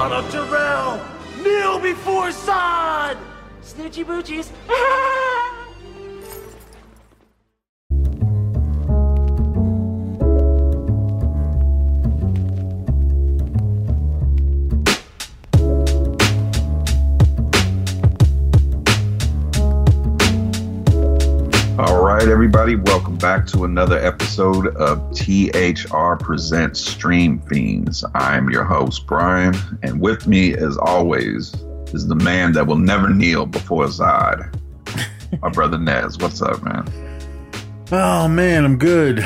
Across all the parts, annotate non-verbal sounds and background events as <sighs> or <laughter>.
son of Jor-El! Kneel before Zod! Snoochie boochies. <laughs> back to another episode of THR Presents Stream Fiends. I'm your host, Brian, and with me, as always, is the man that will never kneel before Zod, my <laughs> brother Nez. What's up, man? Oh man, I'm good.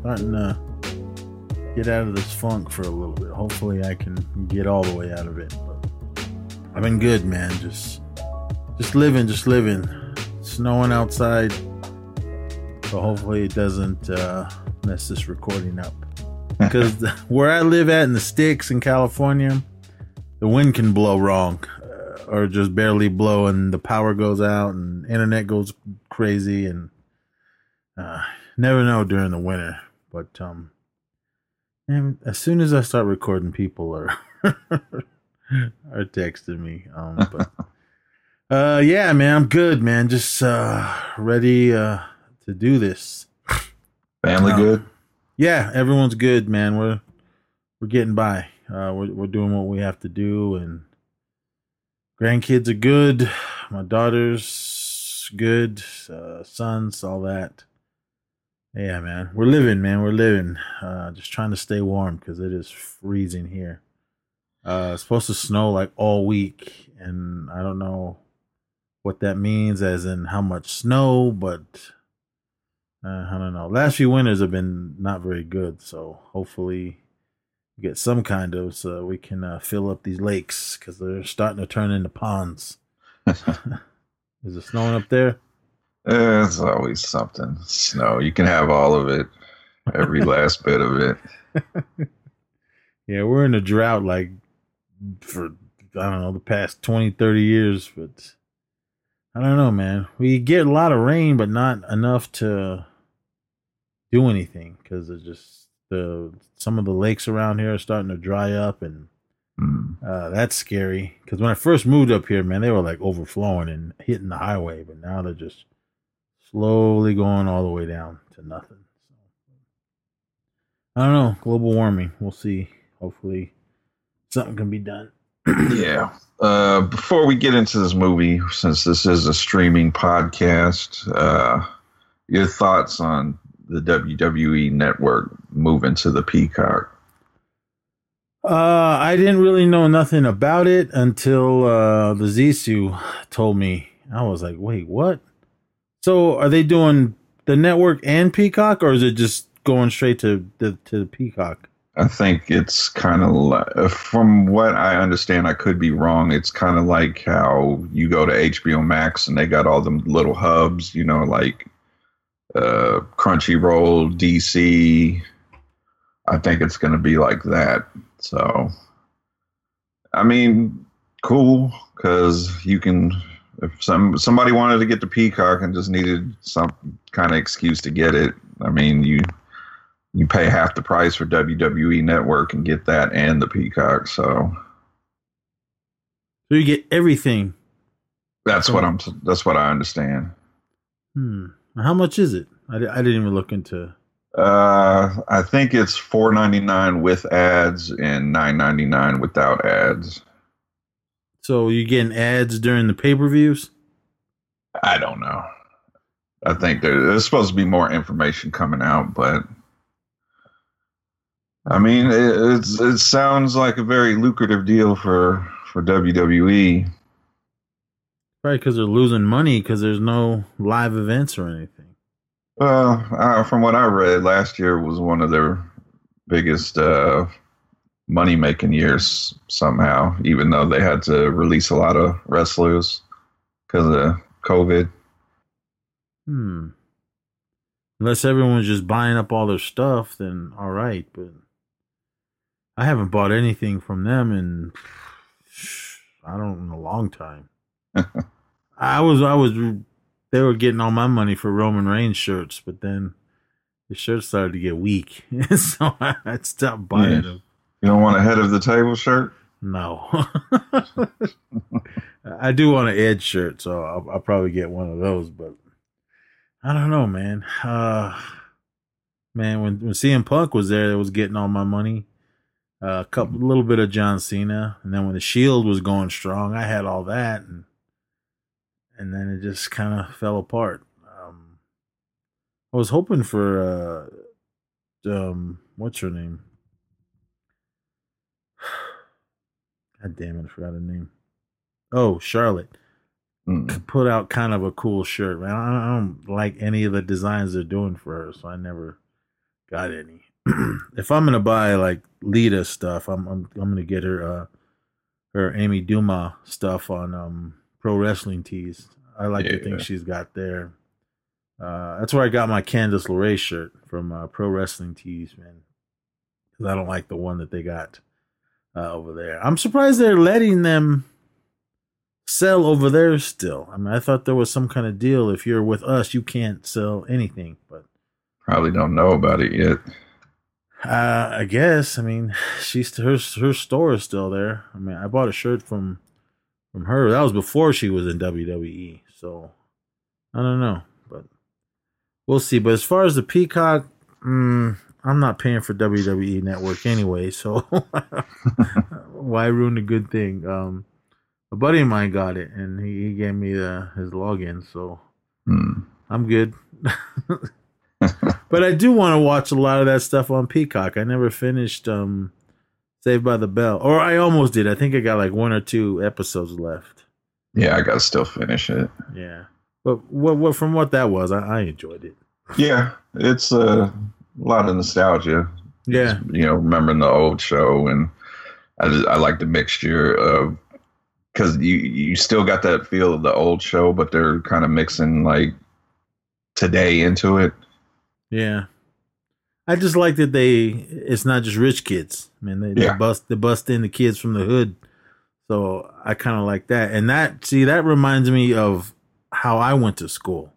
Starting to uh, get out of this funk for a little bit. Hopefully, I can get all the way out of it. But I've been good, man. Just, just living, just living. Snowing outside, so hopefully it doesn't uh, mess this recording up. <laughs> Because where I live at in the sticks in California, the wind can blow wrong, uh, or just barely blow, and the power goes out, and internet goes crazy, and uh, never know during the winter. But um, and as soon as I start recording, people are <laughs> are texting me. Um, but <laughs> uh, yeah, man, I'm good, man. Just uh, ready uh to do this. Family Um, good? Yeah, everyone's good, man. We're we're getting by. Uh, we're we're doing what we have to do, and grandkids are good. My daughter's good. Uh, sons, all that. Yeah, man, we're living, man. We're living. Uh, just trying to stay warm because it is freezing here. Uh, it's supposed to snow like all week, and I don't know what that means, as in how much snow, but uh, I don't know. Last few winters have been not very good, so hopefully we get some kind of so we can uh, fill up these lakes because they're starting to turn into ponds. <laughs> Is it snowing up there? Eh, It's always something. Snow. You can have all of it, every last bit of it. <laughs> Yeah, we're in a drought like for I don't know the past 20, 30 years, but I don't know, man. We get a lot of rain, but not enough to do anything because it's just the some of the lakes around here are starting to dry up, and Mm. uh, that's scary. Because when I first moved up here, man, they were like overflowing and hitting the highway, but now they're just slowly going all the way down to nothing. So I don't know. Global warming. We'll see. Hopefully, something can be done. <clears throat> yeah. Uh, before we get into this movie, since this is a streaming podcast, uh, your thoughts on the WWE network moving to the Peacock? Uh, I didn't really know nothing about it until uh, the Zissou told me. I was like, wait, what? So are they doing the network and Peacock, or is it just going straight to the to the Peacock? I think it's kind of like, from what I understand, I could be wrong. It's kind of like how you go to HBO Max and they got all them little hubs, you know, like uh, Crunchyroll, DC. I think it's going to be like that. So, I mean, cool because you can. If some somebody wanted to get the Peacock and just needed some kind of excuse to get it, I mean, you you pay half the price for WWE Network and get that and the Peacock. So So you get everything. that's what I'm. That's what I understand. Hmm. How much is it? I, I didn't even look into. Uh, I think it's four ninety nine with ads and nine ninety nine without ads. So you getting ads during the pay per views? I don't know. I think there, there's supposed to be more information coming out, but I mean, it, it's it sounds like a very lucrative deal for for. WWE. Probably because they're losing money because there's no live events or anything. Well, uh, from what I read, last year was one of their biggest uh, money making years somehow, even though they had to release a lot of wrestlers because of COVID. Hmm. Unless everyone's just buying up all their stuff, then all right. But I haven't bought anything from them in I don't in a long time. I was I was they were getting all my money for Roman Reigns shirts, but then the shirts started to get weak, <laughs> so I, I stopped buying Yeah. them. You don't want a head of the table shirt? No. <laughs> I do want an Edge shirt, so I'll, I'll, probably get one of those. But I don't know, man. Uh, man, when when CM Punk was there, it was getting all my money. Uh, a couple, a little bit of John Cena, and then when the Shield was going strong, I had all that, and and then it just kind of fell apart. Um, I was hoping for uh, um, what's her name? <sighs> God damn it, I forgot her name. Oh, Charlotte. Mm. Put out kind of a cool shirt, man. I don't like any of the designs they're doing for her, so I never got any. <clears throat> if I'm gonna buy like Lita stuff, I'm I'm I'm gonna get her uh her Amy Dumas stuff on um pro wrestling tees. I like yeah. the things she's got there. Uh, that's where I got my Candice LeRae shirt from uh, Pro Wrestling Tees, man. Because I don't like the one that they got uh, over there. I'm surprised they're letting them sell over there still. I mean, I thought there was some kind of deal. If you're with us, you can't sell anything. But probably don't know about it yet. Uh, I guess. I mean, <sighs> she's her her store is still there. I mean, I bought a shirt from from her. That was before she was in WWE. So I don't know, but we'll see. But as far as the Peacock, mm, I'm not paying for WWE Network anyway, so <laughs> why ruin a good thing? Um, a buddy of mine got it, and he, he gave me the, his login, so mm. I'm good. <laughs> but I do want to watch a lot of that stuff on Peacock. I never finished um, Saved by the Bell, or I almost did. I think I got like one or two episodes left. Yeah, I got to still finish it. Yeah, but what, what from what that was, I, I enjoyed it. Yeah, it's a lot of nostalgia. Yeah, you know, remembering the old show, and I just, I like the mixture of because you you still got that feel of the old show, but they're kind of mixing like today into it. Yeah, I just like that they it's not just rich kids. I mean, they, yeah. they bust they bust in the kids from the hood. So I kind of like that, and that see that reminds me of how I went to school.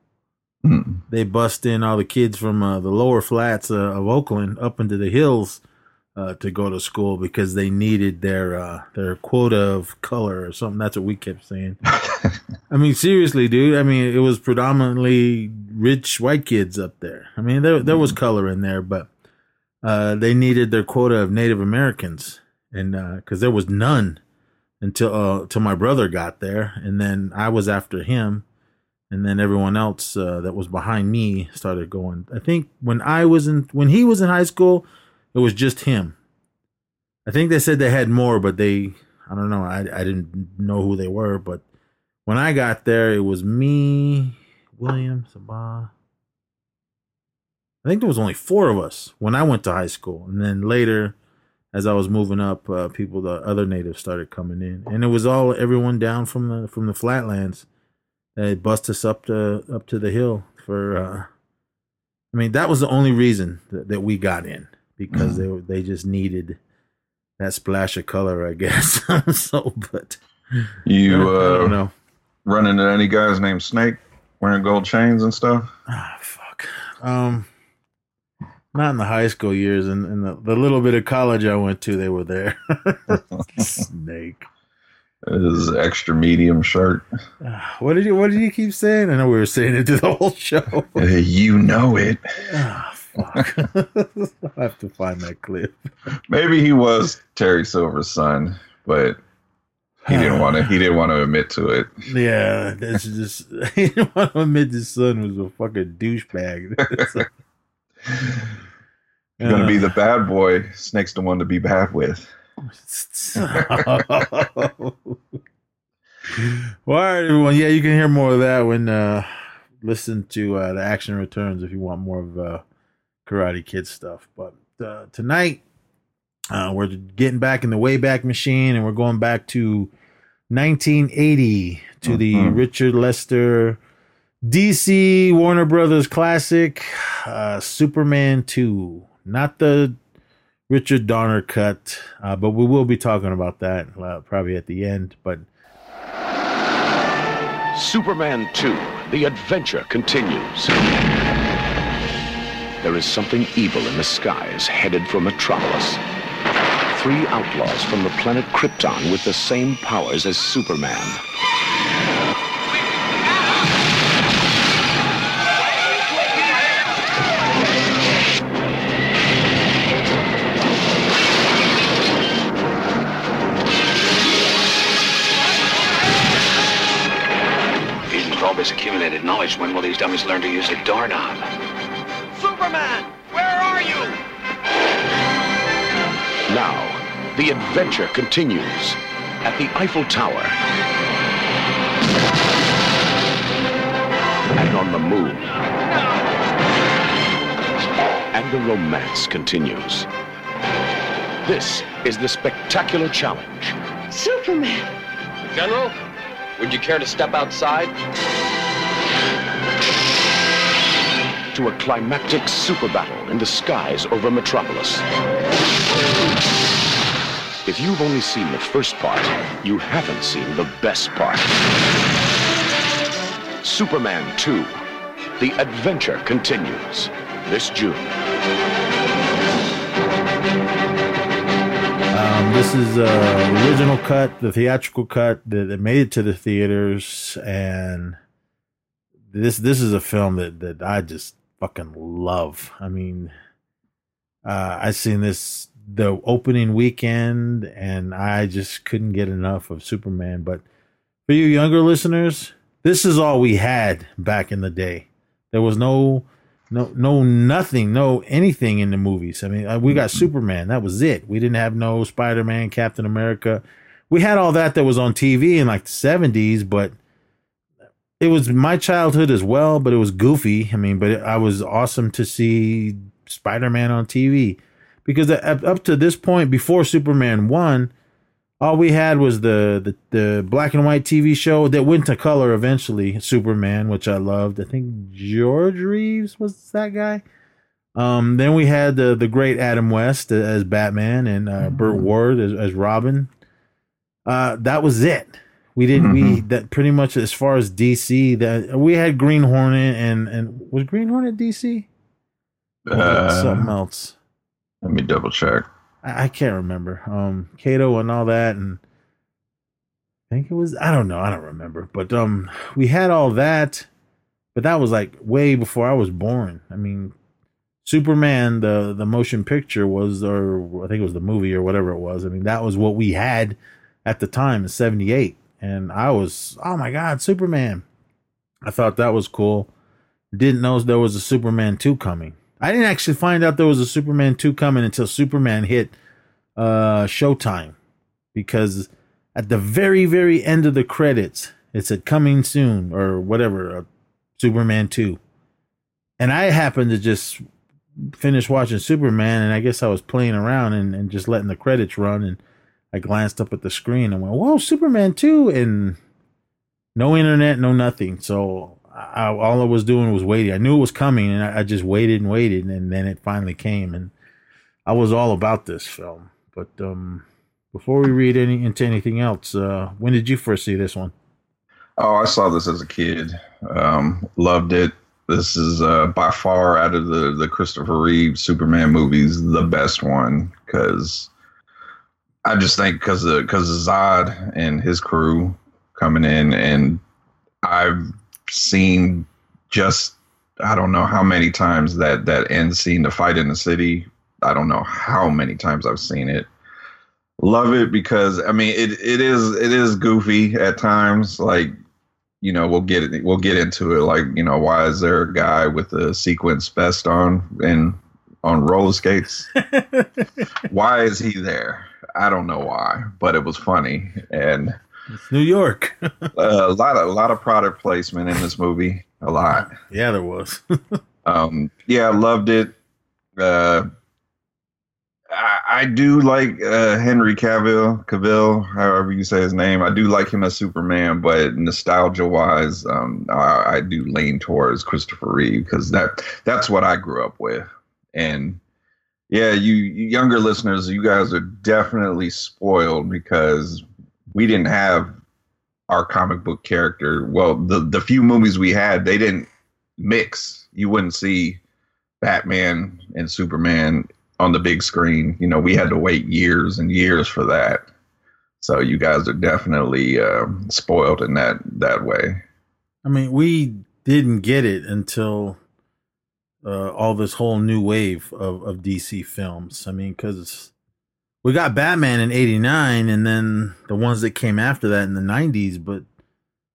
Mm. They bust in all the kids from uh, the lower flats uh, of Oakland up into the hills uh, to go to school because they needed their uh, their quota of color or something. That's what we kept saying. <laughs> I mean, seriously, dude. I mean, it was predominantly rich white kids up there. I mean, there there was mm. color in there, but uh, they needed their quota of Native Americans, and because uh, there was none until uh, until my brother got there, and then I was after him and then everyone else uh, that was behind me started going. I think when I was in when he was in high school, it was just him. I think they said they had more, but they I don't know. I I didn't know who they were, but when I got there, it was me, William, Sabah. I think there was only four of us when I went to high school, and then later, as I was moving up, uh, people, the other natives started coming in, and it was all everyone down from the from the flatlands they bust us up to up to the hill for. Uh, I mean, that was the only reason that, that we got in because mm. they they just needed that splash of color, I guess. <laughs> so, but you uh, I don't know. Run into any guys named Snake wearing gold chains and stuff? Ah, fuck. Um, not in the high school years, and, and the, the little bit of college I went to, they were there. <laughs> <laughs> Snake. His extra medium shirt. What did you What did you keep saying? I know we were saying it through the whole show. Uh, you know it. Oh, fuck. <laughs> <laughs> I'll have to find that clip. Maybe he was Terry Silver's son, but he didn't want to. He didn't want to admit to it. Yeah, that's just. <laughs> He didn't want to admit his son was a fucking douchebag. You're gonna be the bad boy. Snake's the one to be bad with. well, all right, everyone. Yeah, you can hear more of that when uh, listen to uh, the action returns if you want more of uh, Karate Kid stuff. But uh, tonight, uh, we're getting back in the Wayback Machine and we're going back to 1980 to mm-hmm. the Richard Lester DC Warner Brothers classic, uh, Superman 2. Not the Richard Donner cut, uh, but we will be talking about that uh, probably at the end. But Superman 2, the adventure continues. There is something evil in the skies headed for Metropolis. three outlaws from the planet Krypton with the same powers as Superman. This accumulated knowledge, when will these dummies learn to use a doorknob? Superman, where are you? Now, the adventure continues at the Eiffel Tower and on the moon. And the romance continues. This is the spectacular challenge. Superman! General, would you care to step outside? To a climactic super battle in the skies over Metropolis. If you've only seen the first part, you haven't seen the best part. Superman 2. The adventure continues this June. Um, this is uh, original cut, the theatrical cut that, that made it to the theaters, and this this is a film that that I just fucking love. I mean, uh, I seen this the opening weekend, and I just couldn't get enough of Superman. But for you younger listeners, this is all we had back in the day. There was no no no nothing no anything in the movies i mean uh, we got superman that was it we didn't have no spider-man captain america we had all that that was on tv in like the 70s but it was my childhood as well but it was goofy i mean but it, i was awesome to see spider-man on tv because up up to this point before superman 1 all we had was the, the the black and white TV show that went to color eventually, Superman, which I loved. I think George Reeves was that guy. Um, then we had the the great Adam West as Batman and uh, Burt Ward as, as Robin. Uh, that was it. We didn't we that pretty much as far as DC that we had Green Hornet and and was Green Hornet DC? Or was it Uh, something else. Let me double check. I, I can't remember. Um, Kato and all that, and I think it was. I don't know. I don't remember. But um, we had all that, but that was like way before I was born. I mean, Superman, the the motion picture was, or I think it was the movie or whatever it was. I mean, that was what we had at the time in '78, and I was, oh my god, Superman! I thought that was cool. Didn't know there was a Superman two coming. I didn't actually find out there was a Superman 2 coming until Superman hit uh Showtime because at the very very end of the credits it said coming soon or whatever uh, Superman 2. And I happened to just finish watching Superman and I guess I was playing around and, and just letting the credits run and I glanced up at the screen and went, "Whoa, Superman 2!" and no internet, no nothing. So I, all I was doing was waiting. I knew it was coming, and I, I just waited and waited, and then it finally came, and I was all about this film. But um, before we read any into anything else, uh, when did you first see this one? Oh, I saw this as a kid. Um, loved it. This is uh, by far out of the the Christopher Reeve Superman movies the best one because I just think because of because of Zod and his crew coming in, and I've seen just I don't know how many times that that end scene, the fight in the city. I don't know how many times I've seen it. Love it because I mean it it is it is goofy at times. Like you know we'll get it we'll get into it. Like you know why is there a guy with a sequence vest on and on roller skates? <laughs> why is he there? I don't know why, but it was funny and It's New York. <laughs> a lot of a lot of product placement in this movie. A lot. yeah, there was. <laughs> Um, yeah, I loved it. Uh, I, I do like uh, Henry Cavill, Cavill, however you say his name. I do like him as Superman, but nostalgia wise, um, I, I do lean towards Christopher Reeve because that that's what I grew up with. And yeah, you, you younger listeners, you guys are definitely spoiled because we didn't have our comic book character. Well, the the few movies we had, they didn't mix. You wouldn't see Batman and Superman on the big screen. You know, we had to wait years and years for that. So you guys are definitely uh, spoiled in that that way. I mean, we didn't get it until uh, all this whole new wave of, of DC films. I mean, because we got Batman in 89 and then the ones that came after that in the 90s, but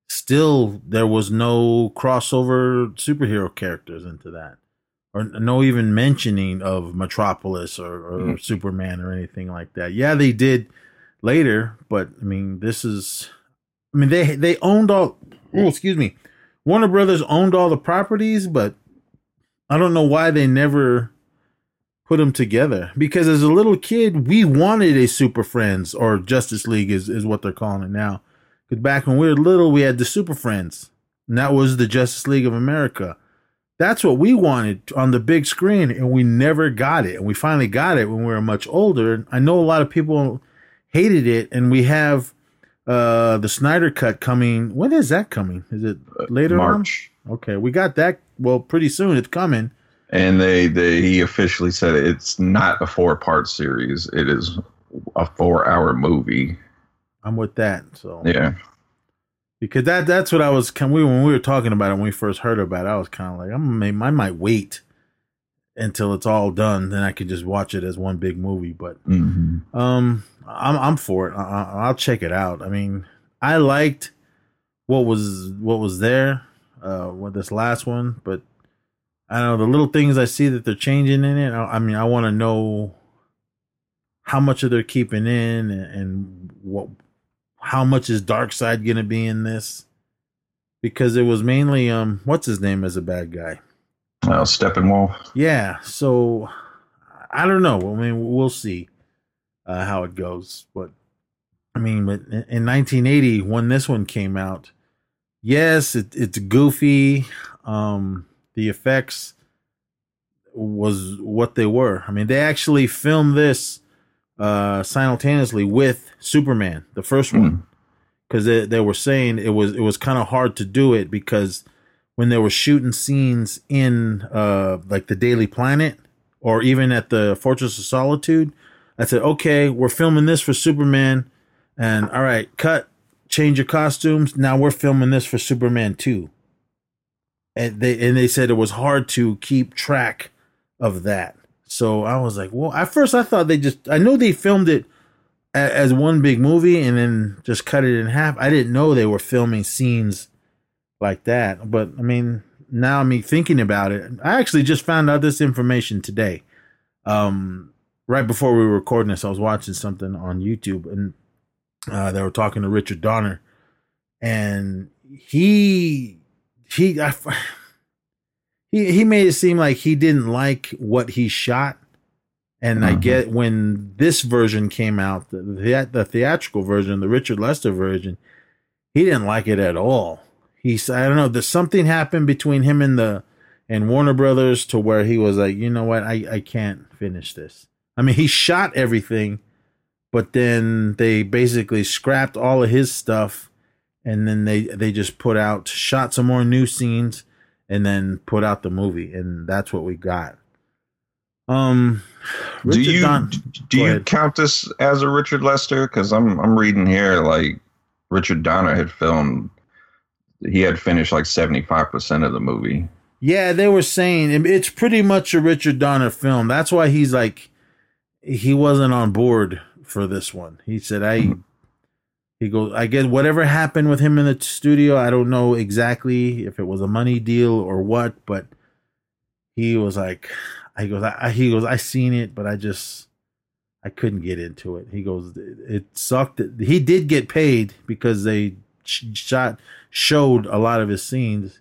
still there was no crossover superhero characters into that. Or no even mentioning of Metropolis or, or mm. Superman or anything like that. Yeah, they did later, but I mean, this is, I mean, they they owned all. Oh, excuse me, Warner Brothers owned all the properties, but I don't know why they never put them together. Because as a little kid we wanted a super friends or justice league is, is what they're calling it now. Because back when we were little we had the super friends. And that was the justice league of america. That's what we wanted on the big screen and we never got it. And we finally got it when we were much older. I know a lot of people hated it and we have uh the snyder cut coming. When is that coming? Is it later march. on? Okay we got that well pretty soon it's coming and they, they he officially said it's not a four part series. It is a four hour movie. I'm with that. So yeah, because that that's what I was. Can we when we were talking about it when we first heard about it, I was kind of like, I'm I might wait until it's all done, then I could just watch it as one big movie. But mm-hmm. um, I'm I'm for it. I, will check it out. I mean, I liked what was what was there uh with this last one, but I don't know the little things I see that they're changing in it. I, I mean, I want to know how much of they're keeping in and, and what how much is Darkseid gonna be in this? Because it was mainly um what's his name as a bad guy? Uh, Steppenwolf. Yeah, so I don't know. I mean, we'll see uh, how it goes. But I mean, but in 1980 when this one came out, yes, it, it's goofy. Um, the effects was what they were. I mean, they actually filmed this uh, simultaneously with Superman, the first one, because hmm. they, they were saying it was it was kind of hard to do it because when they were shooting scenes in uh, like the Daily Planet or even at the Fortress of Solitude, I said, okay, we're filming this for Superman, and all right, cut, change your costumes. Now we're filming this for Superman two and they and they said it was hard to keep track of that. So I was like, well, at first I thought they just I know they filmed it as one big movie and then just cut it in half. I didn't know they were filming scenes like that. But I mean, now me thinking about it, I actually just found out this information today. Um, right before we were recording this, I was watching something on YouTube and uh, they were talking to Richard Donner, and he he I, <sighs> he he made it seem like he didn't like what he shot. And I mm-hmm. get when this version came out, the, the, the theatrical version, the Richard Lester version, he didn't like it at all. He's I don't know, there's something happened between him and the and Warner Brothers to where he was like, you know what, I, I can't finish this. I mean, he shot everything, but then they basically scrapped all of his stuff and then they they just put out shot some more new scenes and then put out the movie and that's what we got. Um Richard do you Don- do you count this as a richard lester? Because i'm i'm reading here like richard donner had filmed he had finished like 75% of the movie. Yeah they were saying it's pretty much a richard donner film. That's why he's like he wasn't on board for this one he said i. He goes, I guess whatever happened with him in the studio, I don't know exactly if it was a money deal or what, but he was like, I goes, I, he goes, I seen it, but I just, I couldn't get into it. He goes, it sucked. He did get paid because they shot, showed a lot of his scenes.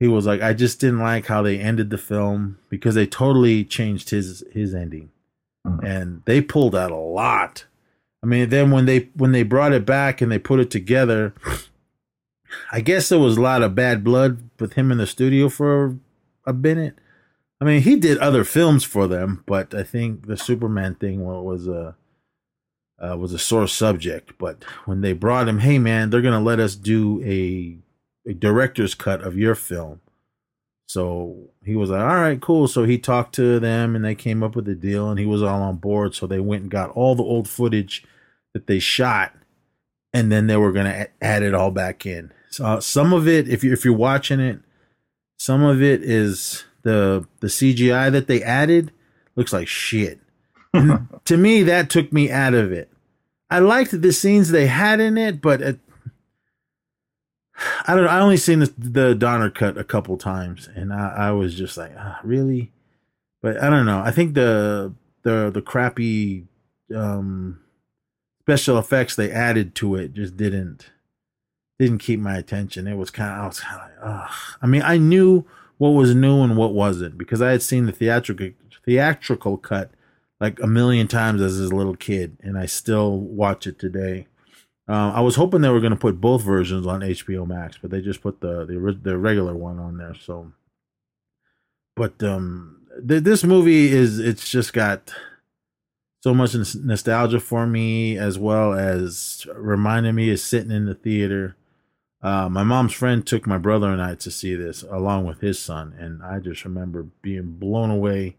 He was like, I just didn't like how they ended the film because they totally changed his his ending, mm-hmm. and they pulled out a lot I mean, then when they when they brought it back and they put it together, I guess there was a lot of bad blood with him in the studio for a minute. I mean, he did other films for them, but I think the Superman thing was a uh, was a sore subject. But when they brought him, hey man, they're gonna let us do a a director's cut of your film. So he was like, all right, cool. So he talked to them and they came up with a deal and he was all on board. So they went and got all the old footage that they shot and then they were going to add it all back in. So uh, some of it, if you if you're watching it, some of it is the the CGI that they added looks like shit. <laughs> To me, that took me out of it. I liked the scenes they had in it, but it, I don't. I only seen the, the Donner cut a couple times, and I, I was just like, ah, really. But I don't know. I think the the the crappy um, special effects they added to it just didn't didn't keep my attention. It was kind of I was kind of like, oh. I mean, I knew what was new and what wasn't because I had seen the theatrical theatrical cut like a million times as a little kid, and I still watch it today. Uh, I was hoping they were going to put both versions on HBO Max, but they just put the the, the regular one on there. So, but um, th- this movie is it's just got so much nostalgia for me, as well as reminding me of sitting in the theater. Uh, my mom's friend took my brother and I to see this along with his son, and I just remember being blown away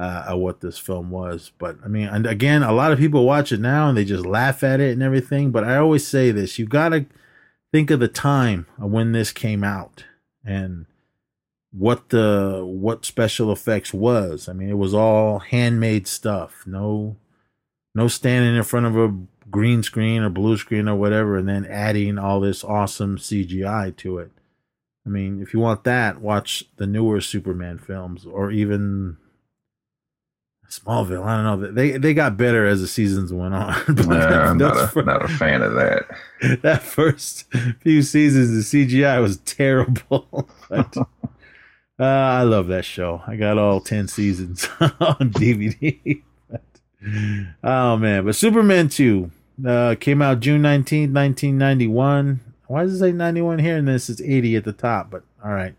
uh, at what this film was. But I mean, and again, a lot of people watch it now and they just laugh at it and everything. But I always say this: you got to think of the time of when this came out and what the what special effects was. I mean, it was all handmade stuff. No, no standing in front of a green screen or blue screen or whatever, and then adding all this awesome CGI to it. I mean, if you want that, watch the newer Superman films or even Smallville. I don't know. They they got better as the seasons went on. <laughs> I'm not a, first, not a fan of that. <laughs> That first few seasons, the CGI was terrible. <laughs> but, uh, I love that show. I got all ten seasons on DVD. but, oh man! But Superman two uh, came out June nineteenth, nineteen ninety one. Why does it say ninety one here? And this is eighty at the top. But all right.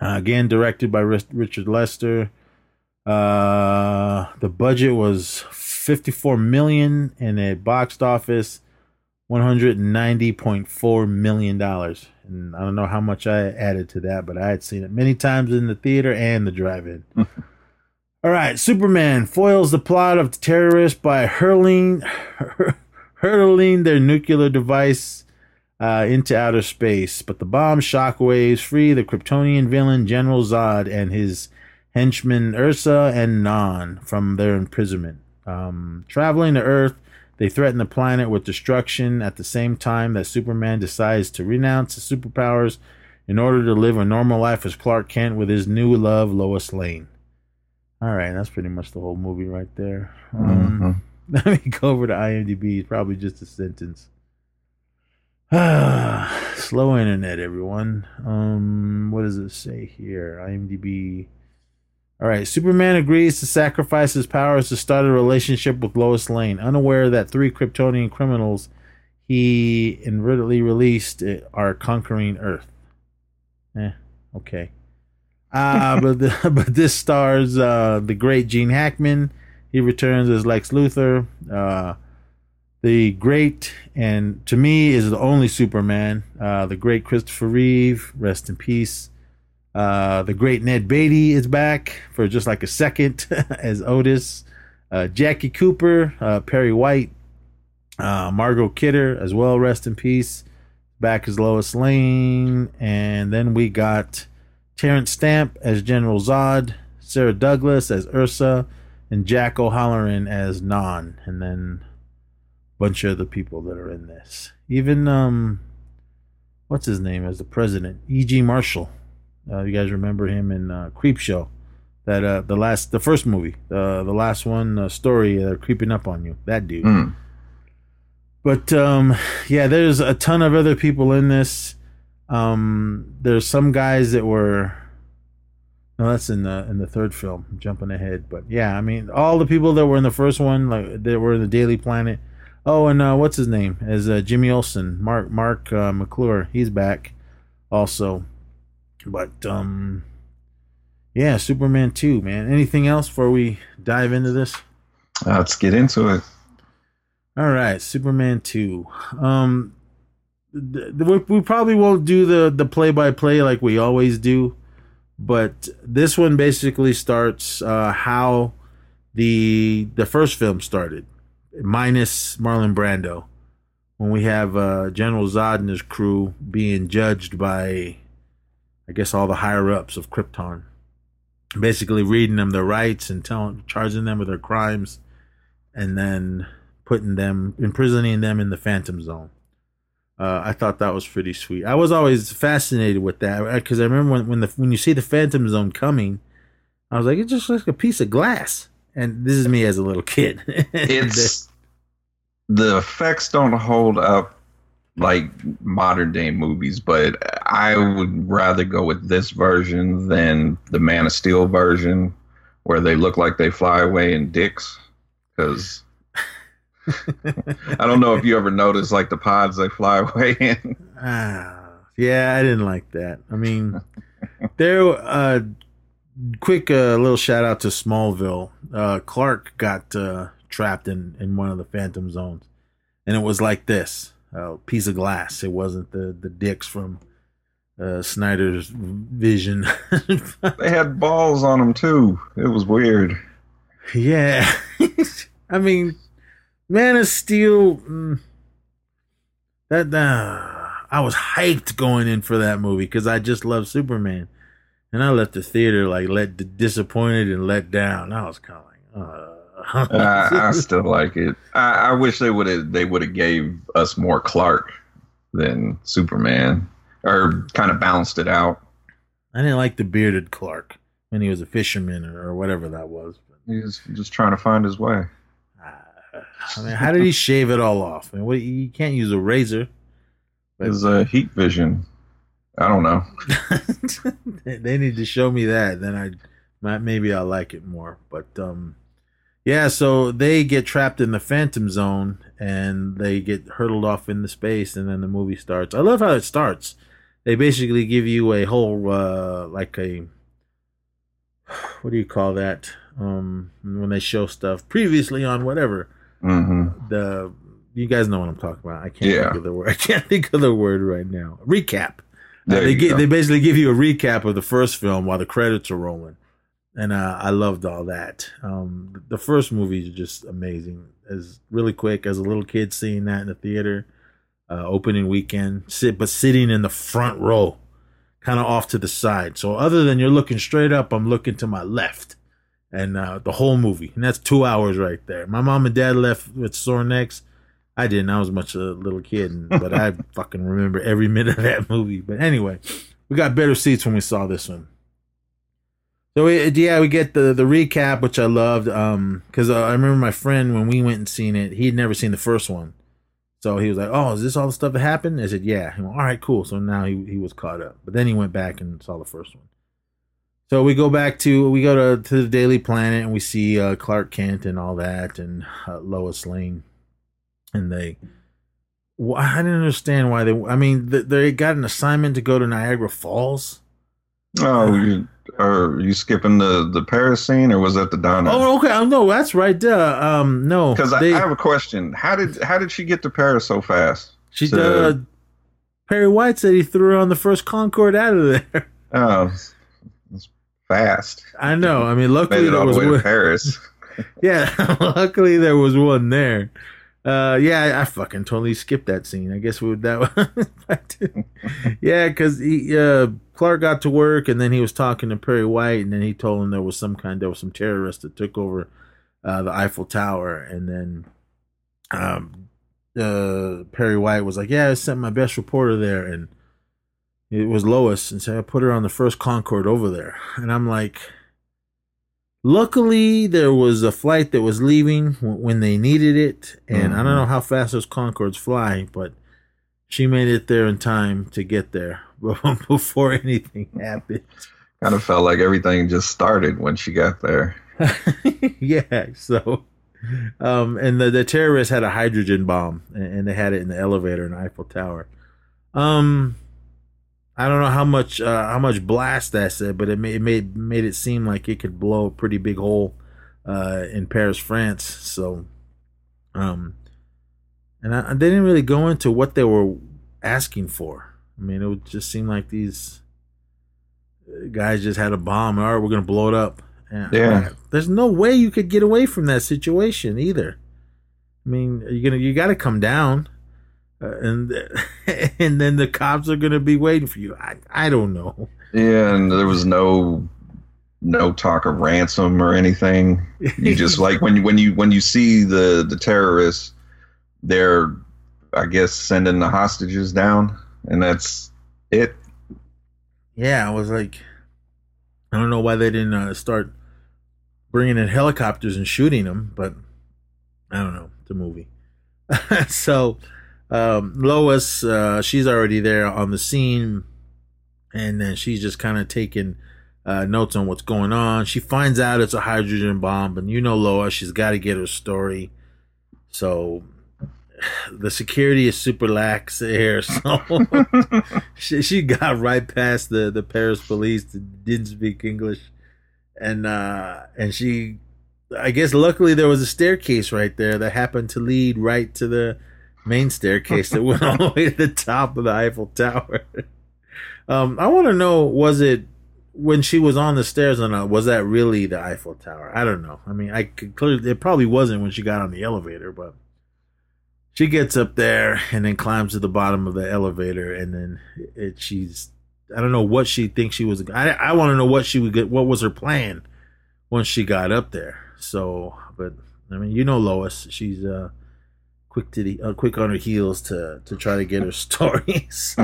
Uh, again, directed by Richard Lester. Uh, the budget was 54 million and a box office 190.4 million dollars. And I don't know how much I added to that, but I had seen it many times in the theater and the drive-in. <laughs> All right, Superman foils the plot of the terrorists by hurling <laughs> hurling their nuclear device uh, into outer space, but the bomb shockwaves free the Kryptonian villain General Zod and his henchmen Ursa and Non from their imprisonment. Um, traveling to Earth, they threaten the planet with destruction at the same time that Superman decides to renounce his superpowers in order to live a normal life as Clark Kent with his new love, Lois Lane. All right, that's pretty much the whole movie right there. Um, mm-hmm. <laughs> Let me go over to IMDb. It's probably just a sentence. Ah, <sighs> slow internet, everyone. Um, what does it say here? IMDb. All right, Superman agrees to sacrifice his powers to start a relationship with Lois Lane, unaware that three Kryptonian criminals he inadvertently released are conquering Earth. Eh, okay. Uh, <laughs> but the, <laughs> but this stars uh, the great Gene Hackman. He returns as Lex Luthor. Uh, the great and to me is the only Superman. Uh, the great Christopher Reeve, rest in peace. Uh, the great Ned Beatty is back for just like a second <laughs> as Otis. Uh, Jackie Cooper, uh, Perry White, uh, Margot Kidder as well. Rest in peace. Back as Lois Lane, and then we got Terence Stamp as General Zod, Sarah Douglas as Ursa, and Jack O'Halloran as Non, and then a bunch of the people that are in this. Even um, what's his name as the president? E.G. Marshall uh, you guys remember him in uh, Creepshow? That uh, the last, the first movie, the the last one uh, story, uh, creeping up on you. That dude. Mm. But um, yeah, there's a ton of other people in this. Um, there's some guys that were. No, that's in the in the third film. I'm jumping ahead, but yeah, I mean, all the people that were in the first one, like that were in the Daily Planet. Oh, and uh, what's his name? As uh, Jimmy Olsen, Marc Marc uh, McClure, he's back also. But um yeah, Superman 2, man. Anything else before we dive into this? Uh, let's get into it. All right, Superman 2. Um th- th- we probably won't do the the play by play like we always do. But this one basically starts uh, how the the first film started, minus Marlon Brando, when we have uh, General Zod and his crew being judged by, I guess, all the higher ups of Krypton, basically reading them their rights and telling, charging them with their crimes, and then putting them, imprisoning them in the Phantom Zone. Uh, I thought that was pretty sweet. I was always fascinated with that because I remember when when the when you see the Phantom Zone coming, I was like, it just looks like a piece of glass. And this is me as a little kid. <laughs> It's the effects don't hold up like modern day movies, but I would rather go with this version than the Man of Steel version, where they look like they fly away in dicks. Because <laughs> I don't know if you ever noticed like the pods they fly <laughs> away in. Ah, yeah, I didn't like that. I mean, there. Uh, quick uh, little shout out to Smallville. Uh, Clark got uh, trapped in in one of the Phantom Zones, and it was like this: a piece of glass. It wasn't the the dicks from uh, Snyder's Vision. <laughs> They had balls on them too. It was weird. yeah, <laughs> I mean, Man of Steel. Mm, that uh, I was hyped going in for that movie because I just love Superman, and I left the theater like let disappointed and let down. I was kind of like, uh. I, I <laughs> still like it. I, I wish they would have they would have gave us more Clark than Superman, or kind of balanced it out. I didn't like the bearded Clark when he was a fisherman or, or whatever that was. He was just trying to find his way. I mean, how did he shave it all off? I mean, what, you can't use a razor. But- His uh, heat vision. I don't know. <laughs> they need to show me that. Then I might maybe I'll like it more. But um, yeah. So they get trapped in the Phantom Zone and they get hurtled off into space, and then the movie starts. I love how it starts. They basically give you a whole uh, like a <sighs> what do you call that? Um, when they show stuff previously on whatever hmm the you guys know what I'm talking about. I can't Yeah. think of the word. <laughs> I can't think of the word right now. Recap. Uh, they go. they basically give you a recap of the first film while the credits are rolling, and uh, I loved all that. Um, the first movie is just amazing. As really quick as a little kid seeing that in the theater, uh, opening weekend, sit but sitting in the front row, kind of off to the side. So other than you're looking straight up, I'm looking to my left, and uh, the whole movie, and that's two hours right there. My mom and dad left with sore necks. I didn't. I was much a little kid, and- but I <laughs> fucking remember every minute of that movie. But anyway, we got better seats when we saw this one. So we, yeah, we get the the recap, which I loved. Um, because uh, I remember my friend when we went and seen it, he had never seen the first one, so he was like, "Oh, is this all the stuff that happened?" I said, "Yeah." Went, "All right, cool." So now he he was caught up, but then he went back and saw the first one. So we go back to we go to to the Daily Planet and we see uh, Clark Kent and all that and uh, Lois Lane, and they. Wh- I didn't understand why they. I mean, th- they got an assignment to go to Niagara Falls. Oh, you are you skipping the the Paris scene, or was that the diner? Oh, okay. Oh, no, that's right. Duh. Um, no, Because I, I have a question. How did how did she get to Paris so fast? she. So- Uh, Perry White said he threw her on the first Concorde out of there. <laughs> Oh, it's, fast. I know. I mean, Made luckily there was the way to one. Paris. <laughs> Yeah, <laughs> luckily there was one there. Uh, yeah, I, fucking totally skipped that scene. I guess we would that. <laughs> yeah, because he uh, Clark got to work and then he was talking to Perry White and then he told him there was some kind there was some terrorist that took over uh, the Eiffel Tower and then um, uh, Perry White was like, "Yeah, I sent my best reporter there and." It was Lois, and so I put her on the first Concorde over there, and I'm like, Luckily, there was a flight that was leaving w- when they needed it, and I don't know how fast those Concordes fly, but she made it there in time to get there <laughs> before anything happened. kind of felt like everything just started when she got there. <laughs> yeah, so um and the, the terrorists had a hydrogen bomb and, and they had it in the elevator in Eiffel Tower. Um I don't know how much uh, how much blast that said, but it made it made made it seem like it could blow a pretty big hole uh in Paris, France. So um and I, they didn't really go into what they were asking for. I mean, it would just seem like these guys just had a bomb. All right, we're gonna blow it up. And Yeah. there's no way you could get away from that situation either. I mean, you're gonna you got to come down, uh, and <laughs> and then the cops are gonna be waiting for you. I I don't know. Yeah, and there was no no talk of ransom or anything. You just like when you when you when you see the the terrorists, they're I guess sending the hostages down, and that's it. Yeah, I was like, I don't know why they didn't uh, start bringing in helicopters and shooting them, but I don't know. It's a movie. <laughs> so um, Lois, uh, she's already there on the scene, and then she's just kind of taking uh, notes on what's going on. She finds out it's a hydrogen bomb, and you know Lois, she's got to get her story. So <sighs> the security is super lax here, <laughs> so <laughs> she, she got right past the the Paris police that didn't speak English, and uh and she, I guess luckily there was a staircase right there that happened to lead right to the main staircase that went all the way to the top of the Eiffel Tower. um, I want to know was it when she was on the stairs or not? Was that really the Eiffel Tower? I don't know. I mean, I could clearly it probably wasn't when she got on the elevator, but she gets up there and then climbs to the bottom of the elevator and then it, she's i don't know what she thinks she was i, I want to know what she would get what was her plan once she got up there so but i mean you know lois she's uh quick to the uh, quick on her heels to to try to get her story <laughs> so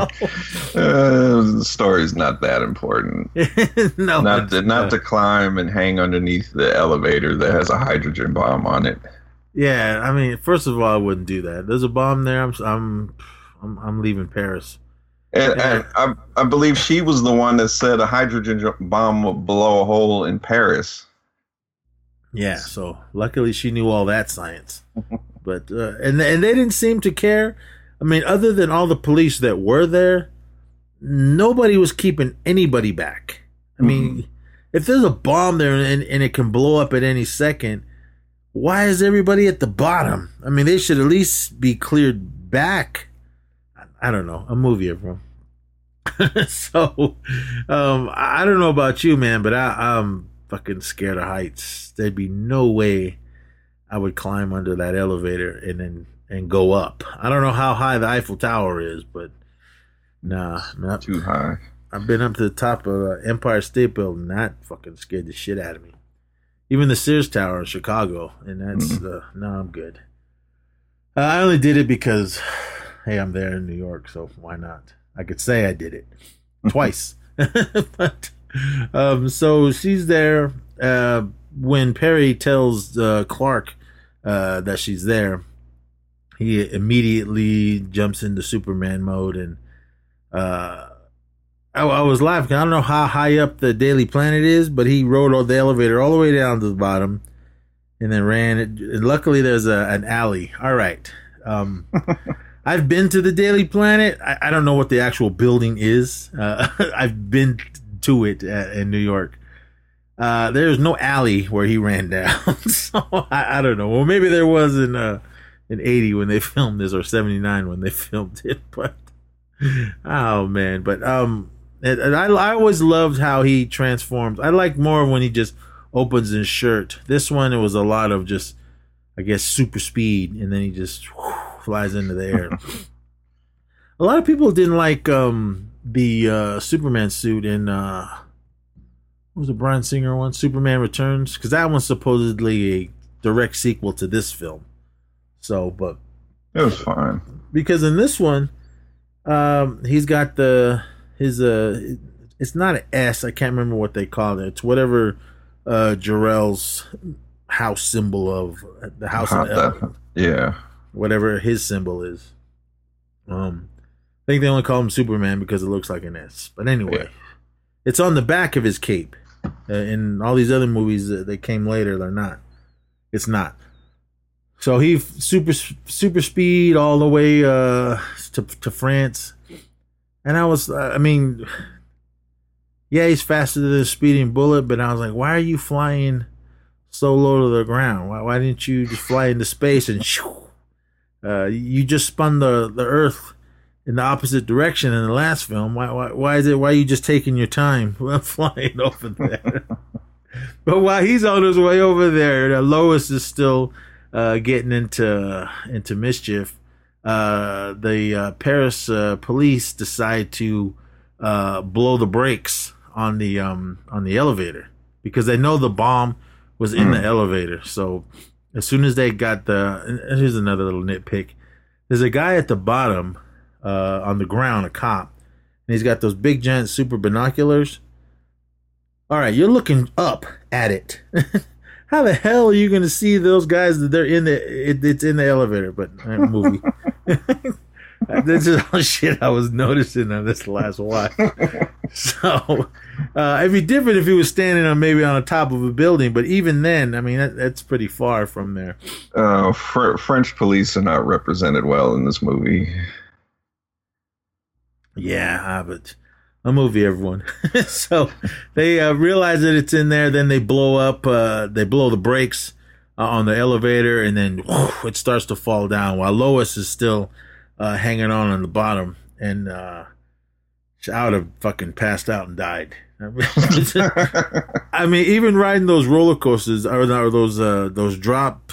Uh, the story's not that important. <laughs> no not to, not to climb and hang underneath the elevator that has a hydrogen bomb on it. yeah i mean first of all i wouldn't do that there's a bomb there i'm i'm i'm, I'm leaving paris And, Yeah. and I, I believe she was the one that said a hydrogen bomb will blow a hole in Paris. Yeah, so luckily she knew all that science. <laughs> but uh, and and they didn't seem to care. I mean, other than all the police that were there, nobody was keeping anybody back. I mean, if there's a bomb there and, and it can blow up at any second, why is everybody at the bottom? I mean, they should at least be cleared back. I, I don't know. A movie, everyone. <laughs> so, um, I I don't know about you, man, but I, I'm fucking scared of heights. There'd be no way I would climb under that elevator and then and go up. I don't know how high the Eiffel Tower is, but nah, not Too high. I've been up to the top of uh, Empire State Building. That fucking scared the shit out of me. Even the Sears Tower in Chicago, and that's uh, no, I'm good. Uh, I only did it because, hey, I'm there in New York, so why not? I could say I did it <laughs> twice, <laughs> but um, so she's there. Uh, when Perry tells uh, Clark uh, that she's there, he immediately jumps into Superman mode and uh, I, I was laughing. I don't know how high up the Daily Planet is, but he rode all the elevator all the way down to the bottom, and then ran it. And luckily, there's a, an alley. All right. Um, <laughs> I've been to the Daily Planet. I, I don't know what the actual building is. Uh, <laughs> I've been to it uh, in New York. Uh, there's no alley where he ran down, <laughs> so I, I don't know. Well, maybe there was in uh, in '80 when they <laughs> filmed this, or '79 when they <laughs> filmed it. But oh man, but um, and, and I I always loved how he transforms. I like more when he just opens his shirt. This one, it was a lot of just, I guess, super speed, and then he just whew, flies into the air. a lot of people didn't like um the uh, Superman suit in uh, was the Bryan Singer one, Superman Returns, because that one's supposedly a direct sequel to this film. So, but It was fine. because in this one, um, he's got the his uh, it's not an S. I can't remember what they call it. It's whatever uh Jor-El's house symbol of the house of El, yeah. whatever his symbol is. Um, I think they only call him Superman because it looks like an S. But anyway, Yeah. it's on the back of his cape. Uh, in all these other movies that, that came later, they're not. It's not. So he super super speed all the way uh, to to France, and I was I mean, yeah, he's faster than a speeding bullet, but I was like, why are you flying so low to the ground? Why why didn't you just fly into space and shoo? Uh, you just spun the the Earth in the opposite direction in the last film. Why, why, why is it? Why are you just taking your time <laughs> flying over there? <laughs> but while he's on his way over there, uh, Lois is still uh, getting into into mischief. Uh, the uh, Paris uh, police decide to uh, blow the brakes on the um, on the elevator because they know the bomb was in the elevator. So as soon as they got the here's another little nitpick. There's a guy at the bottom uh, on the ground, a cop, and he's got those big giant super binoculars. All right, you're looking up at it. <laughs> How the hell are you going to see those guys that they're in the? It, it's in the elevator, but uh, movie. <laughs> this is all <laughs> shit I was noticing on this last watch. So uh, it'd be different if he was standing on maybe on the top of a building, but even then, I mean that, that's pretty far from there. Uh, Fr- French police are not represented well in this movie. Yeah, but a movie, everyone. <laughs> so they uh, realize that it's in there. Then they blow up. Uh, they blow the brakes uh, on the elevator, and then it starts to fall down. While Lois is still uh, hanging on on the bottom, and uh, I would have fucking passed out and died. <laughs> I mean, even riding those roller coasters or, or those uh, those drop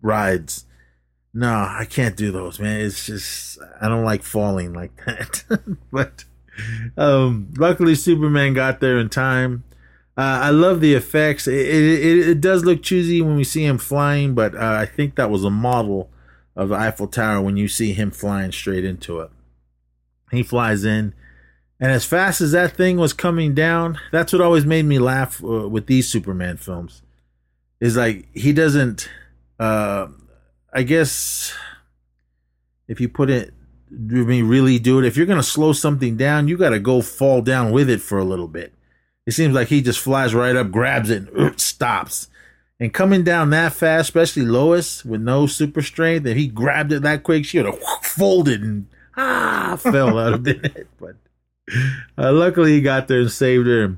rides. No, I can't do those, man. It's just I don't like falling like that. <laughs> but um, luckily, Superman got there in time. Uh, I love the effects. It, it, it does look choosy when we see him flying, but uh, I think that was a model of the Eiffel Tower when you see him flying straight into it. He flies in, and as fast as that thing was coming down, that's what always made me laugh uh, with these Superman films. Is like he doesn't. I guess if you put it, I mean, really do it. If you're gonna slow something down, you got to go fall down with it for a little bit. It seems like he just flies right up, grabs it, and <clears throat> stops. And coming down that fast, especially Lois with no super strength, if he grabbed it that quick, she would have folded and ah <laughs> fell out of it. But uh, luckily, he got there and saved her.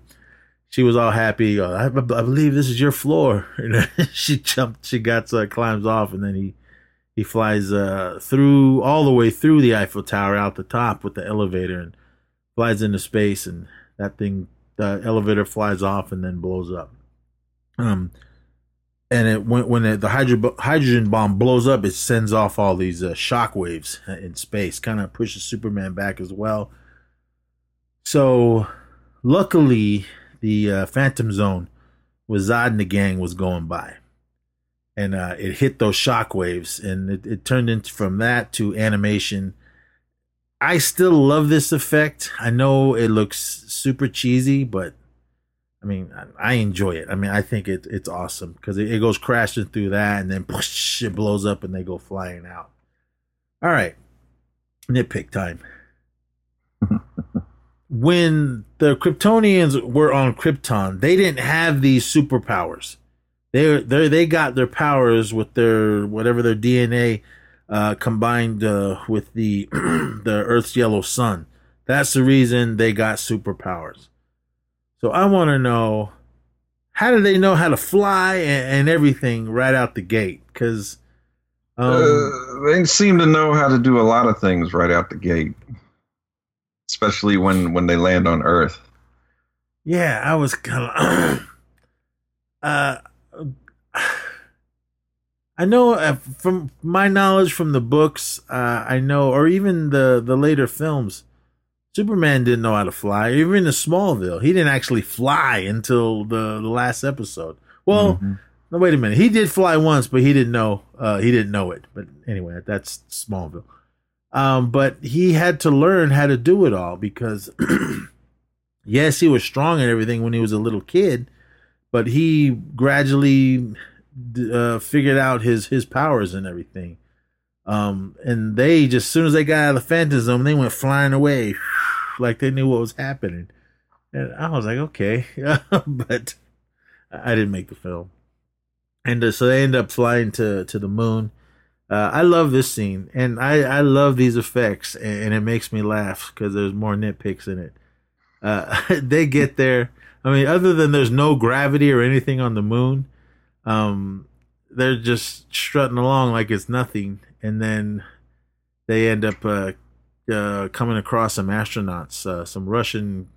She was all happy. Uh, I, I believe this is your floor. <laughs> And she jumped. She got uh, climbs off, and then he he flies uh, through all the way through the Eiffel Tower out the top with the elevator and flies into space. And that thing, the elevator flies off and then blows up. Um, and it when when it, the hydro, hydrogen bomb blows up, it sends off all these uh, shock waves in space, kind of pushes Superman back as well. So, luckily, the uh, Phantom Zone with Zod and the gang was going by, and uh, it hit those shock waves, and it, it turned into from that to animation. I still love this effect. I know it looks super cheesy, but I mean, I, I enjoy it. I mean, I think it, it's awesome because it, it, goes crashing through that and then push, it blows up and they go flying out. All right. Nitpick time. <laughs> when the Kryptonians were on Krypton, they didn't have these superpowers. They they they got their powers with their whatever their DNA uh, combined uh, with the <clears throat> the Earth's yellow sun. That's the reason they got superpowers. So I want to know how do they know how to fly and, and everything right out the gate? Because um, uh, they seem to know how to do a lot of things right out the gate, especially when when they land on Earth. Yeah, I was kind of. <clears throat> uh, I know uh, from my knowledge from the books, uh, I know, or even the the later films, Superman didn't know how to fly. Even in Smallville, he didn't actually fly until the, the last episode. Well, mm-hmm. no, wait a minute. He did fly once, but he didn't know. Uh, he didn't know it. But anyway, that's Smallville. Um, but he had to learn how to do it all because, <clears throat> yes, he was strong and everything when he was a little kid, but he gradually uh, figured out his his powers and everything. Um, and they just as soon as they got out of the Phantom Zone, they went flying away, <sighs> like they knew what was happening. And I was like, okay, <laughs> but I didn't make the film. And uh, so they end up flying to to the moon. Uh, I love this scene, and I I love these effects, and, and it makes me laugh because there's more nitpicks in it. Uh, <laughs> they get there. I mean, other than there's no gravity or anything on the moon, um, they're just strutting along like it's nothing and then they end up uh, uh, coming across some astronauts, uh, some Russian.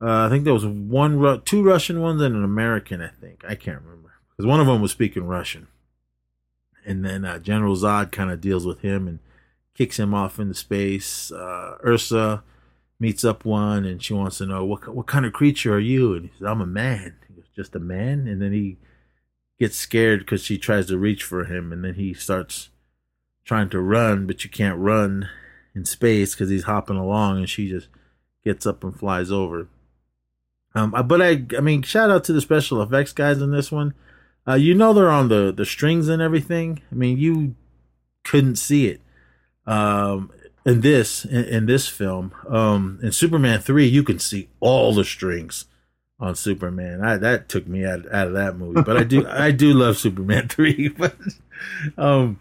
Uh, I think there was one, two Russian ones and an American. I think I can't remember because one of them was speaking Russian. And then uh, General Zod kind of deals with him and kicks him off into space. Uh, Ursa meets up one and she wants to know what what kind of creature are you? And he says, "I'm a man." He goes, "Just a man?" And then he gets scared because she tries to reach for him, and then he starts trying to run, but you can't run in space because he's hopping along, and she just gets up and flies over. Um, but I, I mean, shout out to the special effects guys in this one. Uh, you know they're on the the strings and everything. I mean, you couldn't see it. Um, in this in, in this film, um, in Superman three, you can see all the strings on Superman. I, that took me out, out of that movie, but I do <laughs> I do love Superman <laughs> three. But um,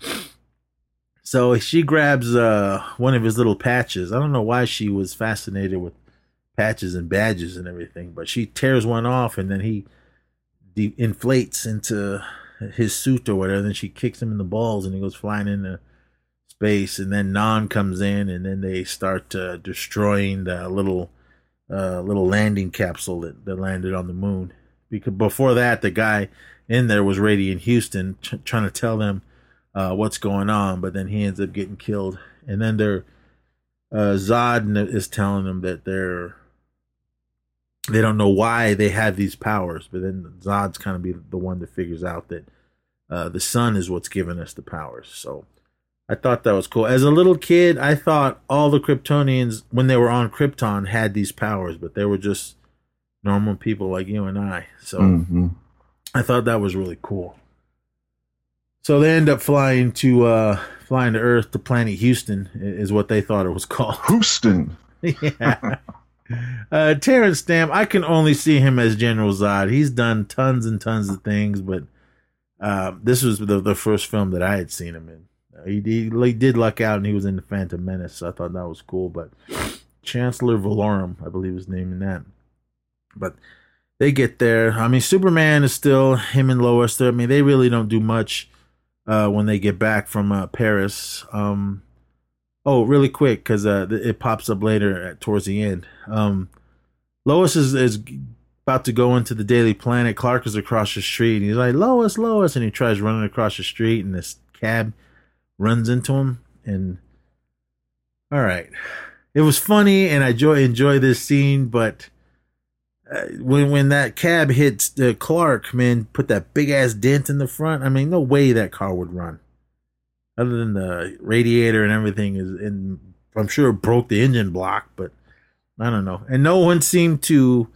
so she grabs uh one of his little patches. I don't know why she was fascinated with patches and badges and everything, but she tears one off and then he de- inflates into his suit or whatever. Then she kicks him in the balls and he goes flying into space. And then Non comes in and then they start uh, destroying the little uh, little landing capsule that, that landed on the moon. Because before that, the guy in there was Radiant Houston trying to tell them uh, what's going on, but then he ends up getting killed. And then they're uh, Zod is telling them that they're they don't know why they have these powers, but then Zod's kind of be the one that figures out that uh, the sun is what's giving us the powers. So I thought that was cool. As a little kid, I thought all the Kryptonians, when they were on Krypton, had these powers, but they were just normal people like you and I. So hmm I thought that was really cool. So they end up flying to uh flying to Earth to planet Houston is what they thought it was called. <laughs> Houston. yeah. Uh Terence Stamp, I can only see him as General Zod. He's done tons and tons of things, but uh, this was the, the first film that I had seen him in. Uh, he, he, did luck out and he was in the Phantom Menace, so I thought that was cool. But Chancellor Valorum, I believe his name in that. But they get there. I mean, Superman is still him and Lois. I mean, they really don't do much uh, when they get back from uh, Paris. Um, oh, really quick because uh, it pops up later at, towards the end. Um, Lois is, is about to go into the Daily Planet. Clark is across the street. And he's like, Lois, Lois. And he tries running across the street, and this cab runs into him. And all right, it was funny, and I enjoy, enjoy this scene, but uh, when when that cab hits uh, Clark, man, put that big ass dent in the front. I mean, no way that car would run. Other than the radiator and everything is, and I'm sure it broke the engine block, but I don't know. And no one seemed to,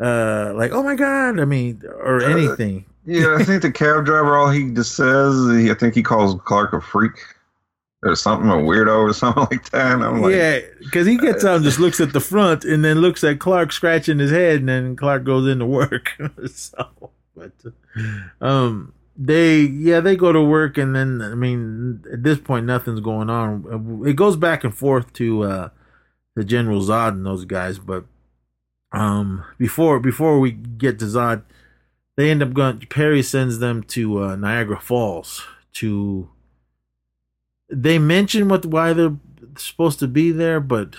uh, like, oh my god. I mean, or anything. Yeah, I think the cab driver, all he just says, he, I think he calls Clark a freak or something, a weirdo or something <laughs> like that. And I'm like, yeah, because he gets out and just looks at the front, and then looks at Clark scratching his head, and then Clark goes into work. <laughs> so, but um, they yeah they go to work, and then I mean at this point nothing's going on. It goes back and forth to uh the General Zod and those guys, but um before before we get to Zod, they end up going. Perry sends them to uh, Niagara Falls to they mention what why they're supposed to be there, but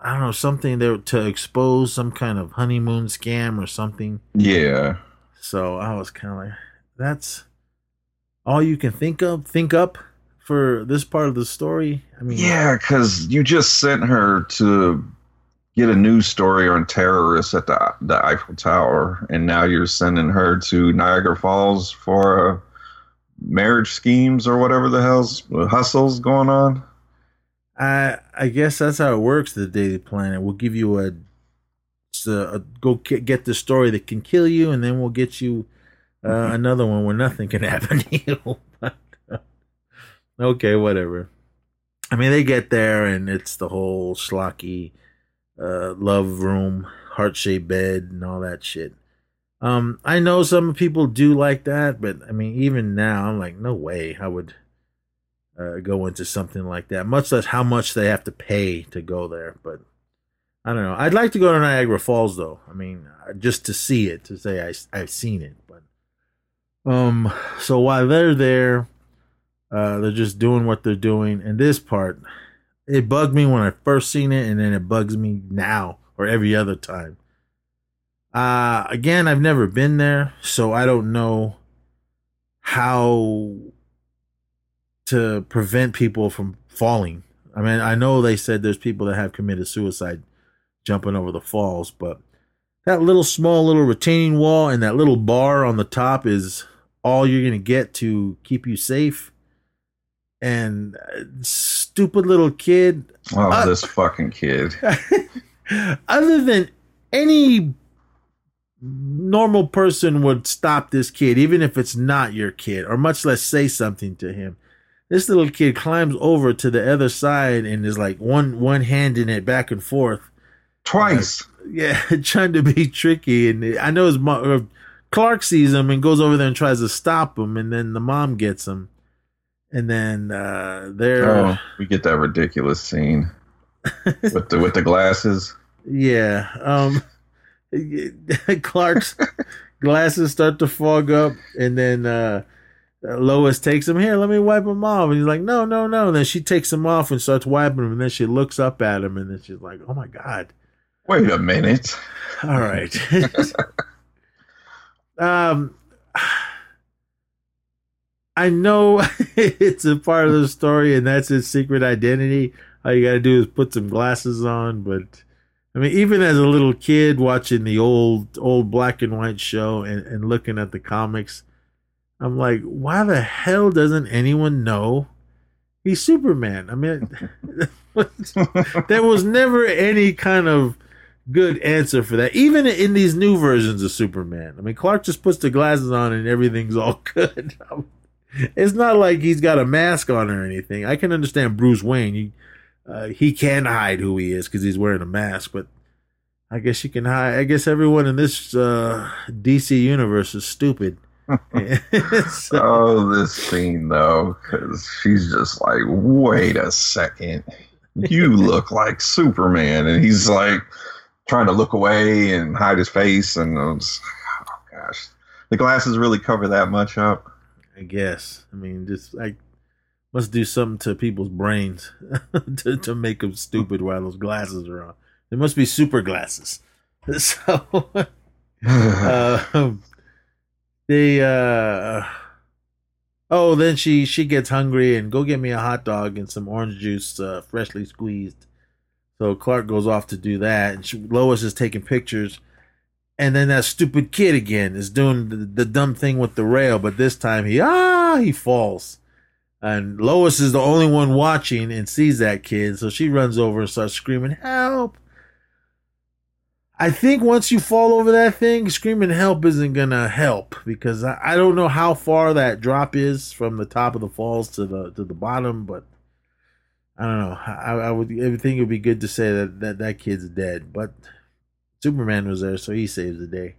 I don't know something there to expose some kind of honeymoon scam or something. yeah. So I was kind of like, that's all you can think of, think up for this part of the story. I mean, Yeah, because you just sent her to get a news story on terrorists at the the Eiffel Tower, and now you're sending her to Niagara Falls for uh, marriage schemes or whatever the hell's hustles going on. I I guess that's how it works. The Daily Planet will give you a, a, a go get, get the story that can kill you, and then we'll get you uh, another one where nothing can <laughs> happen to you. But, <laughs> uh, okay, whatever. I mean, they get there, and it's the whole schlocky uh, love room, heart shaped bed, and all that shit. Um, I know some people do like that, but I mean, even now, I'm like, no way I would uh, go into something like that. Much less how much they have to pay to go there. But I don't know. I'd like to go to Niagara Falls though. I mean, uh, just to see it, to say I I've seen it. But um, so while they're there, Uh, they're just doing what they're doing. And this part, it bugged me when I first seen it, and then it bugs me now or every other time. Uh, again, I've never been there, so I don't know how to prevent people from falling. I mean, I know they said there's people that have committed suicide jumping over the falls, but that little small little retaining wall and that little bar on the top is all you're going to get to keep you safe. And uh, stupid little kid. Oh, Uh, this fucking kid. <laughs> Other than any normal person would stop this kid, even if it's not your kid, or much less say something to him. This little kid climbs over to the other side and is like one one hand in it back and forth. Twice. <laughs> Yeah, <laughs> trying to be tricky. And I know his mom, uh, Clark sees him and goes over there and tries to stop him, and then the mom gets him. And then uh, they're Oh, we get that ridiculous scene <laughs> with the with the glasses. Yeah. Um <laughs> Clark's glasses start to fog up and then uh Lois takes him here, let me wipe him off. And he's like, No, no, no. And then she takes him off and starts wiping him, and then she looks up at him and then she's like, Oh my God. Wait a minute. All right. <laughs> um I know <laughs> it's a part of the story and that's his secret identity. All you gotta do is put some glasses on, but I mean, even as a little kid watching the old old black and white show and, and looking at the comics, I'm like, why the hell doesn't anyone know he's Superman? I mean, <laughs> there was never any kind of good answer for that. Even in these new versions of Superman, I mean, Clark just puts the glasses on and everything's all <laughs> good. It's not like he's got a mask on or anything. I can understand Bruce Wayne. He, uh, he can hide who he is because he's wearing a mask, but I guess you can hide. I guess everyone in this uh, DC universe is stupid. <laughs> <laughs> So- Oh, this scene though, because she's just like, wait a second, you <laughs> look like Superman, and he's like trying to look away and hide his face, and oh gosh, the glasses really cover that much up. I guess. I mean, just like must do something to people's brains <laughs> to to make them stupid while those glasses are on. They must be super glasses. <laughs> So, uh, <laughs> they uh, oh, then she she gets hungry and go get me a hot dog and some orange juice, uh, freshly squeezed. So Clark goes off to do that, and she, Lois is taking pictures. And then that stupid kid again is doing the, the dumb thing with the rail, but this time he ah he falls. And Lois is the only one watching and sees that kid, so she runs over and starts screaming, "Help!" I think once you fall over that thing, screaming help isn't gonna help because I, I don't know how far that drop is from the top of the falls to the to the bottom, but I don't know. I, I would I think it would be good to say that, that that kid's dead, but Superman was there, so he saves the day.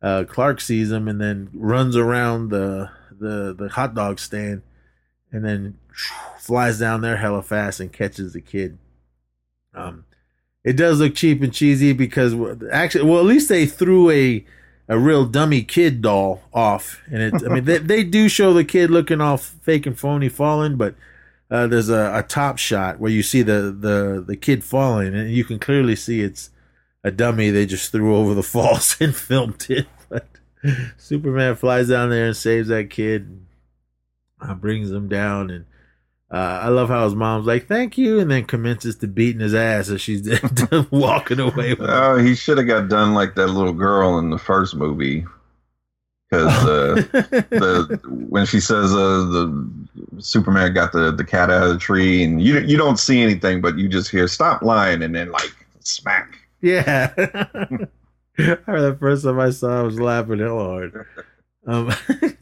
Uh, Clark sees him and then runs around the the the hot dog stand, and then flies down there hella fast and catches the kid. Um, it does look cheap and cheesy because actually, well, at least they threw a a real dummy kid doll off, and it. I mean, they <laughs> they do show the kid looking all fake and phony falling, but uh, there's a, a top shot where you see the the the kid falling, and you can clearly see it's a dummy they just threw over the <laughs> falls and filmed it. But Superman flies down there and saves that kid, uh, brings him down, and uh, I love how his mom's like, "Thank you," and then commences to beating his ass as she's <laughs> walking away. With. Oh, he should have got done like that little girl in the first movie. Because uh, <laughs> the when she says uh, the Superman got the, the cat out of the tree, and you you don't see anything, but you just hear "stop lying," and then like smack. Yeah. <laughs> <laughs> I remember the first time I saw it, I was laughing hell hard. Um, <laughs>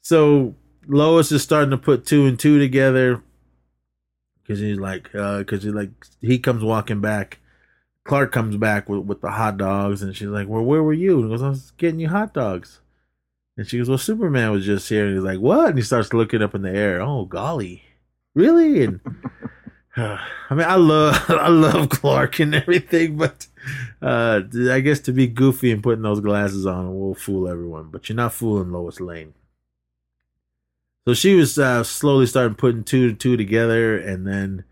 so Lois is starting to put two and two together because he's like, because he like he comes walking back. Clark comes back with, with the hot dogs, and she's like, "Well, where were you?" And he goes, "I was getting you hot dogs." And she goes, "Well, Superman was just here." And he's like, "What?" And he starts looking up in the air. Oh, golly, really? And <sighs> I mean, I love <laughs> I love Clark and everything, but uh, I guess to be goofy and putting those glasses on will fool everyone. But you're not fooling Lois Lane. So she was uh, slowly starting putting two to two together, and then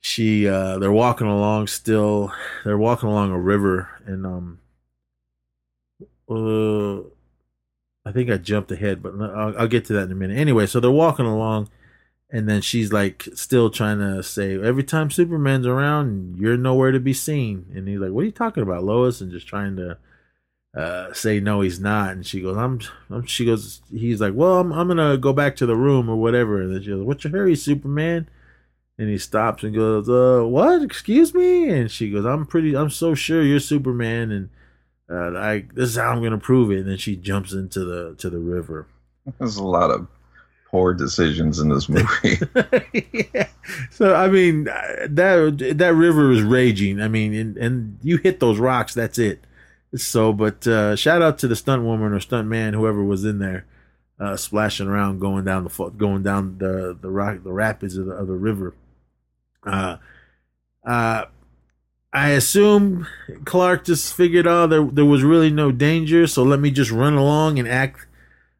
she uh, they're walking along still. They're walking along a river, and um, uh, I think I jumped ahead, but I'll, I'll get to that in a minute. Anyway, so they're walking along, and then she's like still trying to say every time Superman's around, you're nowhere to be seen. And he's like, "What are you talking about, Lois?" And just trying to uh, say no, he's not. And she goes, I'm, I'm. She goes, he's like, well, I'm, I'm gonna go back to the room or whatever. And then she goes, what's your hurry, Superman? And he stops and goes, uh, what? Excuse me? And she goes, I'm pretty. I'm so sure you're Superman, and uh, I this is how I'm gonna prove it. And then she jumps into the to the river. There's a lot of poor decisions in this movie. <laughs> <laughs> yeah. So I mean, that that river is raging. I mean, and, and you hit those rocks, that's it. So, but uh, shout out to the stunt woman or stunt man, whoever was in there, uh, splashing around, going down the going down the the rock the rapids of the, of the river. Uh, uh, I assume Clark just figured, oh, there there was really no danger, so let me just run along and act,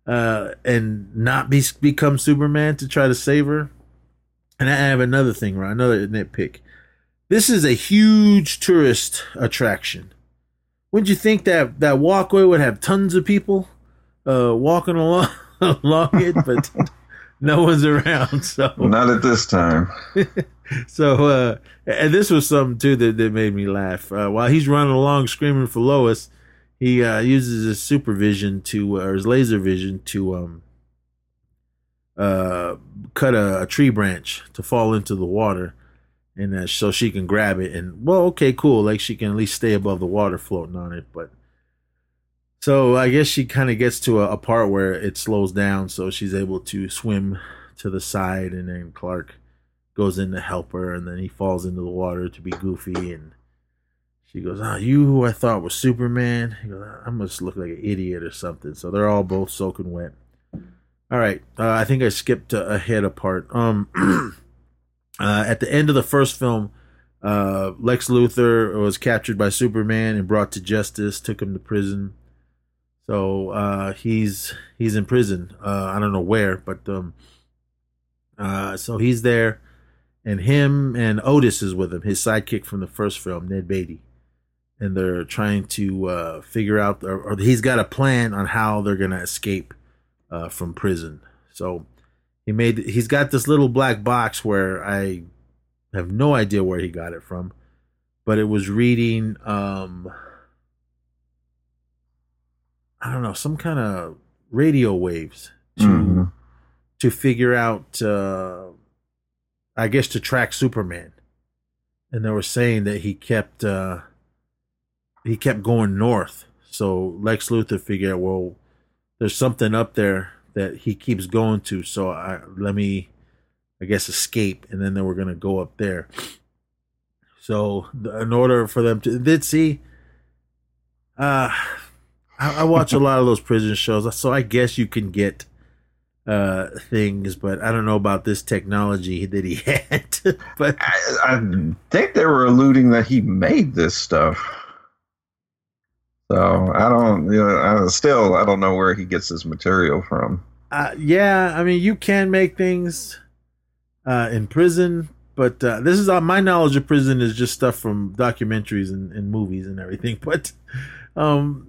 uh, and not be become Superman to try to save her. And I have another thing, right? Another nitpick. This is a huge tourist attraction wouldn't you think that that walkway would have tons of people uh, walking along <laughs> along it, but <laughs> no one's around. So not at this time. <laughs> so uh, and this was something too that, that made me laugh. Uh, while he's running along screaming for Lois, he uh, uses his supervision to or his laser vision to um uh cut a, a tree branch to fall into the water and uh, so she can grab it and well okay cool. Like she can at least stay above the water floating on it but so i guess she kind of gets to a, a, part where it slows down so she's able to swim to the side and then clark goes in to help her and then he falls into the water to be goofy and she goes oh you who i thought was superman he goes i must look like an idiot or something so they're all both soaking wet all right uh, i think i skipped ahead a part um <clears throat> Uh, at the end of the first film, uh, Lex Luthor was captured by Superman and brought to justice. Took him to prison. So uh, he's he's in prison. Uh, I don't know where, but um, uh, so he's there, and him and Otis is with him. His sidekick from the first film, Ned Beatty, and they're trying to uh, figure out, or, or, he's got a plan on how they're gonna escape from prison. So he made he's got this little black box where I have no idea where he got it from, but it was reading um I don't know, some kind of radio waves to mm-hmm. to figure out uh I guess to track Superman. And they were saying that he kept uh he kept going north. So Lex Luthor figured, well, there's something up there that he keeps going to. So I let me, I guess, escape, and then they were gonna go up there. So in order for them to did see, uh, I, I watch a <laughs> lot of those prison shows, so I guess you can get uh things but i don't know about this technology that he <laughs> had but I, I, think they were alluding that he made this stuff so I don't, you know, I still I don't know where he gets his material from. Uh, yeah, I mean, you can make things uh, in prison, but uh, this is uh, my knowledge of prison is just stuff from documentaries and, and movies and everything. <laughs> But um,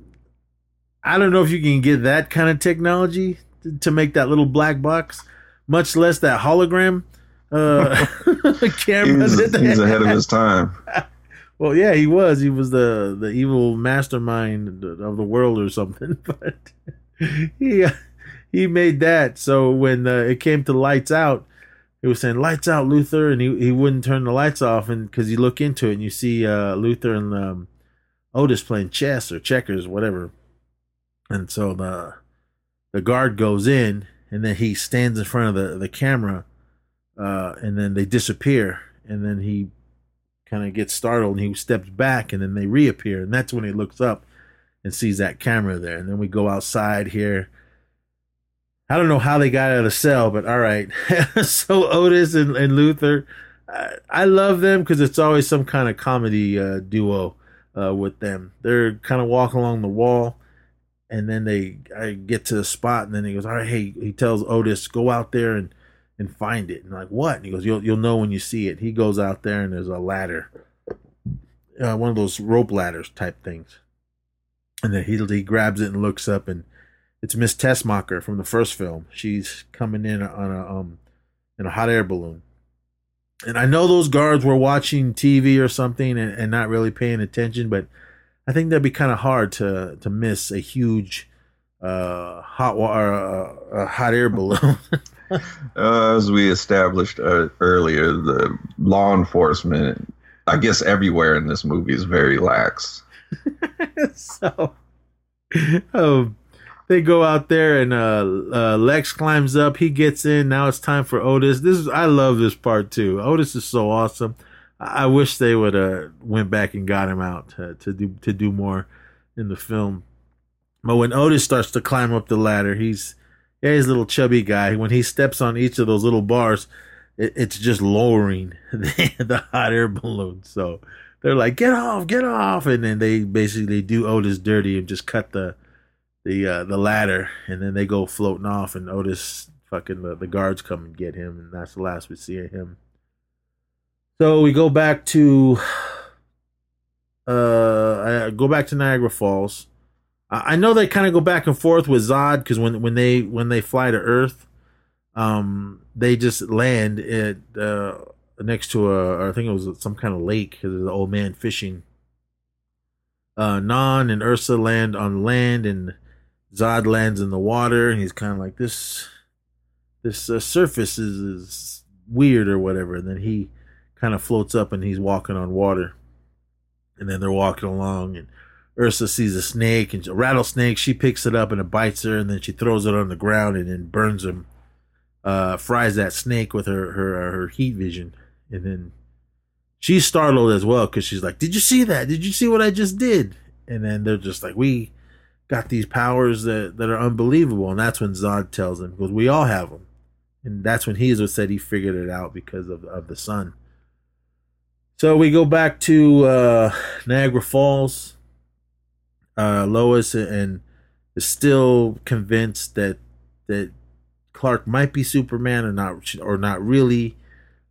I don't know if you can get that kind of technology to, to make that little black box, much less that hologram uh, <laughs> <laughs> camera. He's, he's ahead of his time. Well, yeah, he was. He was the the evil mastermind of the world or something. <laughs> But he he made that. So when uh, it came to lights out, it was saying lights out, Luthor, and he he wouldn't turn the lights off, and because you look into it and you see uh, Luthor and um, Otis playing chess or checkers, whatever. And so the the guard goes in, and then he stands in front of the the camera, uh, and then they disappear, and then he kind of gets startled and he steps back and then they reappear and that's when he looks up and sees that camera there. And then we go outside here. I don't know how they got out of the cell but all right. <laughs> So otis and, and luthor I, I love them because it's always some kind of comedy uh, duo uh, with them. They're kind of walking along the wall and then they I get to the spot, and then he goes, "All right, hey," he tells Otis, "Go out there and and find it." And like, "What?" And he goes, "You'll you'll know when you see it." He goes out there, and there's a ladder, uh, one of those rope ladders type things, and then he he grabs it and looks up, and it's Miss Tessmacher from the first film. She's coming in on a um in a hot air balloon. And I know those guards were watching TV or something and, and not really paying attention, but I think that'd be kind of hard to to miss a huge uh, hot water, uh, hot air balloon. <laughs> uh, as we established uh, earlier, the law enforcement, I guess, everywhere in this movie is very lax. <laughs> so, um, they go out there and uh, uh, Lex climbs up. He gets in. Now it's time for Otis. This is I love this part too. Otis is so awesome. I wish they would have went back and got him out to, to do to do more in the film. But when Otis starts to climb up the ladder, he's yeah, he's a little chubby guy. When he steps on each of those little bars, it, it's just lowering <laughs> the, the hot air balloon. So they're like, "Get off, get off!" And then they basically do Otis dirty and just cut the the uh, the ladder, and then they go floating off. And Otis fucking the, the guards come and get him, and that's the last we see of him. So we go back to <sighs> uh I go back to Niagara Falls. I, know they kind of go back and forth with Zod because when when they when they fly to Earth, um, they just land at uh next to a I think it was some kind of lake because there's an old man fishing. Uh, Non and Ursa land on land, and Zod lands in the water, and he's kind of like this. This uh, surface is, is weird or whatever, and then he kind of floats up and he's walking on water. And then they're walking along and Ursa sees a snake and a rattlesnake. She picks it up and it bites her and then she throws it on the ground and then burns him, uh, fries that snake with her, her, her heat vision. And then she's startled as well because she's like, Did you see that? Did you see what I just did? And then they're just like, We got these powers that, that are unbelievable. And that's when Zod tells them, because we all have them. And that's when he said he figured it out because of, of the sun. So we go back to uh, Niagara Falls. Uh, Lois and is still convinced that that Clark might be Superman or not, or not really.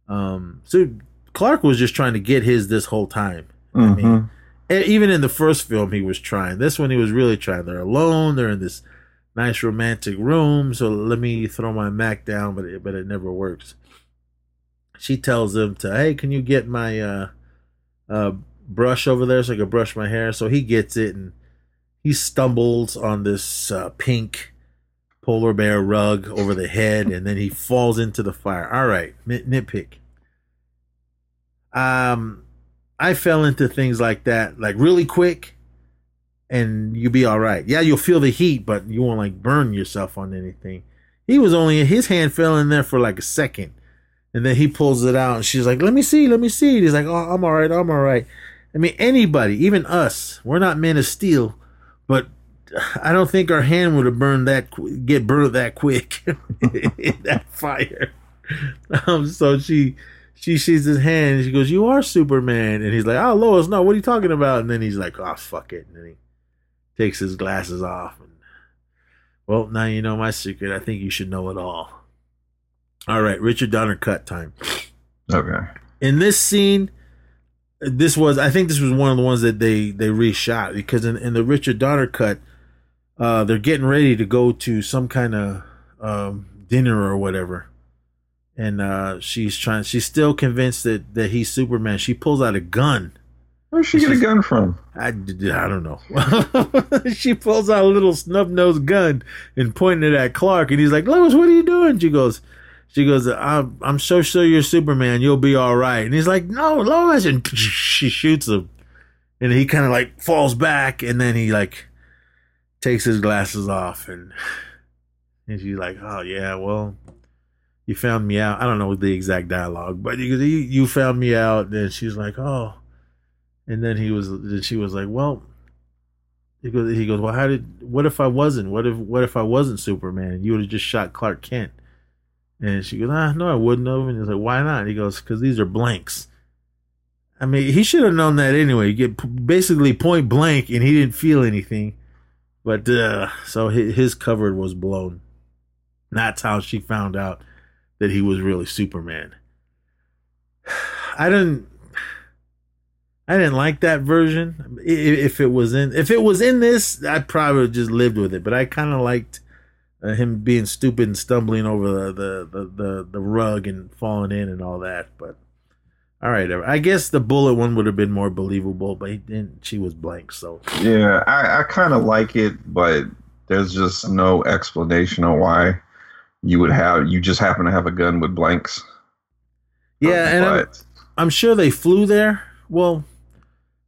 Um, so Clark was just trying to get his this whole time. Mm-hmm. I mean, even in the first film, he was trying. This one, he was really trying. They're alone. They're in this nice romantic room. So let me throw my Mac down, but it, but it never works she tells him to, hey, can you get my uh, uh, brush over there so I can brush my hair? So he gets it and he stumbles on this uh, pink polar bear rug over the head and then he falls into the fire. All right, nit- nitpick. Um, I fell into things like that like really quick and you'll be all right. Yeah, you'll feel the heat, but you won't like burn yourself on anything. He was only his hand fell in there for like a second and then he pulls it out and she's like, let me see, let me see. And he's like, oh, I'm all right, I'm all right. I mean, anybody, even us, we're not men of steel, I don't think our hand would have burned that, get burned that quick <laughs> in that fire. Um, so she, she sees his hand and she goes, you are Superman. And he's like, oh, Lois, no, what are you talking about? And then he's like, oh, fuck it. And then he takes his glasses off. And, well, now you know my secret. I think you should know it all. All right, Richard Donner cut time. Okay. In this scene, this was I think this was one of the ones that they they reshot because in, in the Richard Donner cut, uh, they're getting ready to go to some kind of um, dinner or whatever, and uh, she's trying. She's still convinced that that he's Superman. She pulls out a gun. Where'd she get a gun from? I, I don't know. <laughs> she pulls out a little snub nosed gun and pointing it at Clark, and he's like, "Lois, what are you doing?" She goes, she goes, I'm, I'm so sure you're Superman. You'll be all right. And he's like, no, Lois. And <laughs> she shoots him. And he kind of like falls back. And then he like takes his glasses off. And, <laughs> and she's like, oh, yeah, well, you found me out. I don't know the exact dialogue, but you, you found me out. And she's like, oh. And then he was, then she was like, well, he goes, he goes, well, how did, what if I wasn't? What if, what if I wasn't Superman? You would have just shot Clark Kent. And she goes, ah, no, I wouldn't have. And he's like, why not? And he goes, because these are blanks. I mean, he should have known that anyway. You get basically point blank, and he didn't feel anything. But uh, so his, cover was blown. That's how she found out that he was really Superman. <sighs> I didn't. I didn't like that version. If it was in, if it was in this, I probably just lived with it. But I kind of liked uh, him being stupid and stumbling over the, the the, the the rug and falling in and all that. But all right, uh, I guess the bullet one would have been more believable. But he didn't. She was blank, so Yeah, I, I kind of like it, but there's just no explanation on why you would have you just happen to have a gun with blanks. yeah. Um, and I'm, I'm sure they flew there. Well,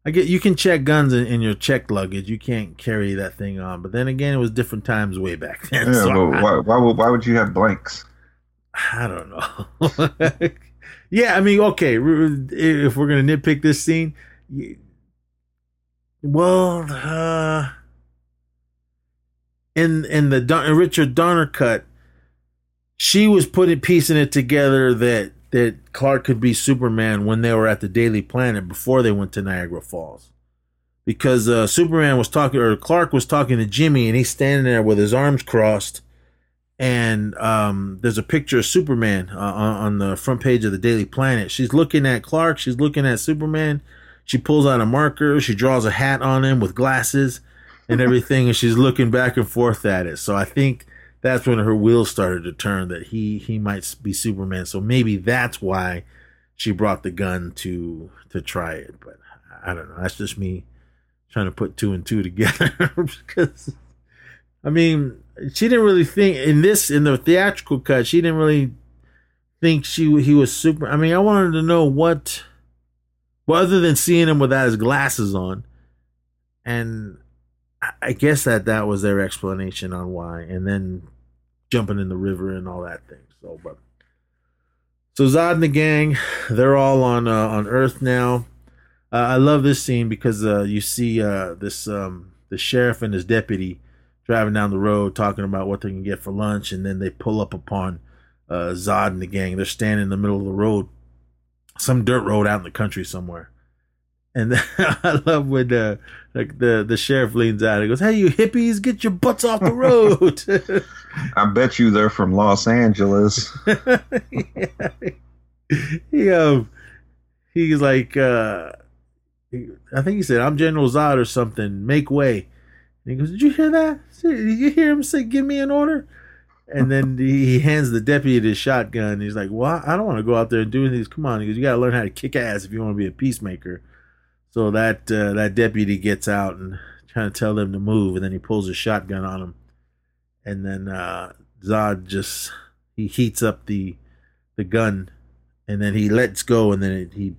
I get you can check guns in, in your checked luggage. You can't carry that thing on. But then again, it was different times way back then. yeah, so but I- why, why would why would you have blanks? I don't know. <laughs> yeah, I mean, okay, if we're gonna nitpick this scene, well, uh, in in the Don- Richard Donner cut, she was putting piecing it together that that Clark could be Superman when they were at the Daily Planet before they went to Niagara Falls. Because uh, Superman was talking, or Clark was talking to Jimmy, and he's standing there with his arms crossed, and um, there's a picture of Superman uh, on, on the front page of the Daily Planet. She's looking at Clark. She's looking at Superman. She pulls out a marker. She draws a hat on him with glasses and <laughs> everything, and she's looking back and forth at it. So I think that's when her wheels started to turn that he he might be Superman. So maybe that's why she brought the gun to to try it. But I don't know. That's just me trying to put two and two together <laughs> because I mean, she didn't really think in this in the theatrical cut. She didn't really think she he was super. I mean, I wanted to know what, well, other than seeing him without his glasses on, and I- guess that that was their explanation on why, and then jumping in the river and all that thing. So, but so Zod and the gang, they're all on uh, on Earth now. Uh, I love this scene because uh, you see uh, this um, the sheriff and his deputy driving down the road talking about what they can get for lunch, and then they pull up upon uh, Zod and the gang. They're standing in the middle of the road, some dirt road out in the country somewhere. And <laughs> I love when uh, like the the sheriff leans out and goes, "Hey, you hippies, get your butts off the road!" <laughs> I bet you they're from Los Angeles. <laughs> yeah. He um he's like uh I think he said I'm General Zod or something. Make way. And he goes, Did you hear that? Did you hear him say, "Give me an order"? And then he hands the deputy his shotgun. He's like, "Well, I don't want to go out there and do anything. Come on." He goes, "You got to learn how to kick ass if you want to be a peacemaker." So that uh, that deputy gets out and trying to tell them to move, and then he pulls his shotgun on him, and then uh, Zod just he heats up the the gun, and then he lets go, and then it, he,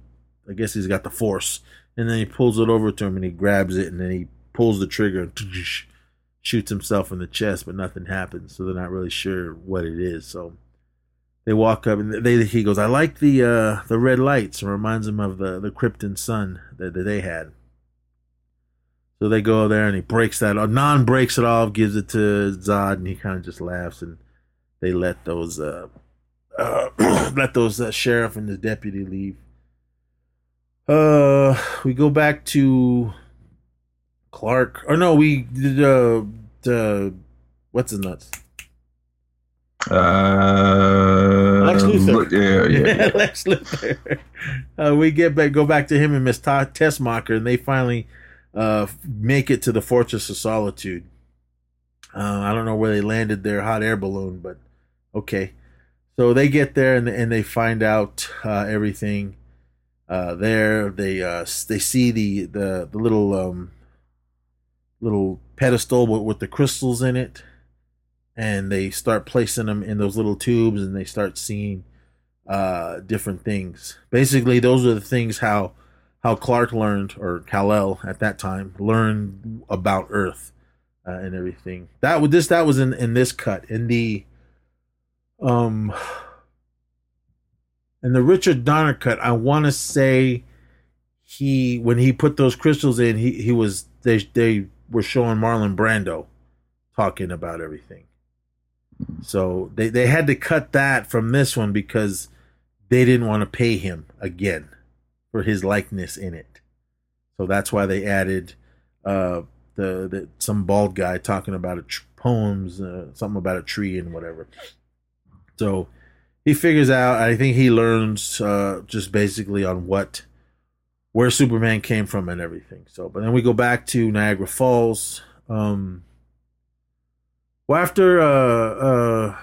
I guess he's got the force, and then he pulls it over to him, and he grabs it, and then he pulls the trigger and shoots himself in the chest, but nothing happens, so they're not really sure what it is. So they walk up, and they he goes, "I like the uh, the red lights." It reminds him of the the Krypton sun that, that they had. So they go there, and he breaks that. off. Non breaks it off, gives it to Zod, and he kind of just laughs, and they let those uh, uh <clears throat> let those uh, sheriff and the deputy leave. Uh, we go back to Clark. Or no, we did uh, the what's his nuts? Uh, Lex Luthor. Yeah, yeah. yeah. <laughs> Lex Luthor. Uh, we get back, go back to him and Miss Ta- Tessmacher, and they finally uh, make it to the Fortress of Solitude. Uh, I don't know where they landed their hot air balloon, but okay. So they get there and and they find out uh, everything. Uh, there they uh, they see the the the little um, little pedestal with, with the crystals in it, and they start placing them in those little tubes, and they start seeing uh, different things. Basically, those are the things how how Clark learned, or Kal-El at that time learned about Earth uh, and everything. That was this that was in in this cut in the um in the Richard Donner cut. I want to say he when he put those crystals in, he he was they they were showing Marlon Brando talking about everything. So they, they had to cut that from this one because they didn't want to pay him again for his likeness in it. So that's why they added uh, the, the some bald guy talking about a tr- poems, uh, something about a tree and whatever. So he figures out. I think he learns uh, just basically on what where Superman came from and everything. So, but then we go back to Niagara Falls. Um, well, after uh, uh,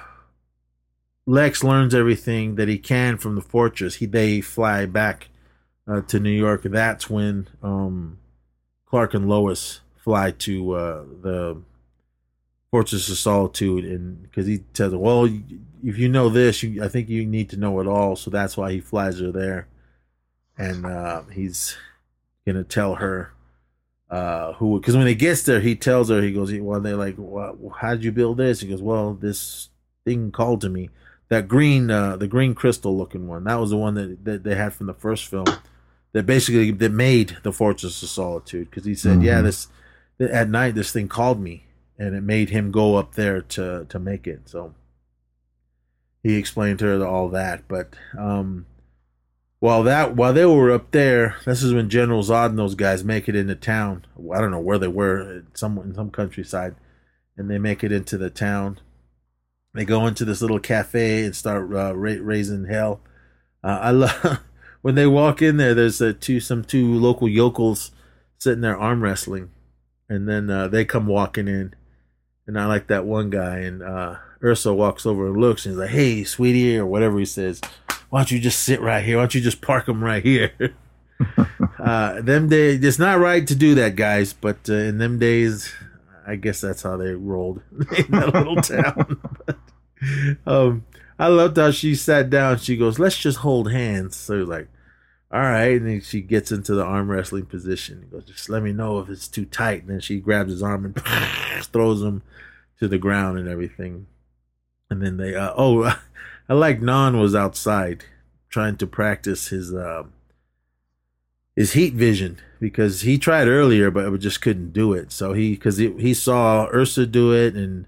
Lex learns everything that he can from the fortress, he they fly back uh, to New York. That's when um, Clark and Lois fly to uh, the Fortress of Solitude, and because he says, "Well, if you know this, you, I think you need to know it all." So that's why he flies her there, and uh, he's gonna tell her uh, who. Because when he gets there, he tells her, he goes, "Well, they're like, well, how did you build this?" He goes, "Well, this thing called to me." That green, uh, the green crystal looking one. That was the one that, that they had from the first film. That basically that made the Fortress of Solitude. Because he said, "Yeah, this at night this thing called me." and it made him go up there to to make it. So he explained to her all that. But um, while that while they were up there, this is when General Zod and those guys make it into town. I don't know where they were, some in some countryside, and they make it into the town. They go into this little cafe and start uh, ra- raising hell. Uh, I love <laughs> when they walk in there. There's uh, two some two local yokels sitting there arm wrestling, and then uh, they come walking in and I like that one guy, and uh, Ursa walks over and looks, and he's like, "Hey, sweetie," or whatever he says. Why don't you just sit right here? Why don't you just park them right here? <laughs> uh, them days, it's not right to do that, guys. But uh, in them days, I guess that's how they rolled <laughs> in that little <laughs> town. but, um, I loved how she sat down. She goes, "Let's just hold hands." So he's like, "All right," and then she gets into the arm wrestling position. He goes, "Just let me know if it's too tight." And then she grabs his arm and throws him to the ground and everything. And then they, uh, oh, I like Non was outside trying to practice his uh, his heat vision because he tried earlier but just couldn't do it. So he because he, he saw Ursa do it and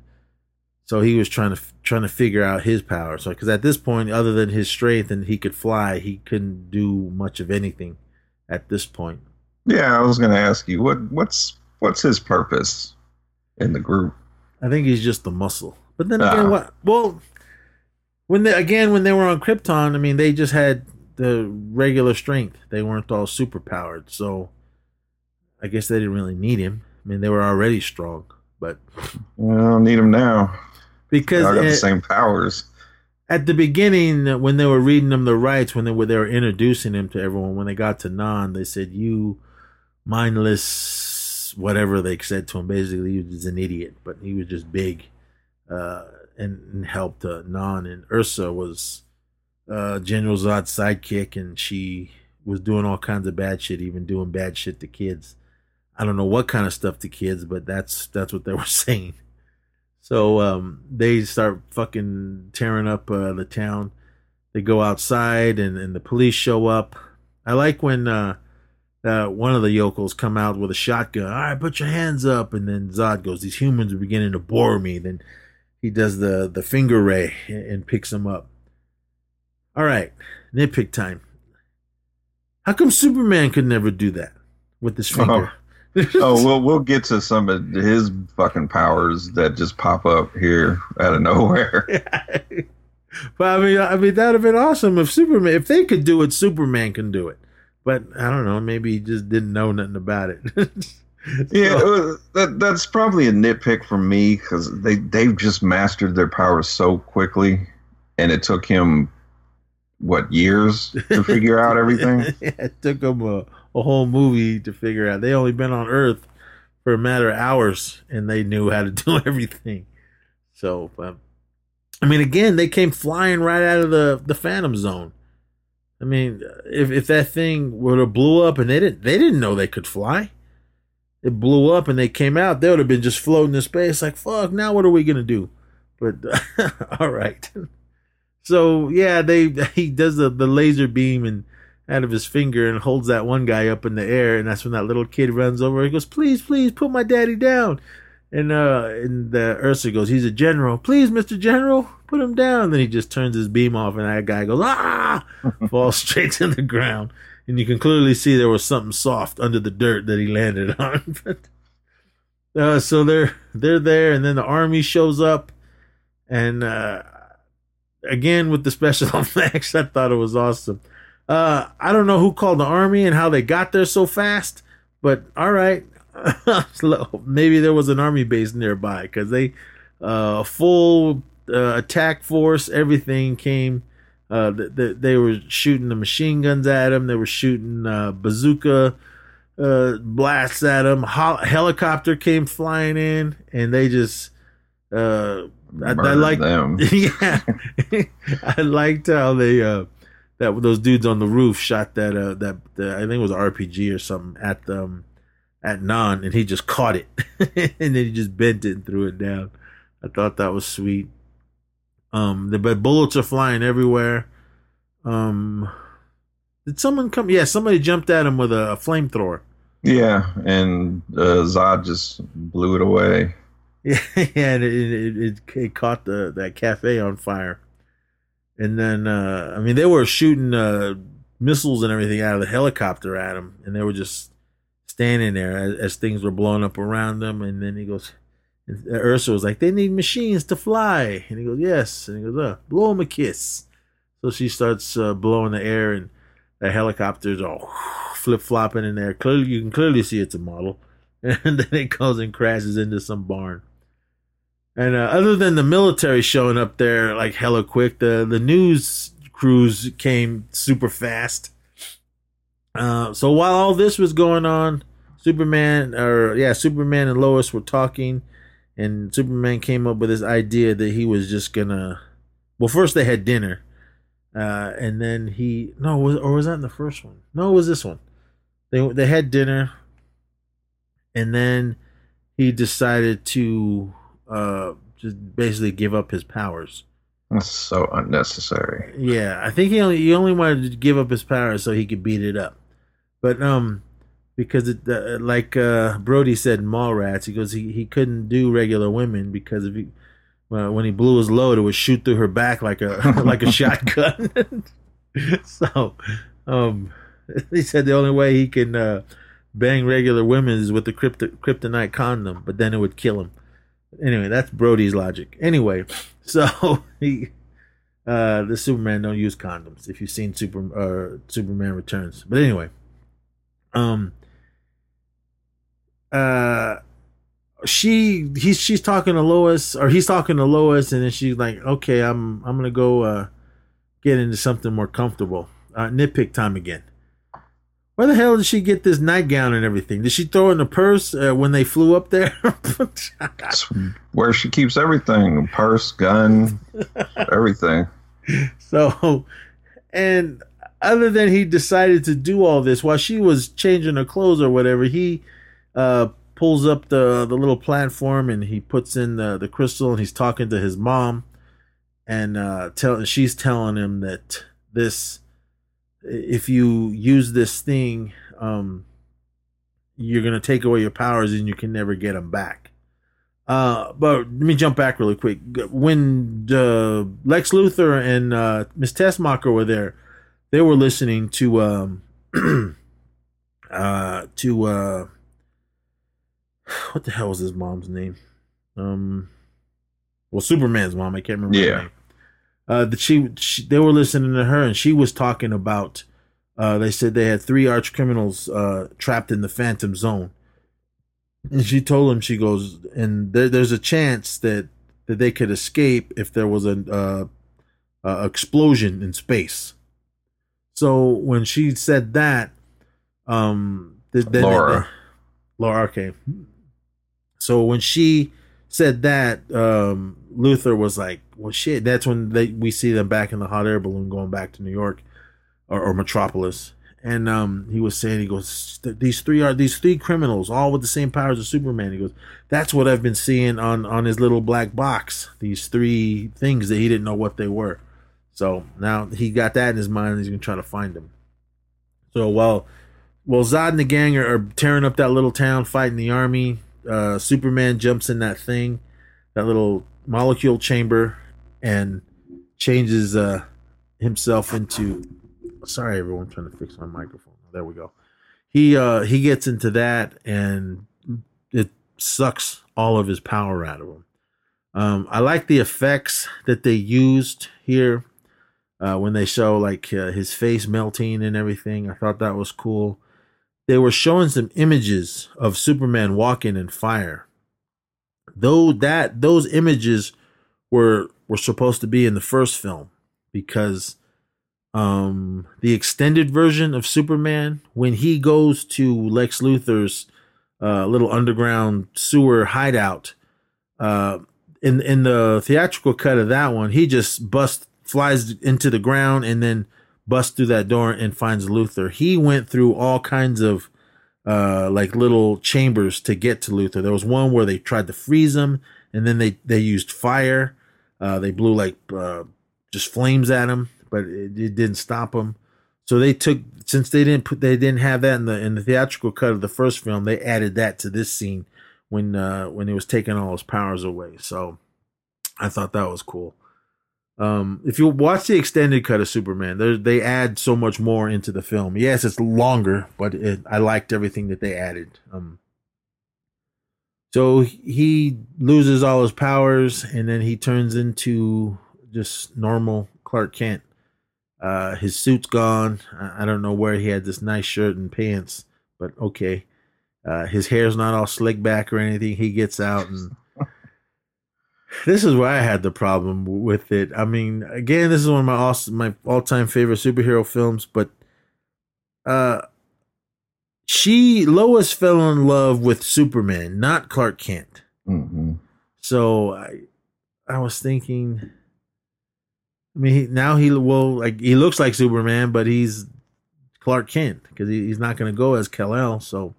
so he was trying to trying to figure out his power. So because at this point, other than his strength and he could fly, he couldn't do much of anything at this point. Yeah, I was going to ask you what what's what's his purpose in the group. I think he's just the muscle. But then again, uh, what? Well, when they again when they were on Krypton, I mean, they just had the regular strength. They weren't all super powered, so I guess they didn't really need him. I mean, they were already strong, but I don't need him now because I got the same powers. At the beginning, when they were reading them the rights, when they were they were introducing him to everyone, when they got to Non, they said, "You mindless, whatever they said to him. Basically, he was an idiot, but he was just big." Uh, and, and helped uh, Non. And Ursa was uh, General Zod's sidekick, and she was doing all kinds of bad shit, even doing bad shit to kids. I don't know what kind of stuff to kids, but that's that's what they <laughs> were saying. So um, they start fucking tearing up uh, the town. They go outside, and, and the police show up. I like when uh, uh, one of the yokels come out with a shotgun. All right, put your hands up, and then Zod goes, "These humans are beginning to bore me." Then he does the the finger ray and picks him up. All right, nitpick time. How come Superman could never do that with his finger? Oh, oh we'll we'll get to some of his fucking powers that just pop up here out of nowhere. <laughs> but I mean, I mean that'd have been awesome if Superman, if they could do it, Superman can do it. But I don't know, maybe he just didn't know nothing about it. <laughs> <laughs> yeah, was, that that's probably a nitpick for me because they they've just mastered their powers so quickly, and it took him what years to figure out everything. <laughs> yeah, it took them a, a whole movie to figure out. They only been on Earth for a matter of hours, and they knew how to do <laughs> everything. So, um, I mean, again, they came flying right out of the the Phantom Zone. I mean, if if that thing would have blew up and they didn't they didn't know they could fly it blew up and they came out, they would have been just floating in space. Like, fuck, now what are we gonna do? But <laughs> all right. So yeah, they <laughs> he does the, the laser beam and out of his finger and holds that one guy up in the air, and that's when that little kid runs over. He goes, "Please, please, put my daddy down." And uh, and the Ursa goes, "He's a general. Please, Mister General, put him down." Then he just turns his beam off, and that guy goes, "Ah!" <laughs> falls straight to the ground and you can clearly see there was something soft under the dirt that he landed <laughs> on. but uh, so they're they're there, and then the army shows up, and uh, again with the special <laughs> effects, I thought it was awesome. Uh, I don't know who called the army and how they got there so fast, but all right, <laughs> maybe there was an army base nearby because they uh, full uh, attack force, everything came. Uh, they, they were shooting the machine guns at him. They were shooting uh, bazooka uh, blasts at him. Hol- helicopter came flying in, and they just. Uh, I, I like them. <laughs> yeah, I liked how they uh, that those dudes on the roof shot that uh that the, I think it was RPG or something at them at Non, and he just caught it, <laughs> and then he just bent it and threw it down. I thought that was sweet. Um, the but bullets are flying everywhere. Um, did someone come? Yeah, somebody jumped at him with a, a flamethrower. Yeah, and uh, Zod just blew it away. <laughs> Yeah, and it, it, it, it caught the that cafe on fire. And then, uh, I mean, they were shooting uh, missiles and everything out of the helicopter at him, and they were just standing there as, as things were blowing up around them. And then he goes, and Ursa was like, "They need machines to fly," and he goes, "Yes," and he goes, uh, "Blow him a kiss." So she starts uh, blowing the air, and the helicopters all <laughs> flip flopping in there. Clearly, you can clearly see it's a model, <laughs> and then it goes and crashes into some barn. And uh, other than the military showing up there like hella quick, the the news crews came super fast. Uh, so while all this was going on, Superman or yeah, Superman and Lois were talking, and Superman came up with this idea that he was just gonna. Well, first they had dinner, uh, and then he no, was or was that in the first one? No, it was this one. They they had dinner, and then he decided to uh, just basically give up his powers. That's so unnecessary. Yeah, I think he only he only wanted to give up his powers so he could beat it up, but um, because it uh, like uh, Brodie said Mallrats, he goes he, he couldn't do regular women because if he well, when he blew his load, it would shoot through her back like a <laughs> like a shotgun. <laughs> so, um, <laughs> he said the only way he can uh, bang regular women is with the krypto- kryptonite condom, but then it would kill him. Anyway, that's Brodie's logic. Anyway, so he, uh, the Superman don't use condoms. If you've seen Super uh, Superman Returns, but anyway, um, uh, she he's she's talking to Lois or he's talking to Lois, and then she's like, okay, I'm I'm gonna go uh, get into something more comfortable. Uh, nitpick time again. Where the hell did she get this nightgown and everything? Did she throw in the purse uh, when they flew up there? That's where she keeps everything purse, gun, everything. <laughs> So, and other than he decided to do all this while she was changing her clothes or whatever, he uh, pulls up the, the little platform and he puts in the, the crystal and he's talking to his mom. And uh, tell, she's telling him that this if you use this thing, um, you're gonna take away your powers and you can never get them back. Uh, but let me jump back really quick. When uh, Lex Luthor and uh, Miss Tessmacher were there, they were listening to um, <clears throat> uh, to uh, <sighs> what the hell was his mom's name? Um, well, Superman's mom. I can't remember. her Yeah. name uh, that she, she they were listening to her and she was talking about uh, they said they had three arch criminals uh, trapped in the phantom zone and she told him she goes and there, there's a chance that that they could escape if there was a uh, uh, explosion in space so when she said that um th- then Laura. Laura okay so when she said that um Luthor was like, "Well, shit." That's when they we see them back in the hot air balloon going back to New York or, or Metropolis, and um he was saying he goes, "These three are these three criminals, all with the same powers as Superman." He goes, "That's what I've been seeing on on his little black box. These three things that he didn't know what they were." So now he got that in his mind. He's gonna try to find them. So while while Zod and the gang are, are tearing up that little town, fighting the army, uh, Superman jumps in that thing, that little molecule chamber, and changes uh, himself into. Sorry, everyone, trying to fix my microphone. There we go. He uh, he gets into that, and it sucks all of his power out of him. Um, I like the effects that they used here uh, when they show like uh, his face melting and everything. I thought that was cool. They were showing some images of Superman walking in fire. Though that those images were were supposed to be in the first film because um the extended version of Superman when he goes to Lex Luthor's uh, little underground sewer hideout uh in in the theatrical cut of that one he just busts flies into the ground and then busts through that door and finds Luthor. He went through all kinds of uh like little chambers to get to Luthor. There was one where they tried to freeze him and then they they used fire. Uh they blew like uh just flames at him, but it, it didn't stop him. So they took since they didn't put they didn't have that in the in the theatrical cut of the first film, they added that to this scene when uh when he was taking all his powers away. So I thought that was cool. Um, if you watch the extended cut of Superman, they add so much more into the film. Yes, it's longer, but it, I liked everything that they added. Um, so he loses all his powers, and then he turns into just normal Clark Kent. Uh, his suit's gone. I, I don't know where he had this nice shirt and pants, but okay. Uh, his hair's not all slicked back or anything. He gets out and this is where I had the problem with it. I mean, again, this is one of my all, my all time favorite superhero films, but uh, she Lois fell in love with Superman, not Clark Kent. hmm So I I was thinking. I mean, he, now he well, like he looks like Superman, but he's Clark Kent because he, he's not going to go as Kal El. So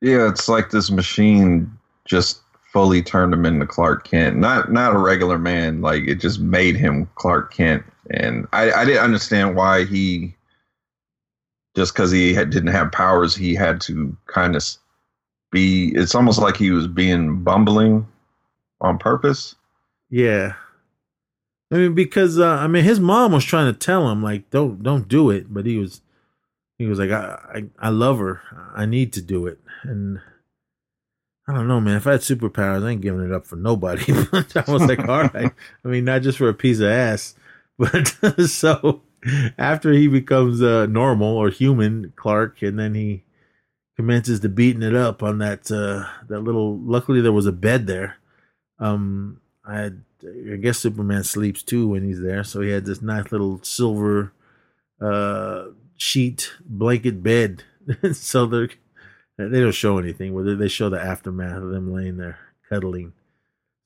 Yeah, it's like this machine just fully turned him into Clark Kent. Not not a regular man. Like it just made him Clark Kent. And I, I didn't understand why he just because he had, didn't have powers, he had to kind of be. It's almost like he was being bumbling on purpose. Yeah. I mean, because uh, I mean, his mom was trying to tell him like, don't don't do it, but he was he was like, I I, I love her, I need to do it, and I don't know, man. If I had superpowers, I ain't giving it up for nobody. <laughs> I was like, <laughs> all right. I mean, not just for a piece of ass, <laughs> but so after he becomes uh, normal or human Clark, and then he commences to beating it up on that uh, that little. Luckily, there was a bed there. Um, I had, I guess Superman sleeps too when he's there, so he had this nice little silver uh, sheet blanket bed. so they're they don't show anything. Whether they show the aftermath of them laying there cuddling.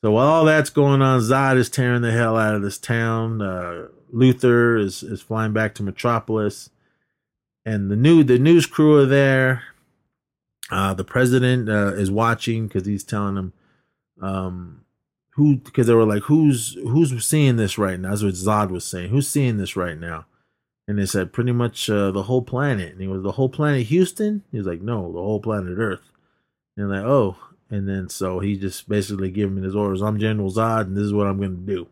So while all that's going on, Zod is tearing the hell out of this town. Uh, Luthor is is flying back to Metropolis, and the new the news crew are there. Uh, the president uh, is watching because he's telling them um, who because they were like who's who's seeing this right now. That's what Zod was saying. Who's seeing this right now? And they said pretty much uh, the whole planet. And he was the whole planet Houston. He was like, no, the whole planet Earth. And like, oh. And then so he just basically gave him his orders. I'm General Zod, and this is what I'm going to do.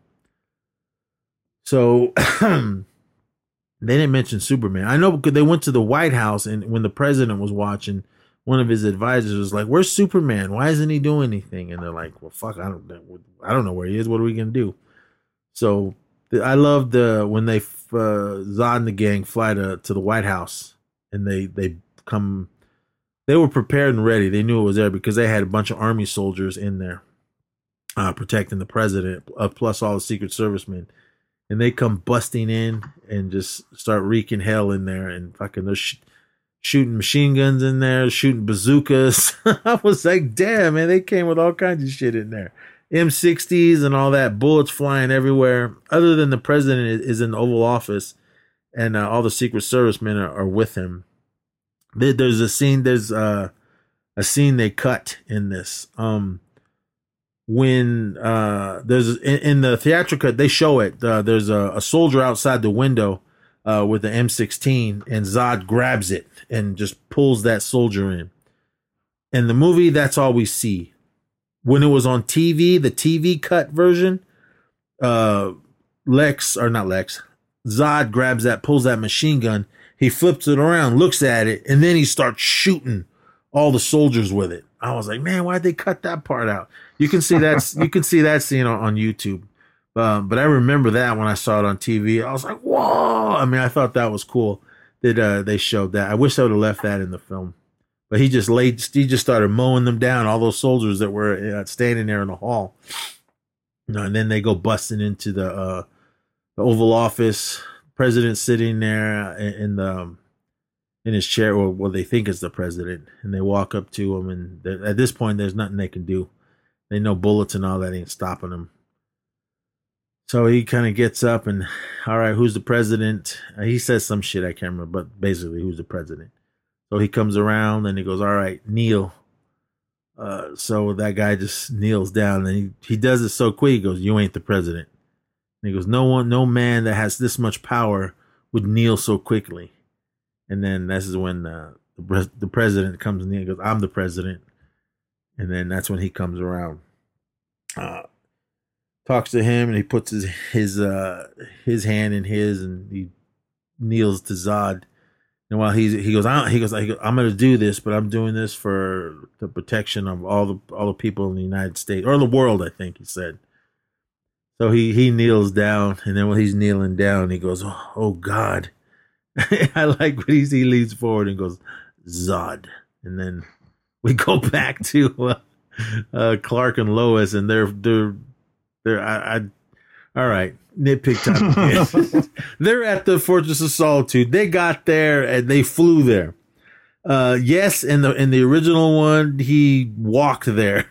So <clears throat> they didn't mention Superman. I know because they went to the White House, and when the president was watching, one of his advisors was like, "Where's Superman? Why isn't he doing anything?" And they're like, "Well, fuck, I don't, I don't know where he is. What are we gonna do?" So I love the when they uh, Zod and the gang fly to to the White House, and they they come. They were prepared and ready. They knew it was there because they had a bunch of army soldiers in there, uh, protecting the president, uh, plus all the Secret Servicemen and they come busting in and just start wreaking hell in there and fucking they're sh- shooting machine guns in there, shooting bazookas. <laughs> I was like, damn, man, they came with all kinds of shit in there. M60s and all that, bullets flying everywhere. Other than the president is in the Oval Office and uh, all the Secret Service men are, are with him. There, there's a scene, there's uh, a scene they cut in this. Um, when uh there's in, in the theatrical they show it uh, there's a, a soldier outside the window uh with the M16 and Zod grabs it and just pulls that soldier in. In the movie that's all we see. When it was on TV, the TV cut version, uh Lex or not Lex, Zod grabs that pulls that machine gun, he flips it around, looks at it and then he starts shooting all the soldiers with it. I was like, man, why'd they cut that part out? You can see that you can see that scene on, on YouTube. Um, but I remember that when I saw it on TV. I was like, whoa! I mean, I thought that was cool that uh, they showed that. I wish I would have left that in the film. But he just laid, he just started mowing them down, all those soldiers that were uh, standing there in the hall. And then they go busting into the uh, the Oval Office. President sitting there in, the um, in his chair, or what they think is the president, and they walk up to him. And at this point, there's nothing they can do. They know bullets and all that ain't stopping them. So he kind of gets up and, all right, who's the president? He says some shit I can't remember, but basically, who's the president? So he comes around and he goes, all right, kneel. Uh, so that guy just kneels down and he, he does it so quick. He goes, you ain't the president. And he goes, no one, no man that has this much power would kneel so quickly. And then this is when uh, the, the president comes in and goes, I'm the president. And then that's when he comes around. Uh, talks to him and he puts his his uh his hand in his and he kneels to Zod. And while he's he goes, I, he goes, I, I'm going to do this, but I'm doing this for the protection of all the all the people in the United States or the world. I think he said. So he he kneels down, and then when he's kneeling down, he goes, "Oh, oh God!" <laughs> I like what he he leans forward and goes, "Zod," and then we go <laughs> back to uh, uh, Clark and Lois, and they're they're they're I, I all right nitpick time. <laughs> they're at the Fortress of Solitude. They got there and they flew there. Uh, yes, in the in the original one, he walked there.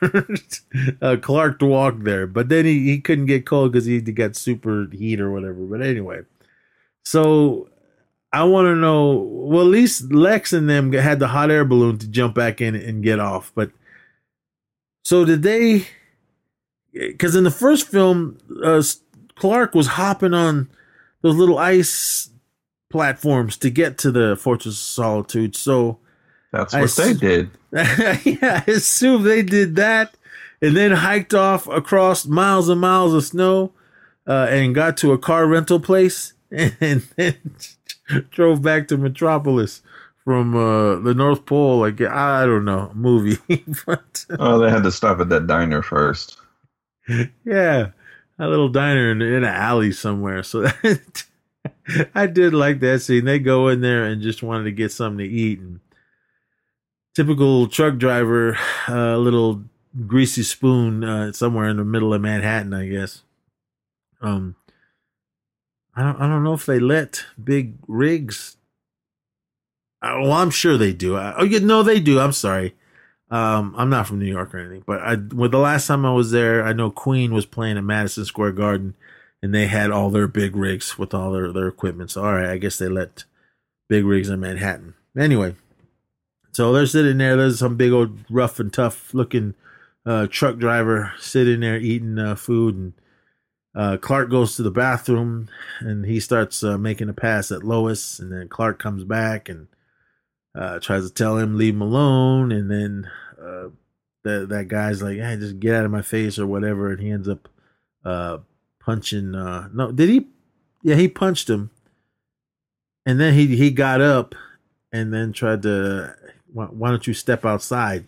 <laughs> uh, Clark walked there, but then he, he couldn't get cold because he, got super heat or whatever. But anyway, so I want to know. Well, at least Lex and them had the hot air balloon to jump back in and get off. But so did they? Because in the first film, uh, Clark was hopping on those little ice platforms to get to the Fortress of Solitude. So that's what I they did. <laughs> yeah, I assume they did that and then hiked off across miles and miles of snow uh, and got to a car rental place <laughs> and then <laughs> drove back to Metropolis from uh, the North Pole. Like, I don't know, movie. but, oh, they had to stop at that diner first. Yeah, a little diner in, in an alley somewhere. So <laughs> I did like that scene. They go in there and just wanted to get something to eat and typical truck driver, a uh, little greasy spoon uh, somewhere in the middle of Manhattan, I guess. Um, I don't, I don't know if they let big rigs. Uh, well, I'm sure they do. I, oh, yeah, no, they do. I'm sorry. Um, I'm not from New York or anything, but I, well, the last time I was there, I know Queen was playing at Madison Square Garden, and they had all their big rigs with all their their equipment. So, all right, I guess they let big rigs in Manhattan. Anyway, so they're sitting there. There's some big old rough and tough looking uh, truck driver sitting there eating uh, food, and uh, Clark goes to the bathroom and he starts uh, making a pass at Lois, and then Clark comes back and uh, tries to tell him leave him alone, and then uh, that that guy's like, "Hey, just get out of my face" or whatever, and he ends up punching. no, did he? Yeah, he punched him, and then he he got up and then tried to why, why don't you step outside?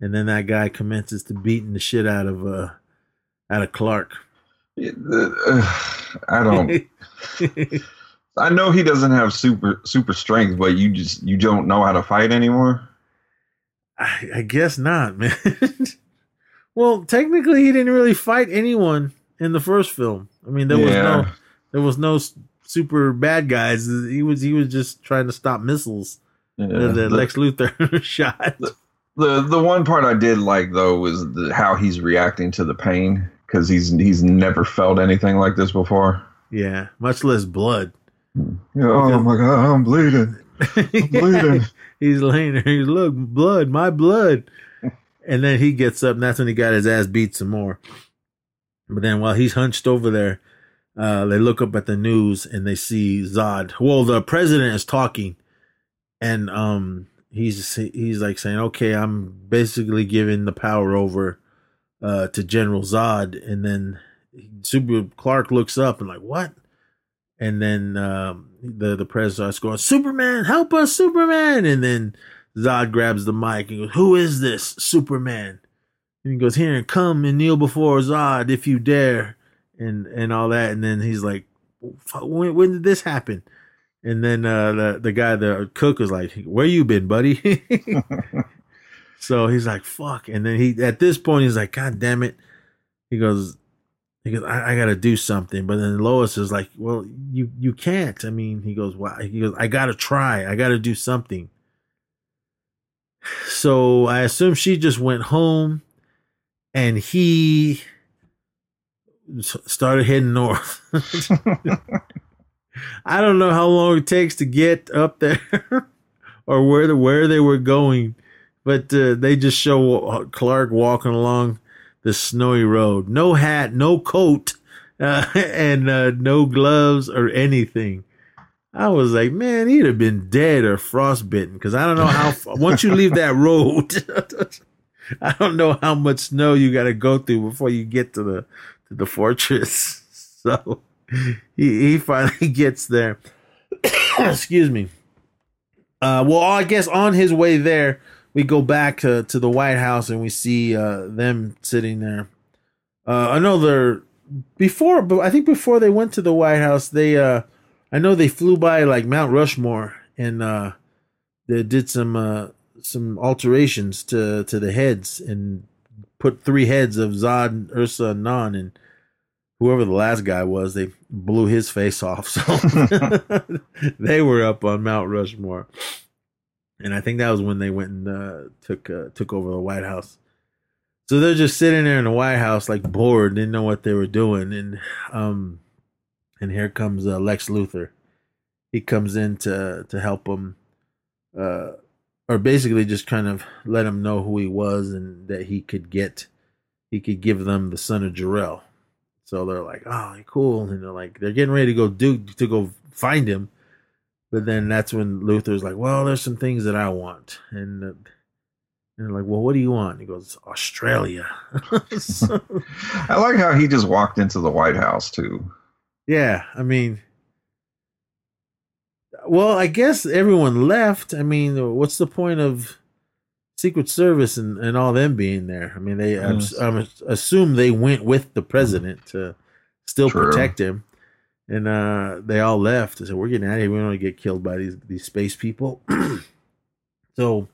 And then that guy commences to beating the shit out of uh out of Clark. I don't. <laughs> I know he doesn't have super super strength, but you just you don't know how to fight anymore. I, I guess not, <laughs> man. well, technically, he didn't really fight anyone in the first film. I mean, there yeah. was no there was no super bad guys. He was he was just trying to stop missiles. Yeah, the, the, Lex Luthor <laughs> shot. The, the, the one part I did like though was the, how he's reacting to the pain because he's he's never felt anything like this before. Yeah, much less blood. Oh my god, I'm bleeding. I'm <laughs> bleeding. <laughs> he's laying there. He's look blood, my blood. And then he gets up, and that's when he got his ass beat some more. But then while he's hunched over there, uh, they look up at the news and they see Zod. Well, the president is talking and um he's he's like saying, okay, I'm basically giving the power over uh to General Zod, and then Super Clark looks up and like what? And then um, the the president starts going, Superman, help us, Superman! And then Zod grabs the mic and goes, "Who is this Superman?" And he goes, "Here, and come and kneel before Zod if you dare," and and all that. And then he's like, "When, when did this happen?" And then uh, the the guy, the cook, was like, "Where you been, buddy?" <laughs> so he's like, "Fuck!" And then he, at this point, he's like, "God damn it!" He goes, "He goes, I, I got to do something." But then Lois is like, "Well, you you can't." I mean, he goes, "Why?" He goes, "I got to try. I got to do something." <sighs> So I assume she just went home, and he started heading north. <laughs> I don't know how long it takes to get up there <laughs> or where the, where they were going, but uh, they just show Clark walking along the snowy road, no hat, no coat, <laughs> uh, and uh, no gloves or anything. I was like, man, he'd have been dead or frostbitten because I don't know how. once you leave that road, <laughs> I don't know how much snow you got to go through before you get to the to the fortress. <laughs> So he he finally gets there. <coughs> Excuse me. Uh, well, I guess on his way there, we go back to, to the White House and we see uh, them sitting there. Uh, I know they're before, but I think before they went to the White House, they uh, I know they flew by like Mount Rushmore and uh, they did some uh, some alterations to to the heads and put three heads of Zod, Ursa, and Non, and whoever the last guy was, they blew his face off. So <laughs> <laughs> they were up on Mount Rushmore, and I think that was when they went and uh, took uh, took over the White House. So they're just sitting there in the White House, like bored, didn't know what they were doing, and um, and here comes uh, Lex Luthor. He comes in to to help them, uh, or basically just kind of let him know who he was and that he could get, he could give them the son of Jor-El. So they're like, "Oh, cool," and they're like, they're getting ready to go do to go find him, but then that's when Luthor's like, "Well, there's some things that I want," and. Uh, and they're like, well, what do you want? He goes, Australia. <laughs> so, I like how he just walked into the White House too. yeah, I mean, well, I guess everyone left. I mean, what's the point of Secret Service and, and all them being there? I mean, they Yes. I assume they went with the president to still True. protect him, and uh, they all left. They said, "We're getting out of here. We don't want to get killed by these these space people." <clears throat> so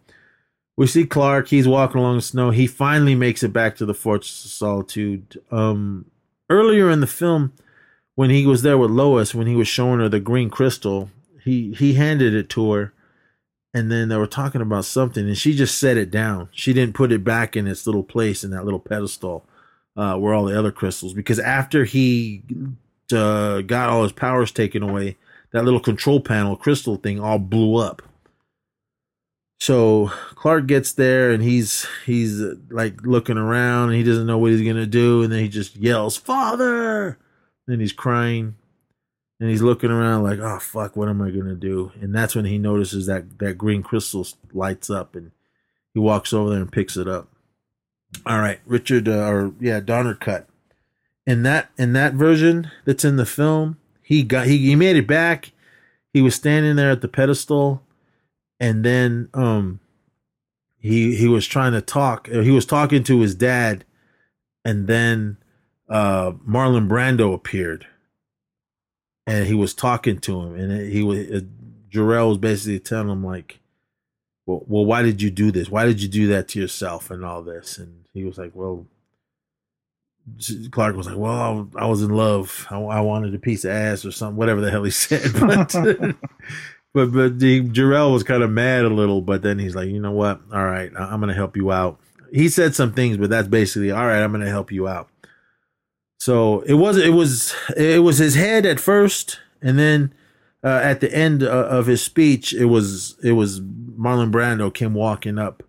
we see Clark. He's walking along the snow. He finally makes it back to the Fortress of Solitude. Um, earlier in the film, when he was there with Lois, when he was showing her the green crystal, he he handed it to her, and then they were talking about something, and she just set it down. She didn't put it back in its little place in that little pedestal uh, where all the other crystals. Because after he uh, got all his powers taken away, that little control panel crystal thing all blew up. So Clark gets there and he's he's uh, like looking around and he doesn't know what he's gonna do and then he just yells father and he's crying and he's looking around like oh fuck what am I gonna do and that's when he notices that that green crystal lights up and he walks over there and picks it up. All right, Richard uh, or yeah Donner cut in that in that version that's in the film he got he, he made it back. He was standing there at the pedestal and then um he he was trying to talk uh, he was talking to his dad and then uh Marlon Brando appeared and he was talking to him and he was uh, Jor-El was basically telling him like well, well why did you do this? Why did you do that to yourself and all this? And he was like well Clark was like, "Well, I, I was in love. I, I wanted a piece of ass or something, whatever the hell he <laughs> said." But <laughs> but but the, Jor-El was kind of mad a little. But then he's like, "You know what? All right, I, I'm going to help you out." He said some things, but that's basically, "All right, I'm going to help you out." So it was it was it was his head at first, and then uh, at the end uh, of his speech, it was it was Marlon Brando came walking up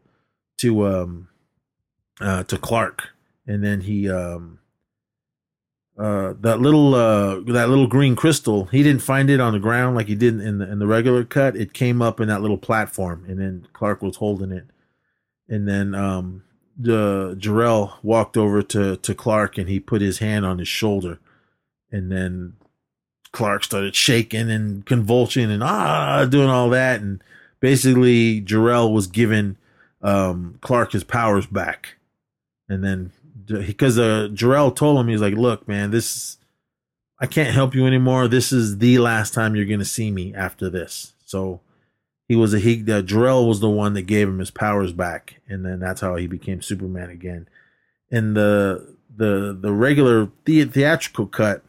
to um uh to Clark and then he um uh that little uh that little green crystal he didn't find it on the ground like he did in the in the regular cut. It came up in that little platform and then Clark was holding it. And then um the Jor-El walked over to to Clark and he put his hand on his shoulder. And then Clark started shaking and convulsing and ah doing all that. And basically Jor-El was given um, Clark his powers back, and then because uh, Jor-El told him he's like, "Look, man, this I can't help you anymore. This is the last time you're gonna see me after this." So he was a he. Uh, Jor-El was the one that gave him his powers back, and then that's how he became Superman again. In the the the regular the, theatrical cut,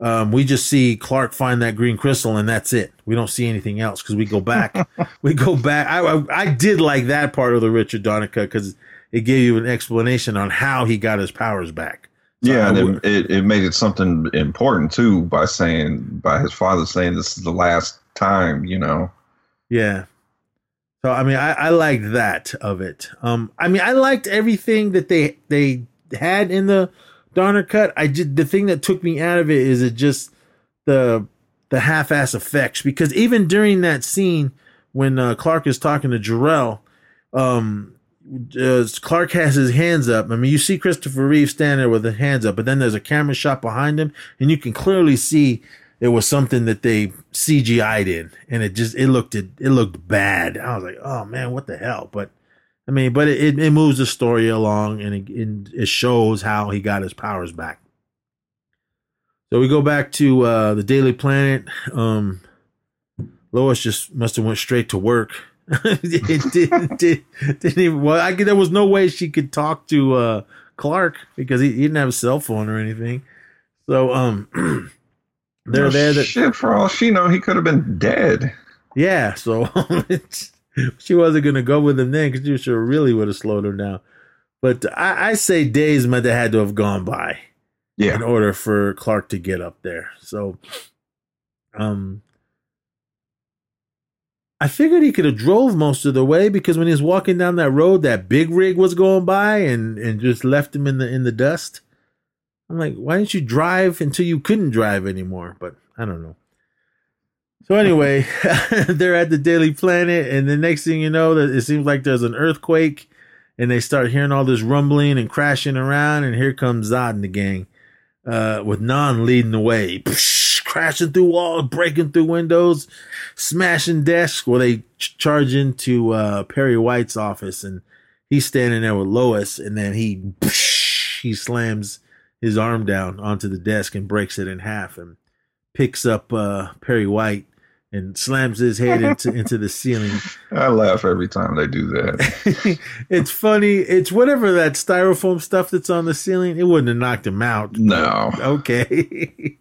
um, we just see Clark find that green crystal, and that's it. We don't see anything else because we go back. <laughs> we go back. I, I, I did like that part of the Richard Donner cut because it gave you an explanation on how he got his powers back. So yeah, and it, it, it made it something important too by saying by his father saying this is the last time, you know. Yeah. So I mean, I, I liked that of it. Um, I mean, I liked everything that they they had in the Donner cut. I did the thing that took me out of it is it just the the half-ass effects because even during that scene when uh, Clark is talking to Jor-El, um, uh, Clark has his hands up. I mean, you see Christopher Reeve standing there with his hands up, but then there's a camera shot behind him, and you can clearly see it was something that they CGI'd in, and it just it looked it, it looked bad. I was like, oh man, what the hell? But I mean, but it, it moves the story along, and it, it shows how he got his powers back. So we go back to uh, the Daily Planet. Um, Lois just must have went straight to work <laughs> it did, did, didn't even. Well, I there was no way she could talk to uh, Clark because he, he, didn't have a cell phone or anything. So um, <clears throat> they're oh, there. That shit, for all she know, he could have been dead. Yeah, so <laughs> she wasn't gonna go with him then because she sure really would have slowed him down. But I, I say days might have had to have gone by, yeah, in order for Clark to get up there. So, um, I figured he could have drove most of the way because when he was walking down that road, that big rig was going by and, and just left him in the in the dust. I'm like, why didn't you drive until you couldn't drive anymore? But I don't know. So anyway, <laughs> they're at the Daily Planet, and the next thing you know, it seems like there's an earthquake, and they start hearing all this rumbling and crashing around, and here comes Zod and the gang, uh, with Non leading the way. Psh, crashing through walls, breaking through windows, smashing desks. Well, they ch- charge into uh, Perry White's office, and he's standing there with Lois, and then he <laughs> he slams his arm down onto the desk and breaks it in half, and picks up uh, Perry White and slams his head into <laughs> into the ceiling. I laugh every time they do that. <laughs> it's funny. It's whatever that styrofoam stuff that's on the ceiling. It wouldn't have knocked him out. No. Okay.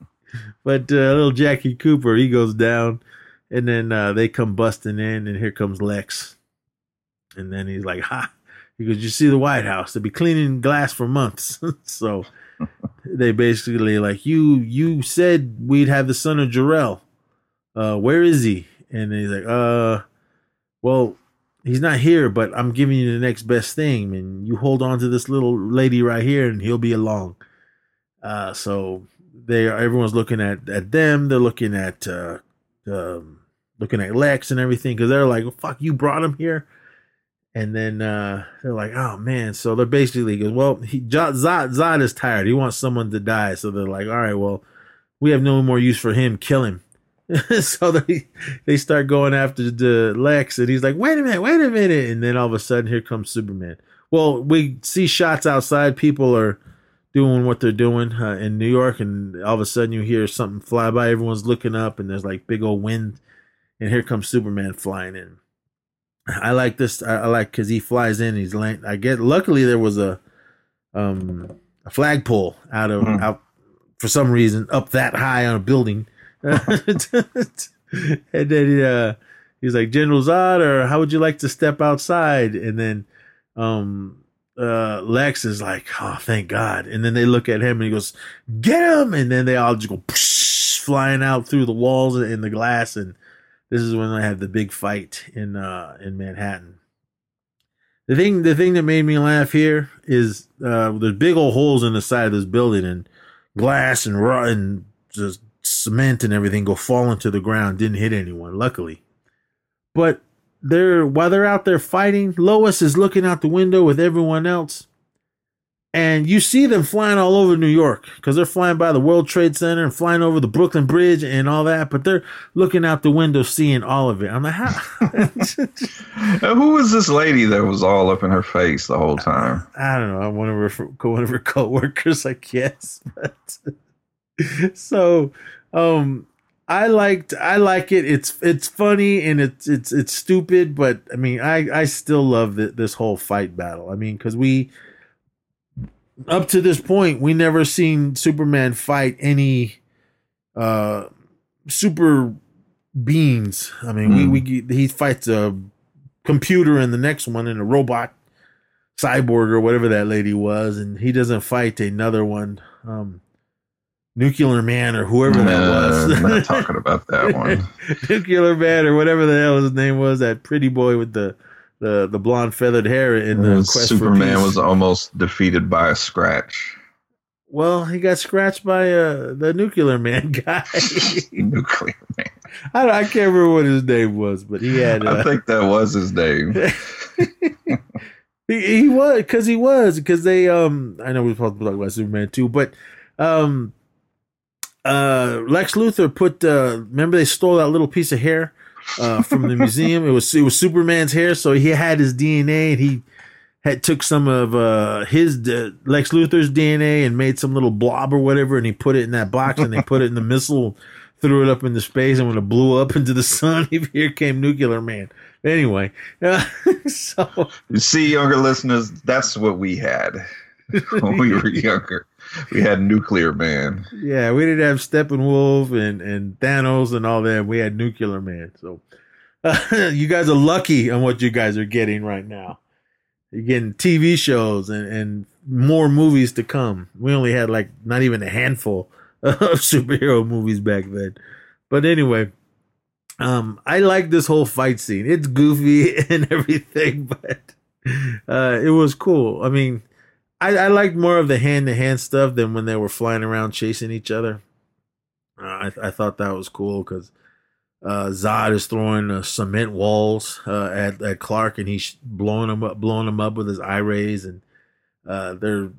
But uh, little Jackie Cooper, he goes down, and then uh, they come busting in, and here comes Lex. And then he's like, "Ha!" He goes, "You see the White House? They'll be cleaning glass for months." <laughs> so they basically like, "You you said we'd have the son of Jor-El. Uh, where is he?" And he's like, "Uh, well." He's not here, but I'm giving you the next best thing, and you hold on to this little lady right here, and he'll be along. Uh, so they are everyone's looking at at them. They're looking at uh, um, looking at Lex and everything because they're like, "Fuck, you brought him here." And then uh, they're like, "Oh man!" So they're basically goes, "Well, he, Zod, Zod is tired. He wants someone to die." So they're like, "All right, well, we have no more use for him. Kill him." <laughs> so they they start going after the Lex, and he's like, "Wait a minute, wait a minute!" And then all of a sudden, here comes Superman. Well, we see shots outside. People are doing what they're doing uh, in New York, and all of a sudden you hear something fly by. Everyone's looking up, and there's like big old wind, and here comes Superman flying in. I like this. I, I like because he flies in. He's land. I get. Luckily, there was a um a flagpole out of mm-hmm. out for some reason up that high on a building, <laughs> and then uh, he's like General Zod, or how would you like to step outside? And then um uh, Lex is like, oh, thank God. And then they look at him and he goes, get him. And then they all just go psh, flying out through the walls and the glass. And this is when they have the big fight in, uh, in Manhattan. The thing, the thing that made me laugh here is, uh, there's big old holes in the side of this building and glass and, and just cement and everything go falling to the ground. Didn't hit anyone, luckily. But they're while they're out there fighting, Lois is looking out the window with everyone else. and you see them flying all over New York because they're flying by the World Trade Center and flying over the Brooklyn Bridge and all that, but they're looking out the window seeing all of it. I'm like, how? <laughs> Who was this lady that was all up in her face the whole time? I don't know. One of her one of her coworkers, I guess. <laughs> But so, um, I liked I like it. It's it's funny and it's it's it's stupid, but I mean, I I still love the, this whole fight battle. I mean, because we up to this point we never seen Superman fight any uh super beings. I mean, Hmm. we we he fights a computer in the next one and a robot cyborg or whatever that lady was, and he doesn't fight another one, um, nuclear man or whoever that Nah, was. I'm not <laughs> talking about that one. nuclear man or whatever the hell his name was, that pretty boy with the the, the blonde feathered hair in the quest for Superman was almost defeated by a scratch. well, he got scratched by uh, the nuclear man <laughs> guy. Nuclear man. I, don't- I can't remember what his name was, but he had. Uh, I think that was his name. <laughs> He, he was because he was because they um I know we're supposed to talk about Superman too, but um uh Lex Luthor put uh remember they stole that little piece of hair uh from the museum. It was it was Superman's hair, so he had his DNA and he had took some of uh his uh, Lex Luthor's DNA and made some little blob or whatever, and he put it in that box and they put it in the missile, threw it up into space, and when it blew up into the sun, <laughs> here came Nuclear Man. Anyway, uh, <laughs> so. You see, younger listeners, that's what we had when we were younger. We had Nuclear Man. Yeah, we didn't have Steppenwolf and and Thanos and all that. We had Nuclear Man. So uh, <laughs> you guys are lucky on what you guys are getting right now. You're getting TV shows and and more movies to come. We only had like not even a handful <laughs> of superhero movies back then. But anyway, um, I like this whole fight scene. It's goofy <laughs> and everything, but uh, it was cool. I mean, I, I liked more of the hand to hand stuff than when they were flying around chasing each other. Uh, I, I thought that was cool because uh, Zod is throwing uh, cement walls uh, at at Clark and he's blowing him up, blowing him up with his eye rays, and uh, they're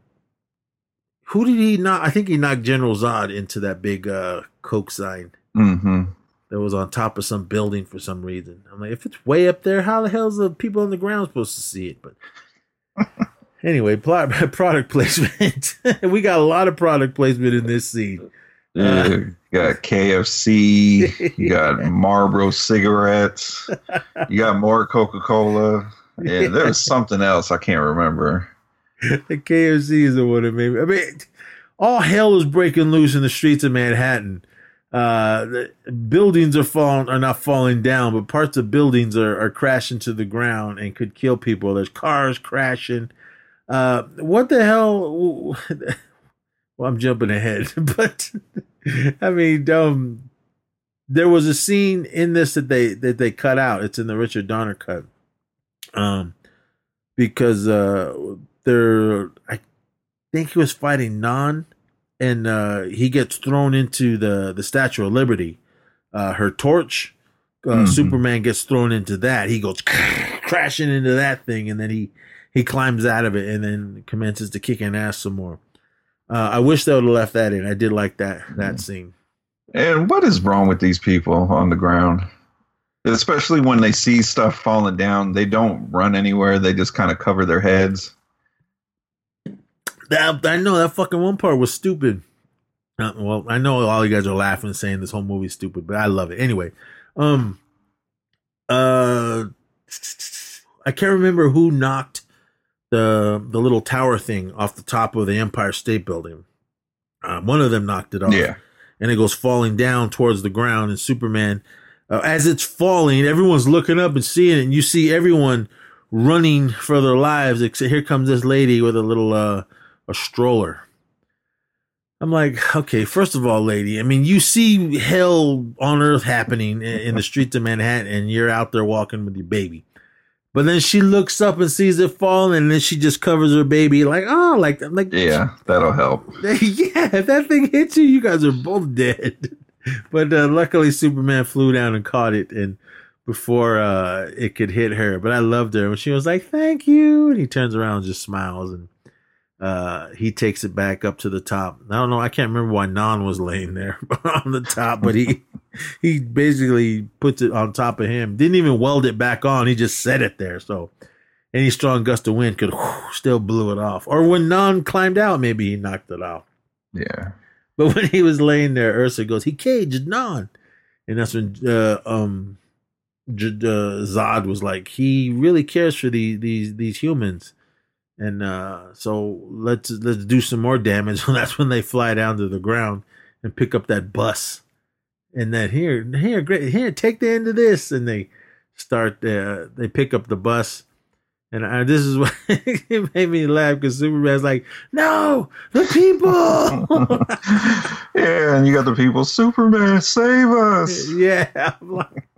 who did he knock? I think he knocked General Zod into that big uh, Coke sign Mm-hmm. that was on top of some building for some reason. I'm like, if it's way up there, how the hell's the people on the ground supposed to see it? But <laughs> anyway, plot, <laughs> product placement. <laughs> we got a lot of product placement in this scene. Yeah, you got KFC, you got <laughs> Marlboro cigarettes, you got more Coca Cola. Yeah, there was something else I can't remember. The KFC is the one that made me. I mean, all hell is breaking loose in the streets of Manhattan. Uh, the buildings are falling, are not falling down, but parts of buildings are, are crashing to the ground and could kill people. There's cars crashing. Uh, what the hell? Well, I'm jumping ahead, <laughs> but I mean, um, there was a scene in this that they that they cut out. It's in the Richard Donner cut, um, because uh, they're I think he was fighting Non, and uh, he gets thrown into the the Statue of Liberty. Uh, her torch, uh, Mhm. Superman gets thrown into that. He goes <laughs> crashing into that thing, and then he he climbs out of it, and then commences to kicking ass some more. Uh, I wish they would have left that in. I did like that that scene. And what is wrong with these people on the ground? Especially when they see stuff falling down, they don't run anywhere. They just kind of cover their heads. That I know that fucking one part was stupid. Uh, well, I know all you guys are laughing, saying this whole movie's stupid, but I love it anyway. Um, uh, I can't remember who knocked the the little tower thing off the top of the Empire State Building. Uh, one of them knocked it off. Yeah. and it goes falling down towards the ground. And Superman, uh, as it's falling, everyone's looking up and seeing it, and you see everyone running for their lives. Except here comes this lady with a little uh, a stroller. I'm like, okay, first of all, lady, I mean, you see hell on earth happening in, in the streets of Manhattan, and you're out there walking with your baby. But then she looks up and sees it falling, and then she just covers her baby, like, oh, like, like, Yeah, that'll help. <laughs> yeah, if that thing hits you, you guys are both dead. <laughs> But uh, luckily, Superman flew down and caught it, and before uh, it could hit her. But I loved her when she was like, "Thank you," and he turns around and just smiles, and uh, he takes it back up to the top. I don't know. I can't remember why Non was laying there <laughs> on the top, but he <laughs> he basically puts it on top of him. Didn't even weld it back on. He just set it there. So any strong gust of wind could still blew it off. Or when Non climbed out, maybe he knocked it off. Yeah. But <laughs> when he was laying there, Ursa goes, "He caged Non," and that's when uh, um, J- uh, Zod was like, "He really cares for these these these humans." And uh, so let's let's do some more damage. <laughs> And that's when they fly down to the ground and pick up that bus. And then here, here, great, here, take the end of this, and they start. Uh, they pick up the bus, and I, this is <laughs> what it made me laugh because Superman's like, "No, the people." <laughs> yeah, and you got the people. Superman, save us! yeah, like,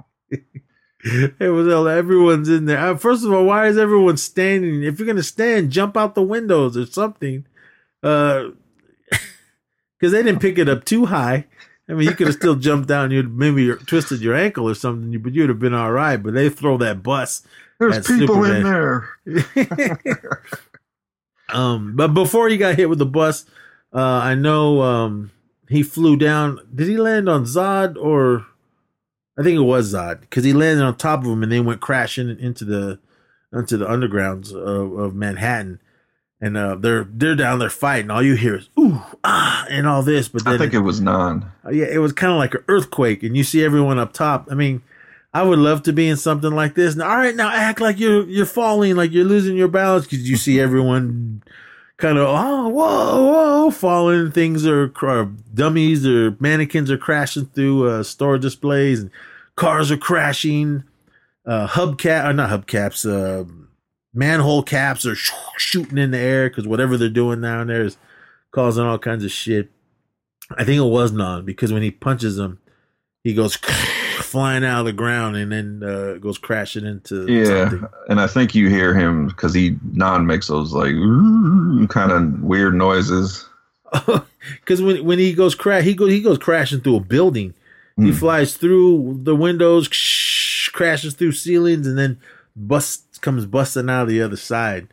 it was all everyone's in there. Uh, First of all, why is everyone standing? If you're gonna stand, jump out the windows or something. Uh, <laughs> because they didn't pick it up too high. I mean, you could have still <laughs> jumped down. You'd maybe twisted your ankle or something, but you'd have been all right. But they throw that bus. There's people in there. <laughs> um, but before he got hit with the bus, uh, I know um he flew down. Did he land on Zod or? I think it was Zod because he landed on top of him and then went crashing into the into the undergrounds of, of Manhattan. And uh, they're they're down there fighting. All you hear is ooh ah and all this. But I think it was non. uh, yeah, it was kind of like an earthquake, and you see everyone up top. I mean, I would love to be in something like this. Now, all right, now act like you're you're falling, like you're losing your balance because you see everyone kind of oh whoa whoa falling. Things are dummies or mannequins are crashing through uh, store displays, and cars are crashing. Uh, hubcap or not hubcaps, uh, manhole caps are sh- shooting in the air because whatever they're doing down there is causing all kinds of shit. I think it was Non because when he punches him, he goes <laughs> flying out of the ground and then uh, goes crashing into Yeah, something. and I think you hear him because he non makes those like kind of weird noises. <laughs> Because when when he goes crash, he goes he goes crashing through a building. He Hmm. flies through the windows, crashes through ceilings, and then busts comes busting out of the other side.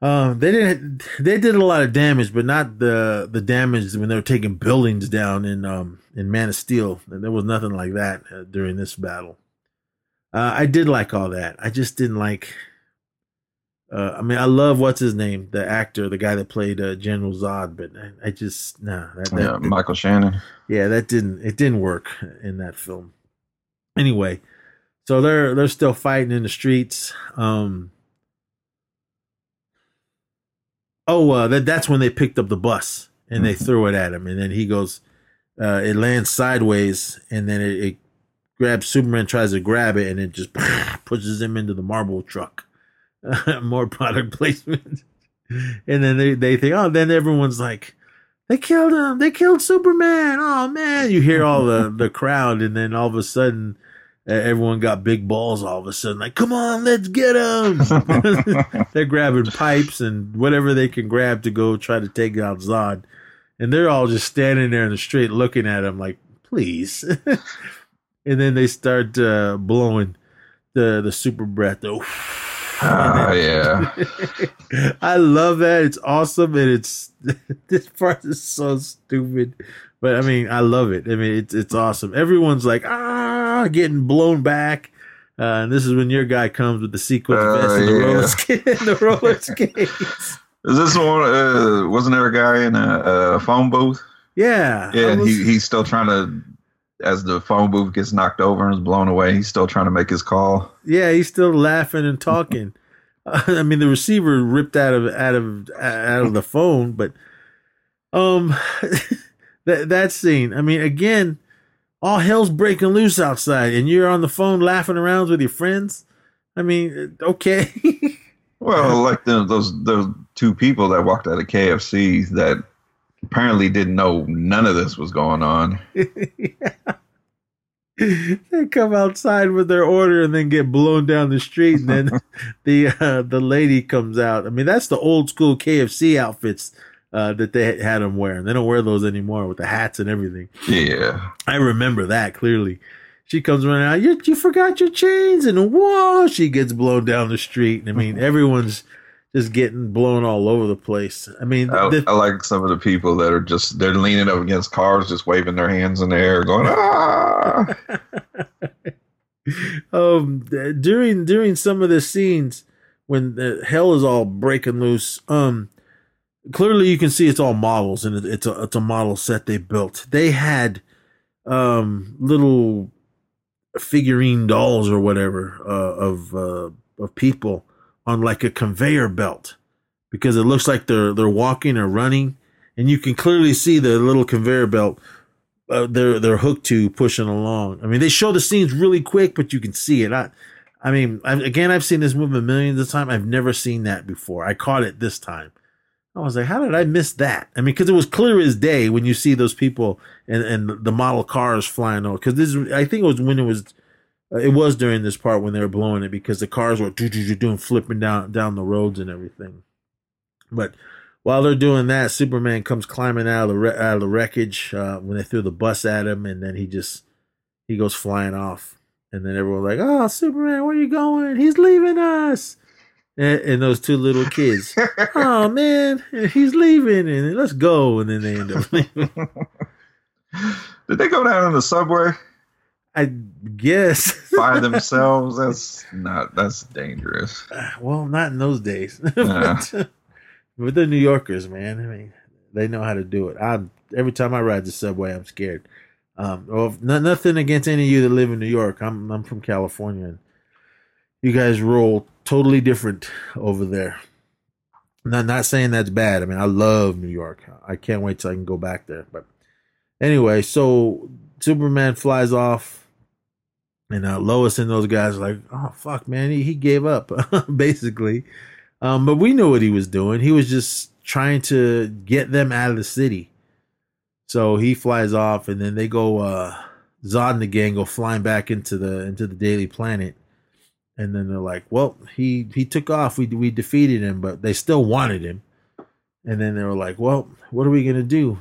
Um, they didn't. They did a lot of damage, but not the the damage when they were taking buildings down in um in Man of Steel. There was nothing like that uh, during this battle. Uh, I did like all that. I just didn't like. Uh, I mean, I love what's his name, the actor, the guy that played uh, General Zod, but I, I just nah. That, that, Yeah, Michael Shannon. yeah, that didn't it didn't work in that film. Anyway, so they're they're still fighting in the streets. Um Oh, uh, that that's when they picked up the bus and they threw it at him, and then he goes, uh, it lands sideways, and then it, it grabs Superman, tries to grab it, and it just <laughs> pushes him into the marble truck. <laughs> More product placement, and then they they think, oh, then everyone's like, they killed him. They killed Superman. Oh man! You hear all the the crowd, and then all of a sudden, everyone got big balls. All of a sudden, like, come on, let's get him! <laughs> they're grabbing pipes and whatever they can grab to go try to take out Zod, and they're all just standing there in the street looking at him like, please. <laughs> and then they start uh, blowing the the super breath. Ah, <laughs> yeah. I love that. It's awesome, and it's <laughs> this part is so stupid, but I mean, I love it. I mean, it's it's awesome. Everyone's like ah, getting blown back, uh, and this is when your guy comes with the sequence Uh, vest and the yeah. roller <laughs> the roller skates. Is this one? Uh, wasn't there a guy in a, a phone booth? Yeah, Yeah, was- he, he's still trying to. As the phone booth gets knocked over and is blown away, he's still trying to make his call. Yeah, he's still laughing and talking. <laughs> I mean, the receiver ripped out of out of out of the phone, but um, <laughs> that that scene. I mean, again, all hell's breaking loose outside, and you're on the phone laughing around with your friends. I mean, okay, <laughs> Well, like the, those those two people that walked out of KFC that apparently didn't know none of this was going on. <laughs> they come outside with their order and then get blown down the street, and then <laughs> the uh, the lady comes out. I mean, that's the old school KFC outfits uh, that they had them wearing. They don't wear those anymore with the hats and everything. Yeah, I remember that clearly. She comes running out. You, you forgot your chains, and whoa, she gets blown down the street. And I mean, everyone's just getting blown all over the place. I mean, I, the, I like some of the people that are just they're leaning up against cars, just waving their hands in the air, going ah. <laughs> um, during during some of the scenes when the hell is all breaking loose, um, clearly you can see it's all models and it's a it's a model set they built. They had um little figurine dolls or whatever uh, of uh, of people on like a conveyor belt because it looks like they're they're walking or running, and you can clearly see the little conveyor belt uh, they're they're hooked to pushing along. I mean, they show the scenes really quick, but you can see it. I, I mean, I, again, I've seen this movie millions of times. I've never seen that before. I caught it this time. I was like, how did I miss that? I mean, because it was clear as day when you see those people and, and the model cars flying over. Because this, I think it was when it was, it was during this part when they were blowing it because the cars were doing flipping down down the roads and everything. But while they're doing that, Superman comes climbing out of the out of the wreckage uh, when they threw the bus at him, and then he just he goes flying off, and then everyone's like, "Oh, Superman, where are you going? He's leaving us." And, and those two little kids, <laughs> oh man, he's leaving, and let's go, and then they end up <laughs> leaving. Did they go down in the subway? I guess by <laughs> themselves. That's not. That's dangerous. Well, not in those days. <laughs> Yeah. but they're New Yorkers, man. I mean, they know how to do it. I every time I ride the subway, I'm scared. Um, well, not, nothing against any of you that live in New York. I'm I'm from California, and you guys roll totally different over there. Not not saying that's bad. I mean, I love New York. I can't wait till I can go back there. But anyway, so Superman flies off, and uh, Lois and those guys are like, "Oh fuck, man, he, he gave up," <laughs> basically. Um, but we knew what he was doing. He was just trying to get them out of the city. So he flies off, and then they go. Uh, Zod and the gang go flying back into the into the Daily Planet, and then they're like, "Well, he he took off. We we defeated him, but they still wanted him." And then they were like, "Well, what are we gonna do?"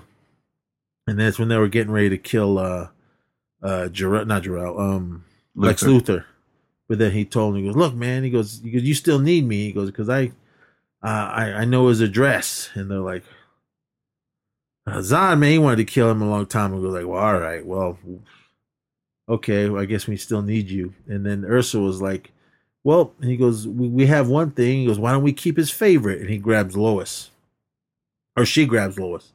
And that's when they were getting ready to kill uh uh not Jor-El, um. Lex Luthor. But then he told him, he goes, "Look, man," he goes, "You you still need me." He goes, "Because I, uh, I, I know his address." And they're like, uh, "Zod, man, he wanted to kill him a long time ago." Like, well, all right, well, okay, well, I guess we still need you. And then Ursa was like, "Well," he goes, we, "We have one thing." He goes, "Why don't we keep his favorite?" And he grabs Lois, or she grabs Lois.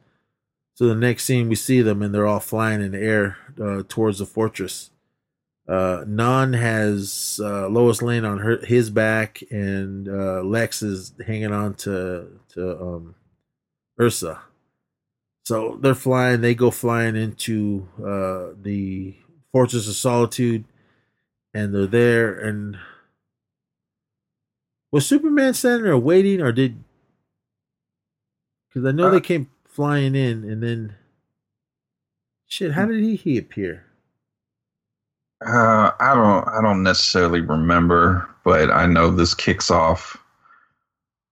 So the next scene, we see them, and they're all flying in the air uh, towards the fortress uh, Non has uh, Lois Lane on her his back, and uh, Lex is hanging on to to um, Ursa. So they're flying. They go flying into uh, the Fortress of Solitude, and they're there. And was Superman standing there waiting, or did? Because I know they uh, came flying in, and then shit. How did he he appear? Uh, I don't. I don't necessarily remember, but I know this kicks off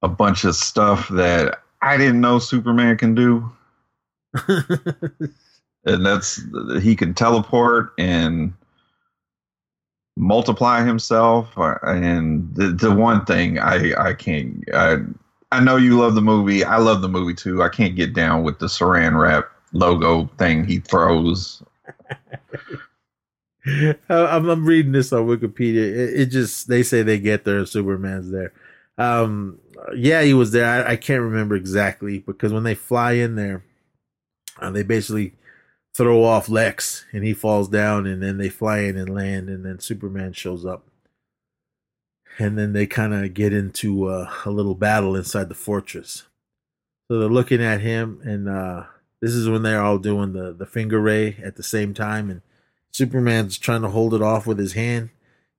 a bunch of stuff that I didn't know Superman can do. <laughs> and that's he can teleport and multiply himself. And the the one thing I I can't I I know you love the movie. I love the movie too. I can't get down with the Saran wrap logo thing he throws. <laughs> <laughs> I'm, I'm, reading this on Wikipedia. It, it, just they say they get there Superman's there. Um, yeah, he was there. I, I, can't remember exactly because when they fly in there, uh, they basically throw off Lex and he falls down, and then they fly in and land, and then Superman shows up, and then they kind of get into uh, a little battle inside the fortress. So they're looking at him, and uh, this is when they're all doing the the finger ray at the same time, and Superman's trying to hold it off with his hand,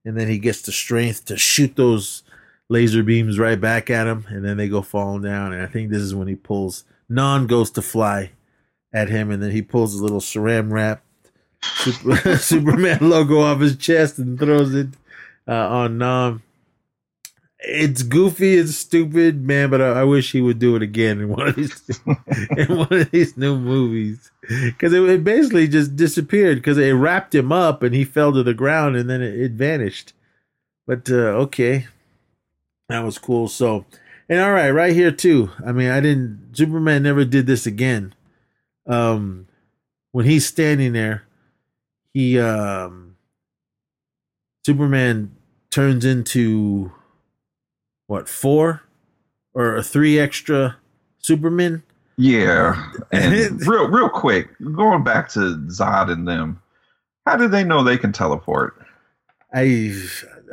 and then he gets the strength to shoot those laser beams right back at him, and then they go falling down. And I think this is when he pulls. Non goes to fly at him, and then he pulls a little saran wrap Super, <laughs> Superman <laughs> logo off his chest and throws it uh, on Non it's goofy, it's stupid, man. But I, I, wish he would do it again in one of these <laughs> in one of these new movies because it, it, basically just disappeared because it wrapped him up and he fell to the ground and then it, it vanished. But uh, okay, that was cool. So And all right, right here too. I mean, I didn't. Superman never did this again. Um, when he's standing there, he um, Superman turns into what four or three extra Supermen. Yeah, <laughs> and real real quick, going back to Zod and them, how do they know they can teleport? I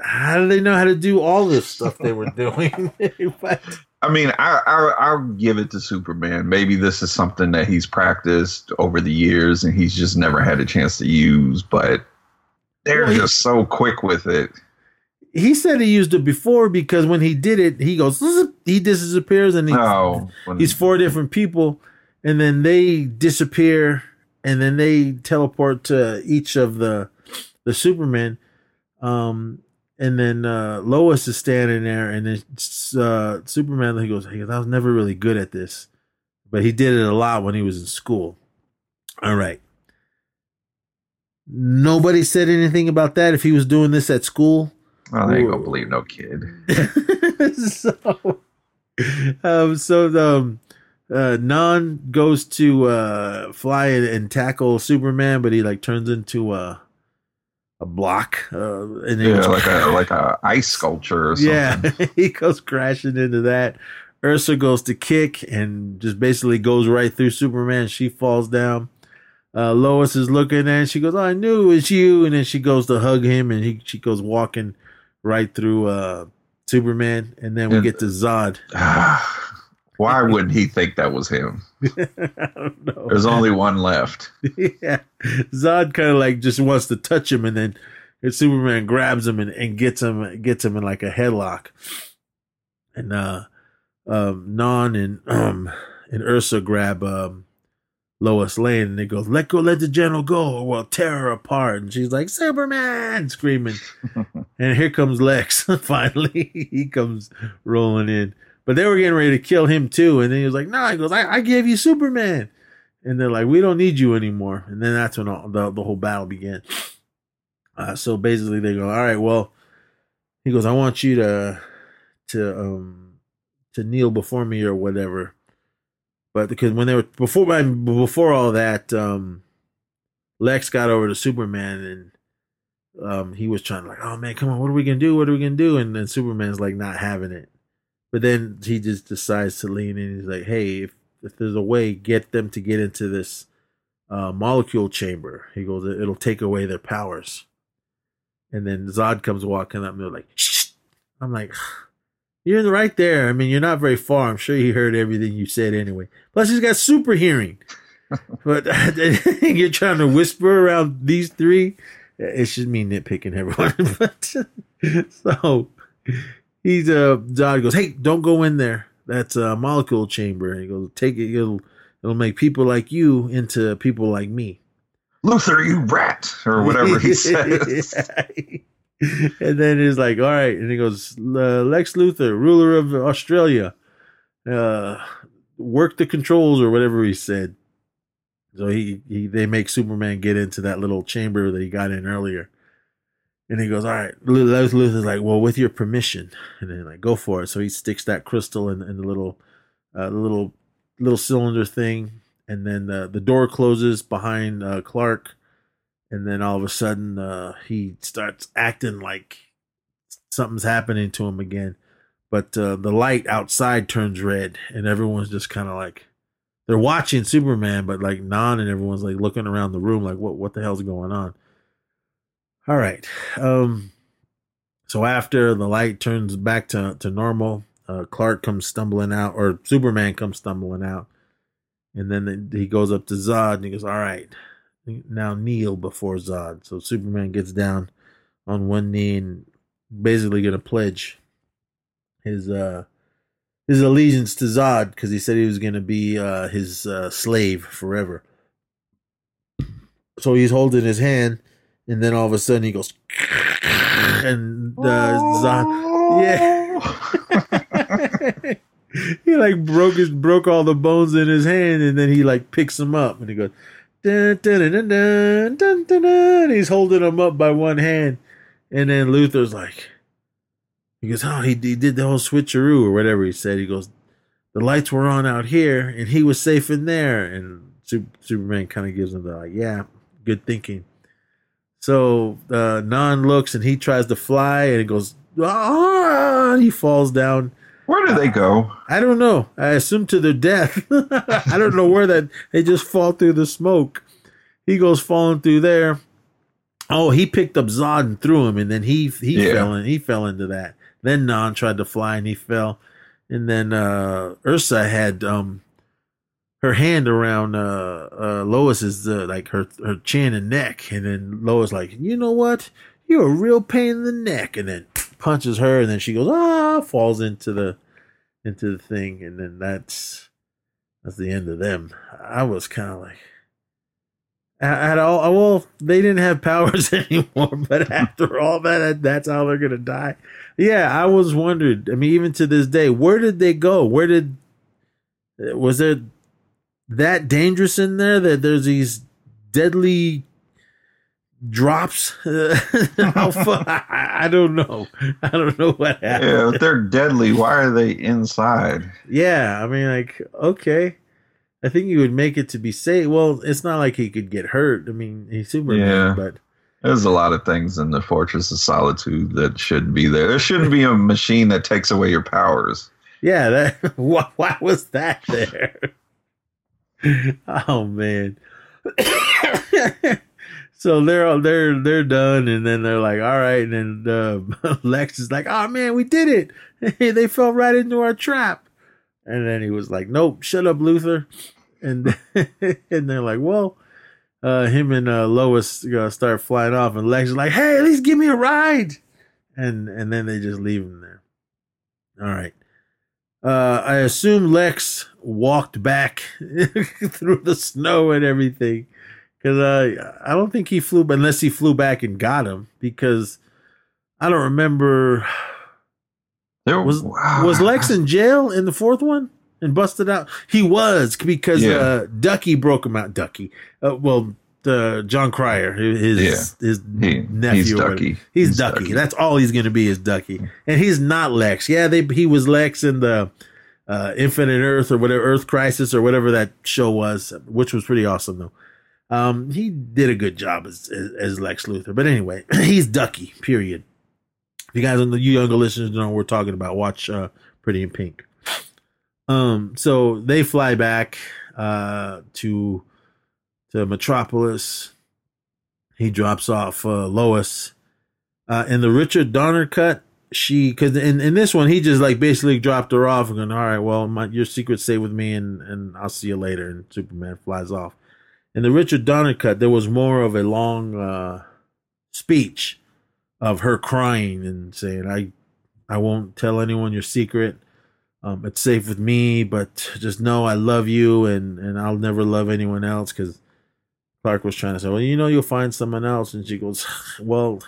how do they know how to do all this stuff they were <laughs> doing? <laughs> But- I mean, I, I I'll give it to Superman. Maybe this is something that he's practiced over the years and he's just never had a chance to use. But they're Well, just so quick with it. He said he used it before because when he did it, he goes, he disappears and he, Oh, he's four different people, and then they disappear, and then they teleport to each of the the Supermen, um, and then uh, Lois is standing there, and then uh, Superman he goes, he goes, I was never really good at this, but he did it a lot when he was in school. All right. Nobody said anything about that if he was doing this at school. Oh, they ain't gonna believe no kid. <laughs> so, um, so um, uh, Non goes to uh, fly and, and tackle Superman, but he like turns into a a block, uh, and Yeah, like a <laughs> like a ice sculpture or something. yeah, <laughs> he goes crashing into that. Ursa goes to kick and just basically goes right through Superman. She falls down. Uh, Lois is looking at and she goes, oh, "I knew it was you." And then she goes to hug him, and he she goes walking right through uh, Superman. And then we And- get to Zod. <sighs> Why <laughs> wouldn't he think that was him? <laughs> I don't know. There's only one left. <laughs> yeah, Zod kind of like just wants to touch him, and then Superman grabs him and, and gets him gets him in like a headlock. And uh, um, Non and um <clears throat> and Ursa grab um Lois Lane, and they goes, "Let go, let the general go, or we'll tear her apart." And she's like, "Superman!" screaming. <laughs> and here comes Lex. <laughs> Finally, he comes rolling in. But they were getting ready to kill him too, and then he was like, "No," he goes, "I, I gave you Superman." and they're like, "We don't need you anymore." And then that's when all, the the whole battle began. Uh, so basically, they go, "All right, well," he goes, "I want you to to um to kneel before me or whatever." But because when they were before before all that, um, Lex got over to Superman and um he was trying to like, "Oh man, come on, what are we gonna do? What are we gonna do?" And then Superman's like not having it. But then he just decides to lean in. He's like, "Hey, if if there's a way, get them to get into this uh, molecule chamber. He goes, it'll take away their powers. And then Zod comes walking up and they're like, Shh. I'm like, you're right there. I mean, you're not very far. I'm sure he heard everything you said anyway. Plus, he's got super hearing. <laughs> but <laughs> you're trying to whisper around these three. It's just me nitpicking everyone. <laughs> but so he's uh Zod goes, Hey, don't go in there that's a molecule chamber. And he goes, take it. It'll it'll make people like you into people like me. Luthor, you rat, or whatever he says. And then he's like, all right. And he goes, "Uh, Lex Luthor, ruler of Australia, uh, work the controls or whatever he said. So he, he they make Superman get into that little chamber that he got in earlier. And he goes, all right. Lex Luthor's like, well, with your permission. And then like, go for it. So he sticks that crystal in, in the little, uh, little, little cylinder thing. And then the, the door closes behind uh, Clark. And then all of a sudden, uh, he starts acting like something's happening to him again. But uh, the light outside turns red, and everyone's just kind of like they're watching Superman, but like non, and everyone's like looking around the room, like what what the hell's going on? All right. Um, so after the light turns back to to normal, uh, Clark comes stumbling out, or Superman comes stumbling out, and then he goes up to Zod and he goes, "All right, now kneel before Zod." So Superman gets down on one knee and basically gonna pledge his uh his allegiance to Zod because he said he was gonna be uh his uh, slave forever. So he's holding his hand, and then all of a sudden he goes, and uh, Zod, yeah. <laughs> <laughs> he like broke his broke all the bones in his hand, and then he like picks him up, and he goes, dun, dun, dun, he's holding him up by one hand, and then Luthor's like, he goes, oh, he, he did the whole switcheroo or whatever he said. He goes, the lights were on out here and he was safe in there. And Superman kind of gives him the like, yeah, good thinking. So uh, Non looks and he tries to fly and it goes, ah, he falls down. Where do they go? I don't know. I assume to their death. <laughs> I don't know where that they just fall through the smoke. He goes falling through there. Oh, he picked up Zod and threw him, and then he he yeah. fell in. He fell into that. Then Non tried to fly and he fell, and then uh Ursa had um her hand around uh, uh Lois's uh, like her her chin and neck, and then Lois like, you know what? You're a real pain in the neck, and then punches her, and then she goes ah, falls into the into the thing, and then that's that's the end of them. I was kind of like. At all, well, they didn't have powers <laughs> anymore, but after all that, that's how they're gonna die. Yeah, I was wondered. I mean, even to this day, where did they go? Where did was there that dangerous in there that there's these deadly drops. How far? I don't know. I don't know what happened. Yeah, if they're deadly, why are they inside? Yeah, I mean, like, okay. I think you would make it to be safe. Well, it's not like he could get hurt. I mean, he's Superman, yeah. but there's a lot of things in the Fortress of Solitude that shouldn't be there. There shouldn't be a machine that takes away your powers. Yeah, that why, why was that there? oh man. So they're all they're they're done, and then they're like, "All right." And then uh, <laughs> Lex is like, "Oh man, we did it! <laughs> they fell right into our trap." And then he was like, "Nope, shut up, Luthor. And <laughs> and they're like, "Well." Uh, him and uh, Lois uh, start flying off, and Lex is like, "Hey, at least give me a ride," and and then they just leave him there. All right. Uh, I assume Lex walked back through the snow and everything because uh, I don't think he flew, unless he flew back and got him. Because I don't remember. <sighs> There was wow. was <sighs> Lex in jail in the fourth one and busted out. He was because yeah. uh, Ducky broke him out. Ducky, uh, well, uh, Jon Cryer, his yeah. his he, nephew. He's Ducky. He's, he's Ducky. Ducky. That's all he's going to be is Ducky, and he's not Lex. Yeah, they he was Lex in the. Uh, Infinite Earth or whatever Earth Crisis or whatever that show was, which was pretty awesome though. Um, he did a good job as, as, as Lex Luthor. But anyway, <clears throat> he's Ducky, period. If you guys, the you younger listeners know what we're talking about, watch uh, Pretty in Pink. Um, so they fly back uh, to to Metropolis. He drops off uh, Lois. Uh, in the Richard Donner cut, she because in, in this one he just like basically dropped her off and going, all right, well, my, your secret stay with me and and I'll see you later. And Superman flies off in the Richard Donner cut, there was more of a long uh, speech of her crying and saying, "I, I won't tell anyone your secret. Um, it's safe with me, but just know I love you, and and I'll never love anyone else." Because Clark was trying to say, "Well, you know, you'll find someone else," and she goes, <laughs> "Well,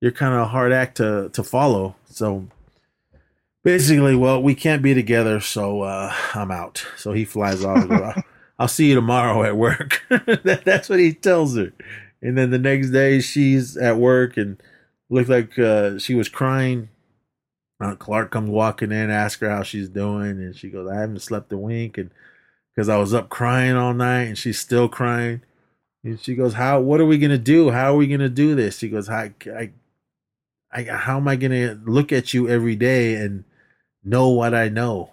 you're kind of a hard act to to follow." So basically, well, we can't be together, so uh, I'm out. So he flies off. <laughs> I'll see you tomorrow at work. <laughs> that, that's what he tells her. And then the next day she's at work and looked like uh, she was crying. Uh, Clark comes walking in, asks her how she's doing, and she goes, "I haven't slept a wink, and because I was up crying all night, and she's still crying." And she goes, "How? What are we gonna do? How are we gonna do this?" She goes, "I, I, I how am I gonna look at you every day and know what I know?"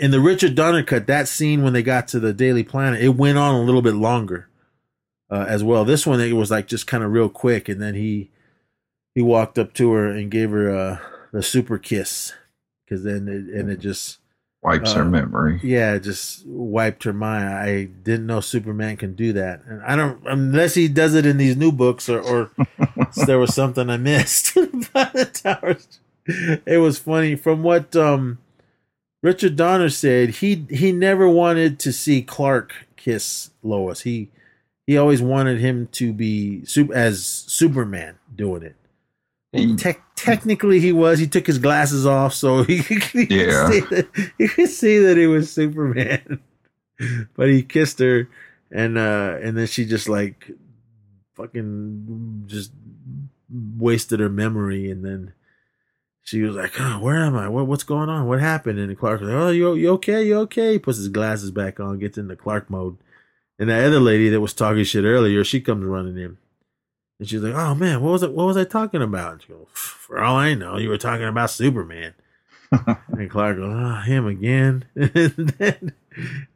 In the Richard Donner cut, that scene when they got to the Daily Planet, it went on a little bit longer uh, as well. This one, it was like just kind of real quick, and then he he walked up to her and gave her uh, the super kiss because then it, and it just wipes uh, her memory. Yeah, it just wiped her mind. I didn't know Superman can do that, and I don't unless he does it in these new books or, or <laughs> there was something I missed. <laughs> the towers, it was funny from what um Richard Donner said he he never wanted to see Clark kiss Lois. He he always wanted him to be as Superman doing it. Te- technically, he was. He took his glasses off, so <laughs> he, he yeah. could see that, he could see that he was Superman. <laughs> but he kissed her, and uh, and then she just like fucking just wasted her memory, and then she was like, oh, "Where am I? What, what's going on? What happened?" And Clark was like, "Oh, you you okay? You okay?" He puts his glasses back on, gets into Clark mode, and that other lady that was talking shit earlier, she comes running in, and she's like, "Oh man, what was it? What was I talking about?" And she goes, "For all I know, you were talking about Superman." <laughs> and Clark goes, "Oh, him again." <laughs> and then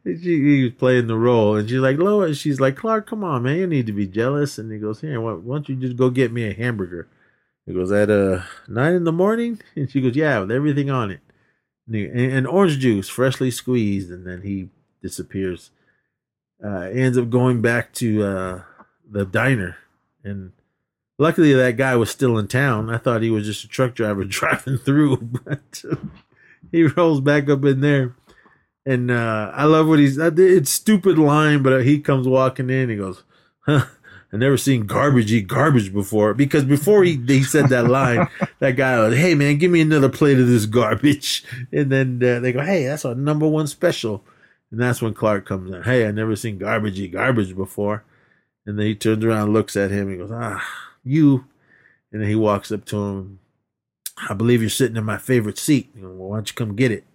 she, he was playing the role, and she's like, "Lois," she's like, "Clark, come on, man, you need to be jealous." And he goes, "Here, why, why don't you just go get me a hamburger?" He goes, "At uh nine in the morning," <laughs> and she goes, "Yeah, with everything on it." And, and, orange juice, freshly squeezed, and then he disappears. Uh, ends up going back to uh, the diner, and luckily that guy was still in town. I thought he was just a truck driver <laughs> driving through, <laughs> but he rolls back up in there. And uh, I love what he's. It's stupid line, but he comes walking in. He goes, "Huh, I never seen garbage eat garbage before." Because before he he said that line, <laughs> that guy was, "Hey man, give me another plate of this garbage." <laughs> And then uh, they go, "Hey, that's our number one special." And that's when Clark comes in. Hey, I never seen garbage eat garbage before. And then he turns around, and looks at him. He goes, "Ah, you." And then he walks up to him. I believe you're sitting in my favorite seat. Goes, well, why don't you come get it?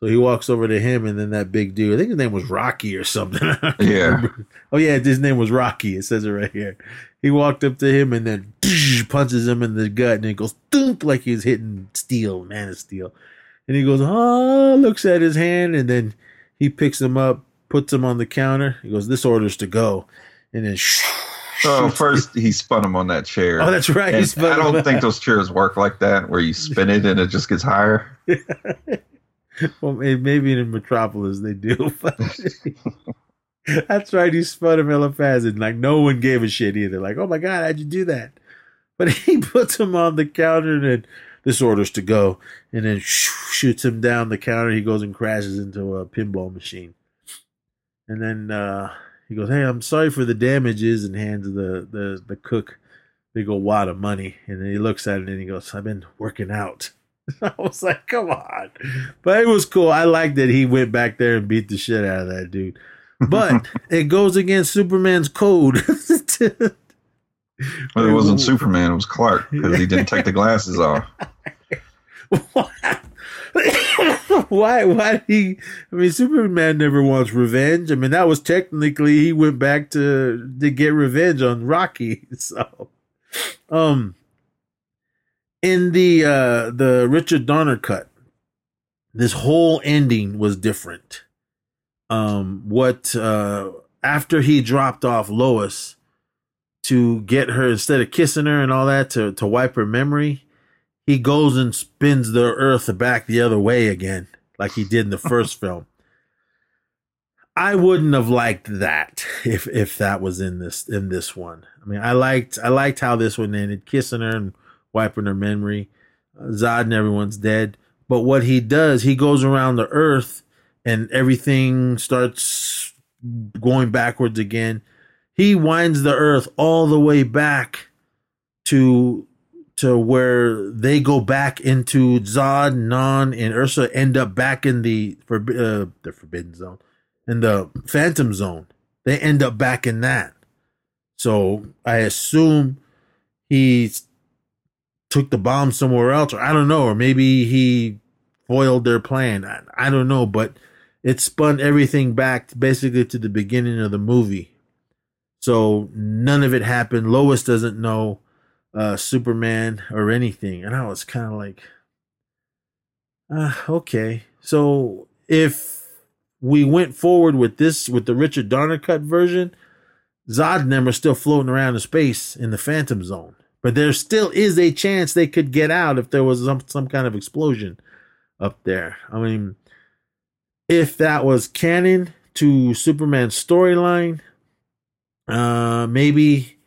So he walks over to him, and then that big dude, I think his name was Rocky or something. <laughs> Yeah. Oh, yeah, his name was Rocky. It says it right here. He walked up to him and then <laughs> punches him in the gut, and it goes thunk like he's hitting steel, man of steel. And he goes, oh, looks at his hand, and then he picks him up, puts him on the counter. He goes, this order's to go. And then, <laughs> Oh, first he spun him on that chair. oh, that's right. I don't think those chairs work like that, where you spin it and it just gets higher. <laughs> Well, maybe in Metropolis they do. <laughs> <laughs> Right. He spun him hella fast, and like no one gave a shit either. Like, oh my god, how'd you do that? But he puts him on the counter, and then this orders to go, and then shoots him down the counter. He goes and crashes into a pinball machine, and then uh, he goes, "Hey, I'm sorry for the damages," and hands the the the cook big old wad of money, and then he looks at it and he goes, "I've been working out." <laughs> I was like, come on. But it was cool. I liked that he went back there and beat the shit out of that dude. But <laughs> it goes against Superman's code. But it wasn't Superman, it was Clark because he didn't take the glasses off. <laughs> why? Why did he? I mean, Superman never wants revenge. I mean, that was technically he went back to to get revenge on Rocky. So, um, in the uh the Richard Donner cut, this whole ending was different. Um, what uh after he dropped off Lois to get her instead of kissing her and all that to to wipe her memory he goes and spins the earth back the other way again, like he did in the first <laughs> film. I wouldn't have liked that if if that was in this in this one. I mean, I liked I liked how this one ended, kissing her and wiping her memory. Uh, Zod and everyone's dead, but what he does, he goes around the earth and everything starts going backwards again. He winds the earth all the way back to to where they go back into Zod, Non, and Ursa end up back in the forbi- uh, the Forbidden Zone, in the Phantom Zone. They end up back in that. So I assume he took the bomb somewhere else, or I don't know, or maybe he foiled their plan. I, I don't know, but it spun everything back basically to the beginning of the movie. So none of it happened. Lois doesn't know uh, Superman or anything. And I was kind of like, uh, okay. So if we went forward with this, with the Richard Donner cut version, Zod and them are still floating around in space in the Phantom Zone. But there still is a chance they could get out if there was some, some kind of explosion up there. I mean, if that was canon to Superman's storyline, uh, maybe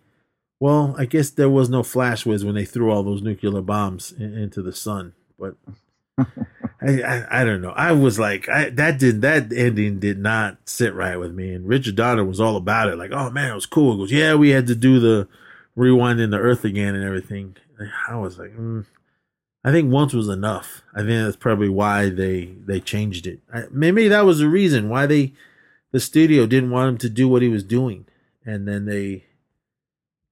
well, I guess there was no flash whiz when they threw all those nuclear bombs in, into the sun, but <laughs> I, I I don't know. I was like, I that did that ending did not sit right with me. And Richard Donner was all about it, like, oh man, it was cool. He goes, yeah, we had to do the rewinding the Earth again and everything. I was like, mm, I think once was enough. I think that's probably why they they changed it. I, maybe that was the reason why they the studio didn't want him to do what he was doing, and then they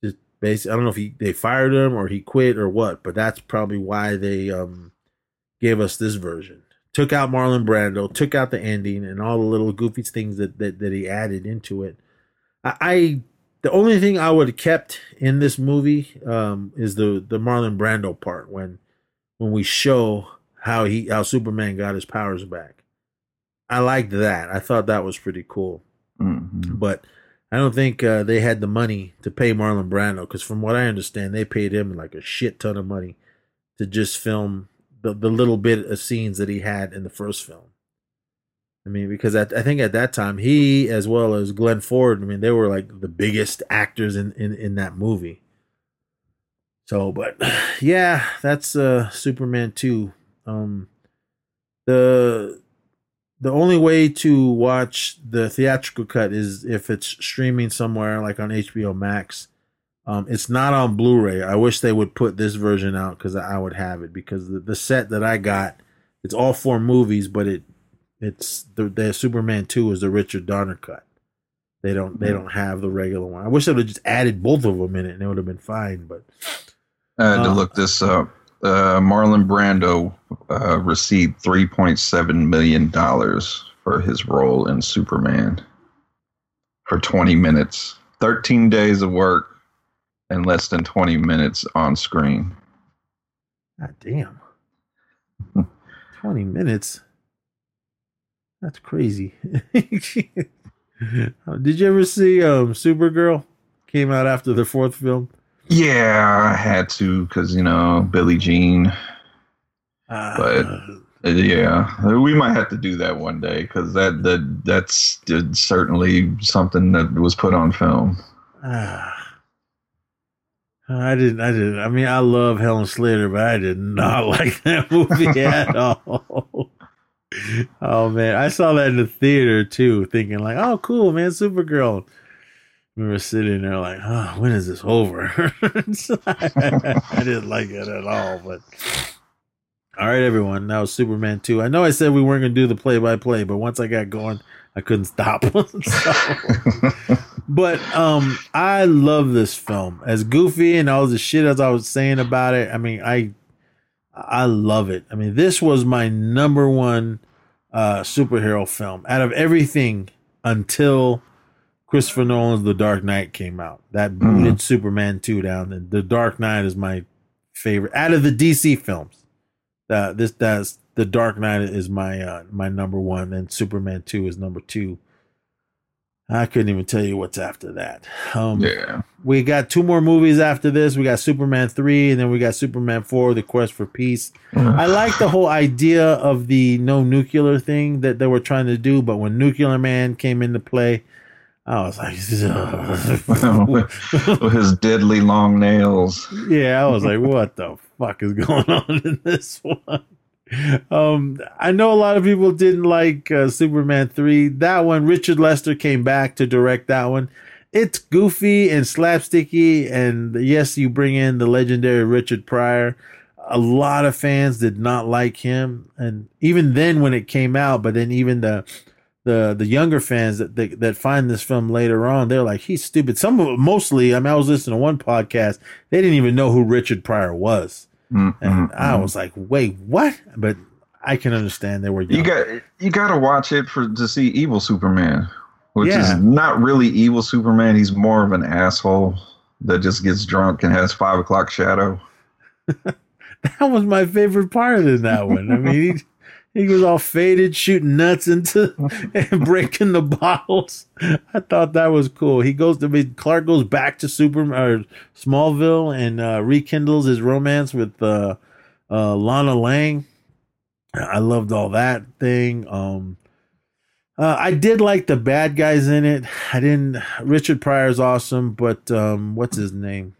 just basically, I don't know if he they fired him or he quit or what, but that's probably why they um gave us this version. Took out Marlon Brando, took out the ending and all the little goofy things that that, that he added into it. I, I the only thing I would have kept in this movie um, is the the Marlon Brando part when when we show how he how Superman got his powers back. I liked that. I thought that was pretty cool. Mhm. But I don't think uh, they had the money to pay Marlon Brando because, from what I understand, they paid him like a shit ton of money to just film the, the little bit of scenes that he had in the first film. I mean, because at, I think at that time he, as well as Glenn Ford, I mean, they were like the biggest actors in in, in that movie. So, but <sighs> yeah, that's uh Superman two. Um, the the only way to watch the theatrical cut is if it's streaming somewhere like on HBO Max. Um, it's not on Blu-ray. I wish they would put this version out because I would have it because the, the set that I got, it's all four movies, but it it's the, the Superman two is the Richard Donner cut. They don't they don't have the regular one. I wish they would have just added both of them in it and it would have been fine. But I had to Uh, look this up. Uh, Marlon Brando uh, received three point seven million dollars for his role in Superman for twenty minutes, thirteen days of work, and less than twenty minutes on screen. God damn. <laughs> 20 minutes. That's crazy. <laughs> Uh, Did you ever see um Supergirl? Came out after the fourth film. Yeah, I had to because you know Billie Jean. Uh, But- Uh, Yeah, we might have to do that one day because that that that's uh, certainly something that was put on film. ah. I didn't I didn't I mean I love Helen Slater, but I did not <laughs> like that movie at <laughs> all. Oh man, I saw that in the theater too, thinking like, "Oh, cool, man, Supergirl." We were sitting there like, "Oh, when is this over?" <laughs> I didn't like it at all. But all right, everyone, that was Superman two. I know I said we weren't going to do the play by play, but once I got going, I couldn't stop. <laughs> So- but um, I love this film. As goofy and all the shit as I was saying about it, I mean, I I love it. I mean, this was my number one uh, superhero film out of everything until Christopher Nolan's The Dark Knight came out. That booted Superman 2 down. And The Dark Knight is my favorite out of the DC films. Uh, this that's The Dark Knight is my uh, my number one, and Superman 2 is number two. I couldn't even tell you what's after that. Um, yeah, we got two more movies after this. We got Superman 3 and then we got Superman 4, The Quest for Peace. I like the whole idea of the no nuclear thing that they were trying to do, but when Nuclear Man came into play, I was like, <laughs> with his deadly long nails. yeah, I was like, what the fuck is going <laughs> on in this one? Um, I know a lot of people didn't like uh, Superman 3. That one, Richard Lester came back to direct that one. It's goofy and slapsticky, and yes, you bring in the legendary Richard Pryor. A lot of fans did not like him, and even then when it came out, but then even the the the younger fans that that, that find this film later on, they're like, he's stupid. Some of mostly, I mean, I was listening to one podcast, they didn't even know who Richard Pryor was. Mm, And mm, I mm. was like, wait, what? But I can understand they were young. You got you got to watch it for to see Evil Superman, which Yeah. is not really evil Superman. He's more of an asshole that just gets drunk and has five o'clock shadow. <laughs> that was my favorite part in that one. I mean, he, <laughs> he was all faded, shooting nuts into <laughs> and breaking the bottles. I thought that was cool. He goes to be Clark goes back to Super or Smallville and uh, rekindles his romance with uh, uh, Lana Lang. I loved all that thing. Um, uh, I did like the bad guys in it. I didn't. Richard Pryor's awesome, but um, what's his name?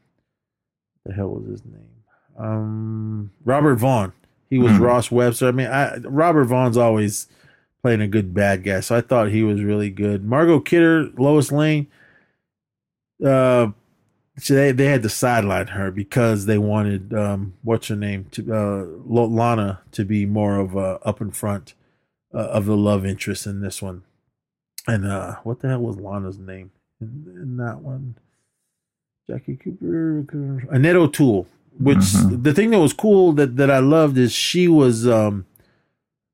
The hell was his name? Um, Robert Vaughn. He was Hmm. Ross Webster. I mean, I, Robert Vaughn's always playing a good bad guy, so I thought he was really good. Margot Kidder, Lois Lane. Uh, they they had to sideline her because they wanted um what's her name to uh Lana to be more of a up in front uh, of the love interest in this one. And uh what the hell was Lana's name in, in that one? Jackie Cooper, Annette O'Toole. Which the thing that was cool that that I loved is she was um,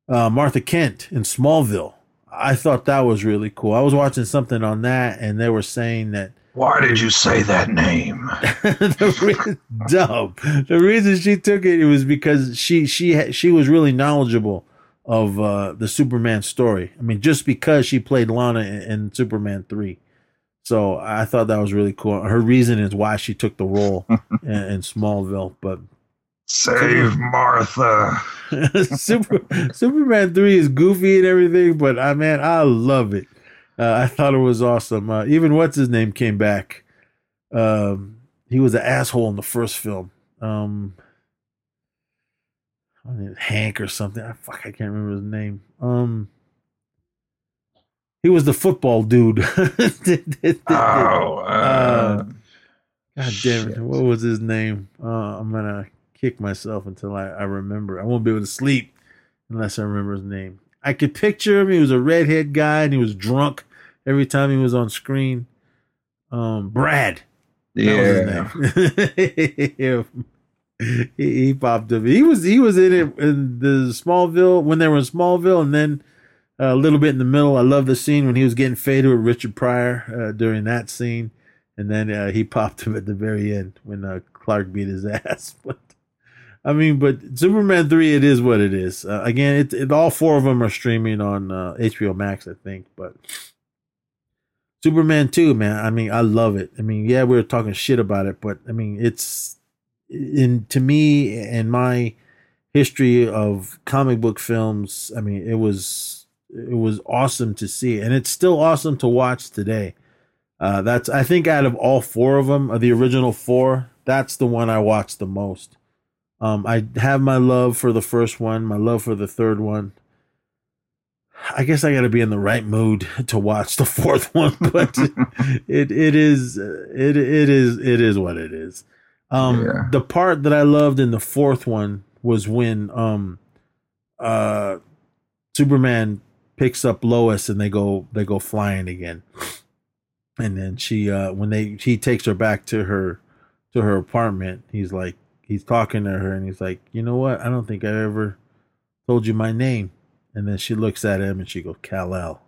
uh, Martha Kent in Smallville. I thought that was really cool. I was watching something on that, and they were saying that Why did you say that name? <laughs> the reason, dumb. The reason she took it, it was because she she ha- she was really knowledgeable of uh, the Superman story. I mean, just because she played Lana in, in Superman three, so I thought that was really cool. Her reason is why she took the role <laughs> in, in Smallville, but Save Martha. <laughs> Super Superman three is goofy and everything, but I man, I love it. Uh, I thought it was awesome. Uh, even what's his name came back. Um, he was an asshole in the first film. Um, Hank or something. I fuck, I can't remember his name. Um, he was the football dude. <laughs> Oh, uh, God damn it! What was his name? Uh, I'm gonna kick myself until I, I remember. I won't be able to sleep unless I remember his name. I could picture him. He was a redhead guy and he was drunk every time he was on screen. Um, Brad. That yeah. was his name. <laughs> he, he popped up. He was he was in it in the Smallville when they were in Smallville, and then uh, a little bit in the middle. I love the scene when he was getting faded with Richard Pryor uh, during that scene, and then uh, he <laughs> popped him at the very end when uh, Clark beat his <laughs> ass. But I mean, but Superman three, it is what it is. Again, it, it all four of them are streaming on HBO Max, I think, but. Superman 2, man. I mean, I love it. I mean, yeah, we were talking shit about it, but I mean, it's in to me and my history of comic book films. I mean, it was it was awesome to see, and it's still awesome to watch today. Uh, that's I think out of all four of them, of the original four, that's the one I watched the most. Um, I have my love for the first one, my love for the third one. I guess I got to be in the right mood <laughs> to watch the fourth <laughs> one, but <laughs> it it is it it is it is what it is. Um, Yeah. the part that I loved in the fourth one was when um, uh, Superman picks up Lois and they go they go flying again, and then she uh, when they he takes her back to her to her apartment, he's like he's talking to her and he's like, you know what? I don't think I ever told you my name. And then she looks at him and she goes, Kal El.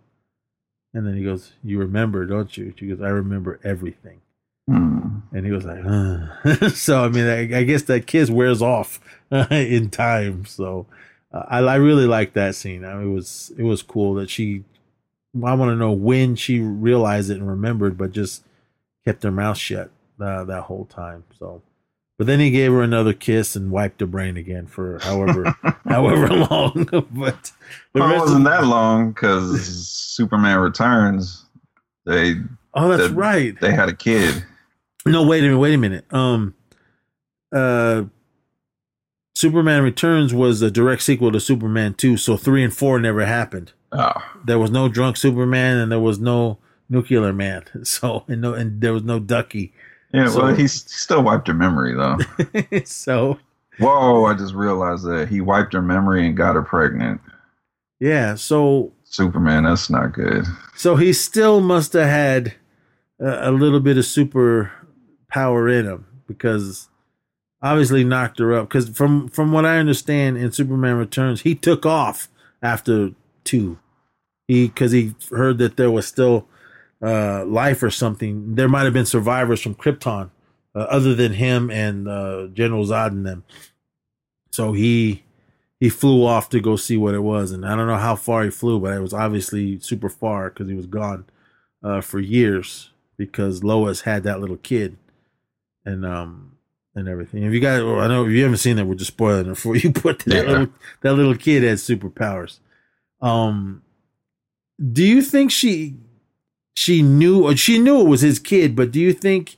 And then he goes, You remember, don't you? She goes, I remember everything. Hmm. And he was like. <laughs> So, I mean, I, I guess that kiss wears off <laughs> in time. So, uh, I, I really like that scene. I mean, it was it was cool that she. I want to know when she realized it and remembered, but just kept her mouth shut uh, that whole time. So, but then he gave her another kiss and wiped her brain again for however <laughs> however long. <laughs> but the Well, it wasn't of- that long because Superman Returns. They Oh, that's the- right. they had a kid. No, wait a minute. Wait a minute. Um, uh, Superman Returns was a direct sequel to Superman Two, so three and four never happened. Oh, There was no drunk Superman, and there was no nuclear man. <laughs> So and no, and there was no Ducky. yeah. So- well, he still wiped her memory though. <laughs> so Whoa! I just realized that he wiped her memory and got her pregnant. yeah, so Superman, that's not good. So he still must have had a, a little bit of super power in him because obviously knocked her up. Because from from what I understand in Superman Returns, he took off after two. He because he heard that there was still uh, life or something. There might have been survivors from Krypton uh, other than him and uh, General Zod and them. So he he flew off to go see what it was, and I don't know how far he flew, but it was obviously super far because he was gone uh, for years because Lois had that little kid, and um and everything. If you guys, well, I know if you haven't seen that, we're just spoiling it for you. <laughs> But that Yeah. little that little kid had superpowers. Um, do you think she she knew or she knew it was his kid, but do you think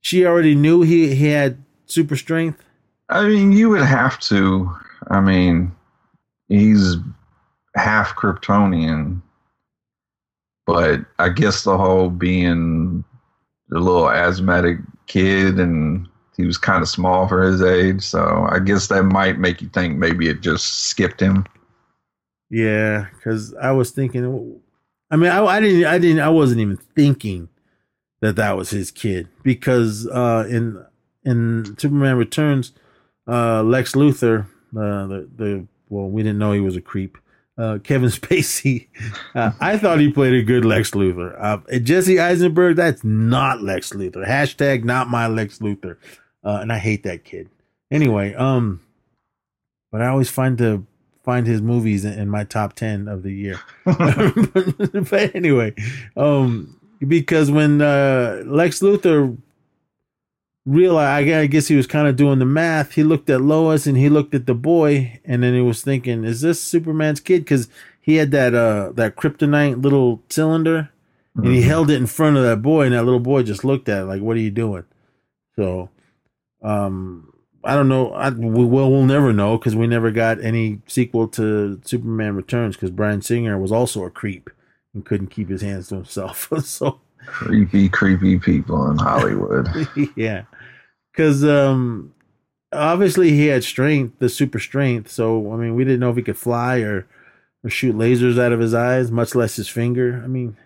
she already knew he he had super strength? I mean, you would have to. I mean, he's half Kryptonian, but I guess the whole being the little asthmatic kid and he was kind of small for his age, so I guess that might make you think maybe it just skipped him. Yeah, because I was thinking. I mean, I, I didn't. I didn't. I wasn't even thinking that that was his kid because uh, in in Superman Returns, uh, Lex Luthor, uh, the the well, we didn't know he was a creep. Uh, Kevin <laughs> Spacey, uh, I thought he played a good Lex Luthor. Uh, Jesse Eisenberg, that's not Lex Luthor. Hashtag not my Lex Luthor, uh, and I hate that kid. Anyway, um, but I always find to find his movies in, my top ten of the year. <laughs> <laughs> but anyway, um, because when uh, Lex Luthor realized, I guess he was kind of doing the math. He looked at Lois and he looked at the boy, and then he was thinking, "Is this Superman's kid?" Because he had that uh that kryptonite little cylinder, and he Mhm. held it in front of that boy, and that little boy just looked at it like, "What are you doing?" So, um, I don't know. I, we, well, we'll never know because we never got any sequel to Superman Returns because Bryan Singer was also a creep and couldn't keep his hands to himself. <laughs> so, Creepy, creepy people in Hollywood. <laughs> yeah, because um, obviously he had strength, the super strength. So, I mean, we didn't know if he could fly or or shoot lasers out of his eyes, much less his finger. I mean,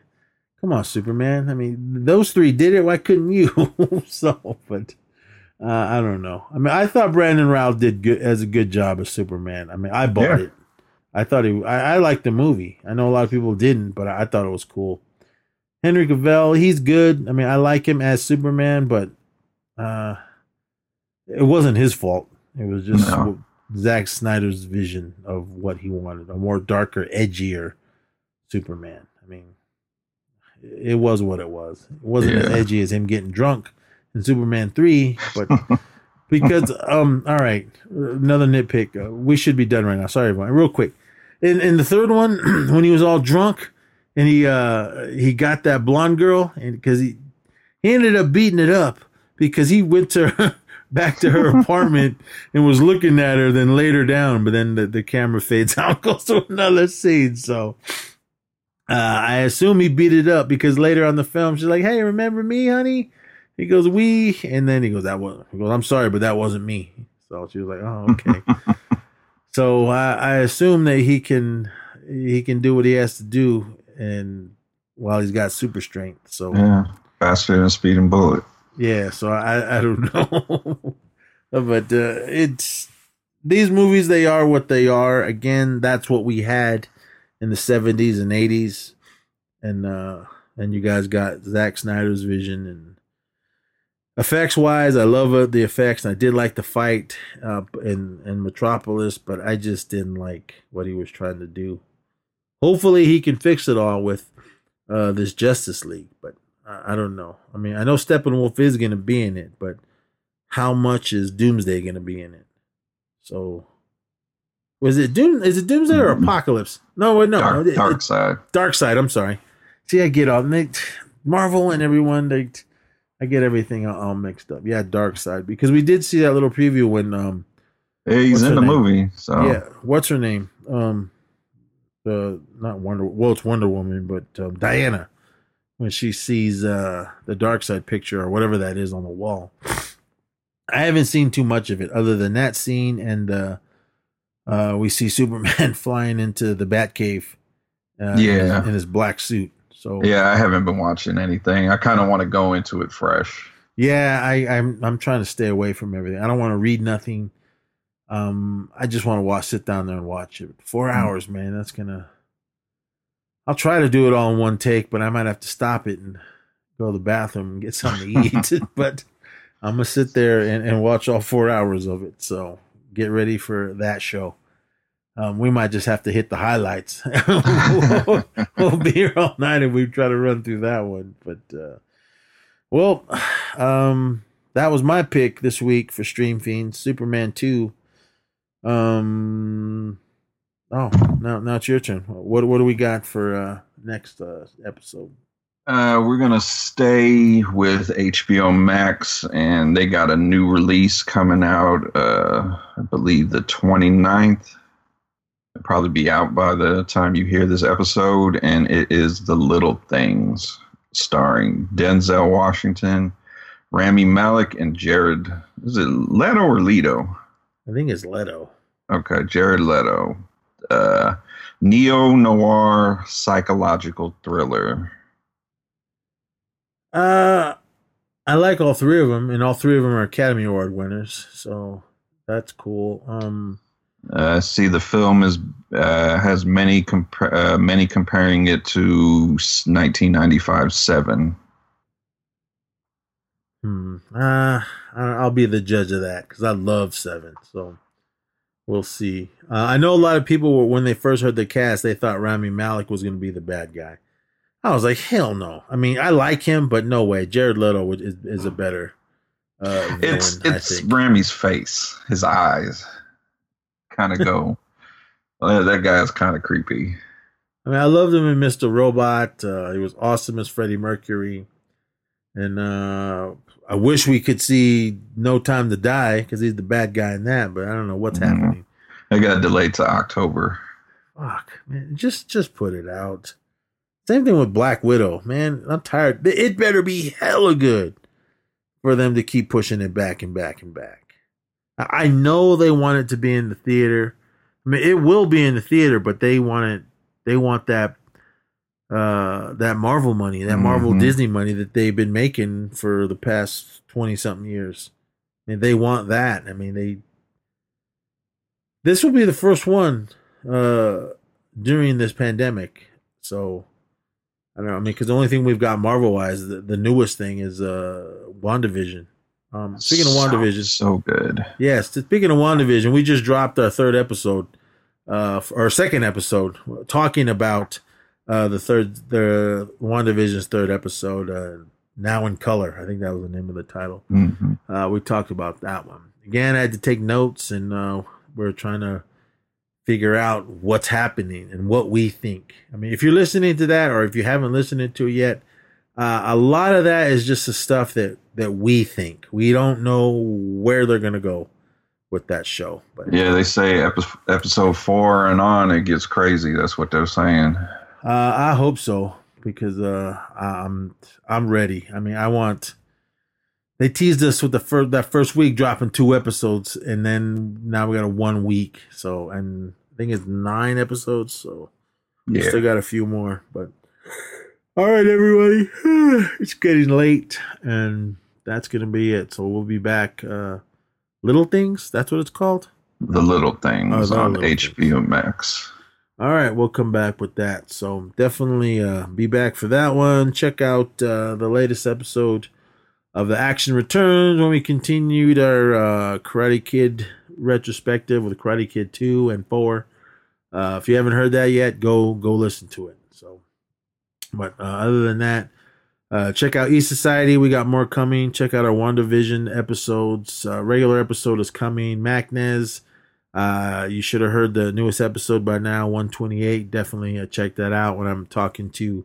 come on, Superman. I mean, those three did it. Why couldn't you? <laughs> so, but uh, I don't know. I mean, I thought Brandon Routh did good as a good job as Superman. I mean, I bought Yeah. it. I thought he. I, I liked the movie. I know a lot of people didn't, but I, I thought it was cool. Henry Cavill, he's good. I mean, I like him as Superman, but uh, it wasn't his fault. It was just No. Zack Snyder's vision of what he wanted a more darker, edgier Superman. I mean, it was what it was. It wasn't as edgy as him getting drunk in Superman 3, but <laughs> because, um, all right, another nitpick. Uh, we should be done right now. Sorry, everyone. Real quick. In, in the third one, <clears throat> when he was all drunk and he, uh, he got that blonde girl and because he, he ended up beating it up because he went to her, <laughs> back to her apartment and was looking at her, then laid her down. But then the, the camera fades <laughs> out, goes to another scene. So uh, I assume he beat it up because later on the film, she's like, "Hey, remember me, honey?" He goes, "We," and then he goes, "That was." He goes, "I'm sorry, but that wasn't me." So she was like, "Oh, okay." <laughs> so I, I assume that he can he can do what he has to do, and while he's got super strength. So Yeah, faster than a speeding bullet. yeah, so I I don't <laughs> know, but uh, it's these movies. They are what they are. Again, that's what we had in the seventies and eighties, and uh, and you guys got Zack Snyder's vision and effects wise. I love it, the effects. And I did like the fight uh, in in Metropolis, but I just didn't like what he was trying to do. Hopefully, he can fix it all with uh, this Justice League, but I, I don't know. I mean, I know Steppenwolf is going to be in it, but how much is Doomsday going to be in it? So, was it Doom? Is it Doomsday or Mhm. Apocalypse? No, wait, no, dark, it- dark it- side. Darkseid. I'm sorry. See, I get all Marvel and everyone. They, I get everything all, mixed up. Yeah, Darkseid because we did see that little preview when um Yeah, he's in the name? movie. So yeah what's her name um the not Wonder well it's Wonder Woman but um, Diana when she sees uh the Darkseid picture or whatever that is on the wall. I haven't seen too much of it other than that scene and uh uh we see Superman <laughs> flying into the Batcave. Uh, in his- Yeah. in his black suit. So yeah, I haven't been watching anything. I kind of want to go into it fresh. Yeah, I, I'm I'm trying to stay away from everything. I don't want to read nothing. Um, I just want to watch, sit down there and watch it. Four hours, man. That's gonna. I'll try to do it all in one take, but I might have to stop it and go to the bathroom and get something to eat. <laughs> <laughs> but I'm gonna sit there and, and watch all four hours of it. So get ready for that show. Um, we might just have to hit the highlights. <laughs> we'll, we'll be here all night and we try to run through that one. But uh, well, um, that was my pick this week for Stream Fiends, Superman Two. Um, oh, now now it's your turn. What what do we got for uh next uh episode? Uh, we're gonna stay with HBO Max, and they got a new release coming out. Uh, I believe the 29th. Probably be out by the time you hear this episode, and it is The Little Things, starring Denzel Washington, Rami Malek, and Jared. Is it Leto or Leto? I think it's Leto. Okay, Jared Leto. Uh, Neo noir psychological thriller. Uh, I like all three of them, and all three of them are Academy Award winners, so that's cool. Um, Uh, see, the film is uh, has many compa- uh, many comparing it to 1995 Seven. hmm, uh, I- I'll be the judge of that because I love Seven, so we'll see. Uh, I know a lot of people were when they first heard the cast, they thought Rami Malek was going to be the bad guy. I was like, hell no. I mean, I like him, but no way. Jared Leto is, is a better. Uh, It's villain, I it's. Rami's face, his eyes, kind of go. <laughs> that guy's kind of creepy. I mean, I loved him in Mr. Robot. Uh, he was awesome as Freddie Mercury. And uh, I wish we could see No Time to Die because he's the bad guy in that, but I don't know what's Mhm. happening. It got delayed to October. Fuck, man. Just just put it out. Same thing with Black Widow, man. I'm tired. It better be hella good for them to keep pushing it back and back and back. I know they want it to be in the theater. I mean, it will be in the theater, but they want it. They want that uh that Marvel money, that Marvel Mhm. Disney money that they've been making for the past twenty something years. I mean, they want that. I mean, they. This will be the first one uh during this pandemic, so I don't know. I mean, because the only thing we've got Marvel wise, the, the newest thing is uh WandaVision. Um, speaking of WandaVision, so good. Yes, speaking of WandaVision, we just dropped our third episode, uh, or second episode, talking about uh, the third, the WandaVision's third episode, uh, now in color. I think that was the name of the title. hmm Uh, we talked about that one. Again, I had to take notes, and uh, we're trying to figure out what's happening and what we think. I mean, if you're listening to that, or if you haven't listened to it yet, uh, a lot of that is just the stuff that that we think. We don't know where they're gonna go with that show, but Yeah, they say epi- episode four and on it gets crazy. That's what they're saying. Uh, I hope so because uh, I'm I'm ready. I mean, I want. They teased us with the first that first week dropping two episodes, and then now we got a one week. So and I think it's nine episodes. So we still got a few more. But all right, everybody, <sighs> it's getting late, and that's gonna be it. So we'll be back. Uh, Little things. That's what it's called. The Little Things Oh, on Little HBO Max. All right, we'll come back with that. So definitely uh, be back for that one. Check out uh, the latest episode of the Action Returns when we continued our uh, Karate Kid retrospective with Karate Kid two and four. Uh, if you haven't heard that yet, go go listen to it. But uh, other than that, uh, check out E Society. We got more coming. Check out our WandaVision episodes. Uh, regular episode is coming. Macnez. Uh, you should have heard the newest episode by now, 128. Definitely uh, check that out when I'm talking to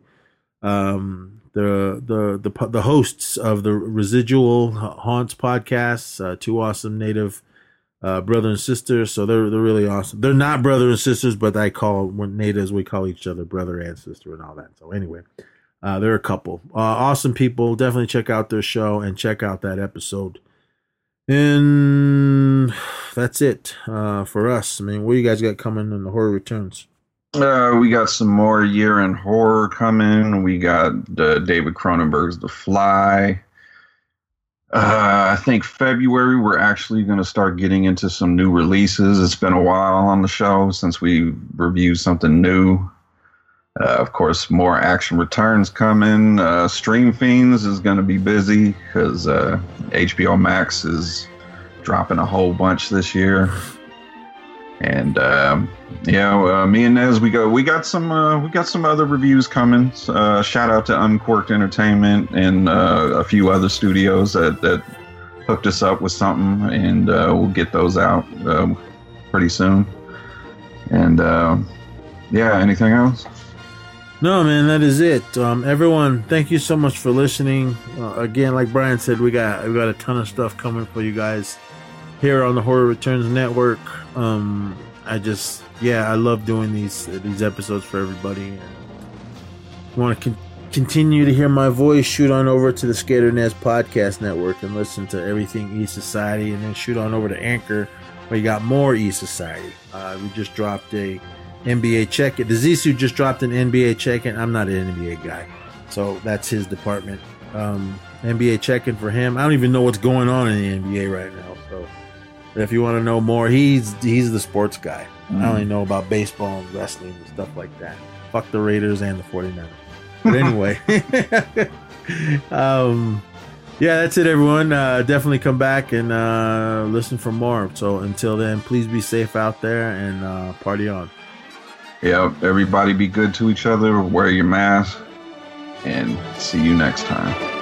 um, the the the the hosts of the Residual Haunts podcast. Uh, two awesome native uh, brother and sister. So they're they're really awesome. They're not brother and sisters, but I call when natives we call each other brother and sister and all that. So anyway, uh, they're a couple. Uh, awesome people. Definitely check out their show and check out that episode. And that's it uh, for us. I mean, what do you guys got coming in the horror returns? Uh, we got some more year in horror coming. We got uh, David Cronenberg's The Fly. Uh, I think February we're actually going to start getting into some new releases. It's been a while on the show since we reviewed something new. Uh, of course, more action returns coming. Uh, Stream Fiends is going to be busy because uh, HBO Max is dropping a whole bunch this year. And um, yeah, uh, me and Nez, we go. We got some. Uh, we got some other reviews coming. Uh, shout out to Uncorked Entertainment and uh, a few other studios that that hooked us up with something, and uh, we'll get those out uh, pretty soon. And uh, yeah, anything else? No, man, that is it. Um, everyone, thank you so much for listening. Again, like Brian said, we got we got a ton of stuff coming for you guys here on the Horror Returns Network. Um, I just, yeah, I love doing these these episodes for everybody. Want to con- continue to hear my voice? Shoot on over to the Skater Nest Podcast Network and listen to everything E Society, and then shoot on over to Anchor where you got more E Society. Uh, we just dropped a NBA check. The Zisu just dropped an NBA check, and I'm not an NBA guy, so that's his department. Um, NBA checking for him. I don't even know what's going on in the NBA right now. So if you want to know more, he's he's the sports guy. I only know about baseball and wrestling and stuff like that. Fuck the Raiders and the 49ers. But anyway, <laughs> um, yeah, that's it, everyone. Uh, definitely come back and uh, listen for more. So until then, please be safe out there and uh, party on. Yeah, everybody be good to each other, wear your mask, and see you next time.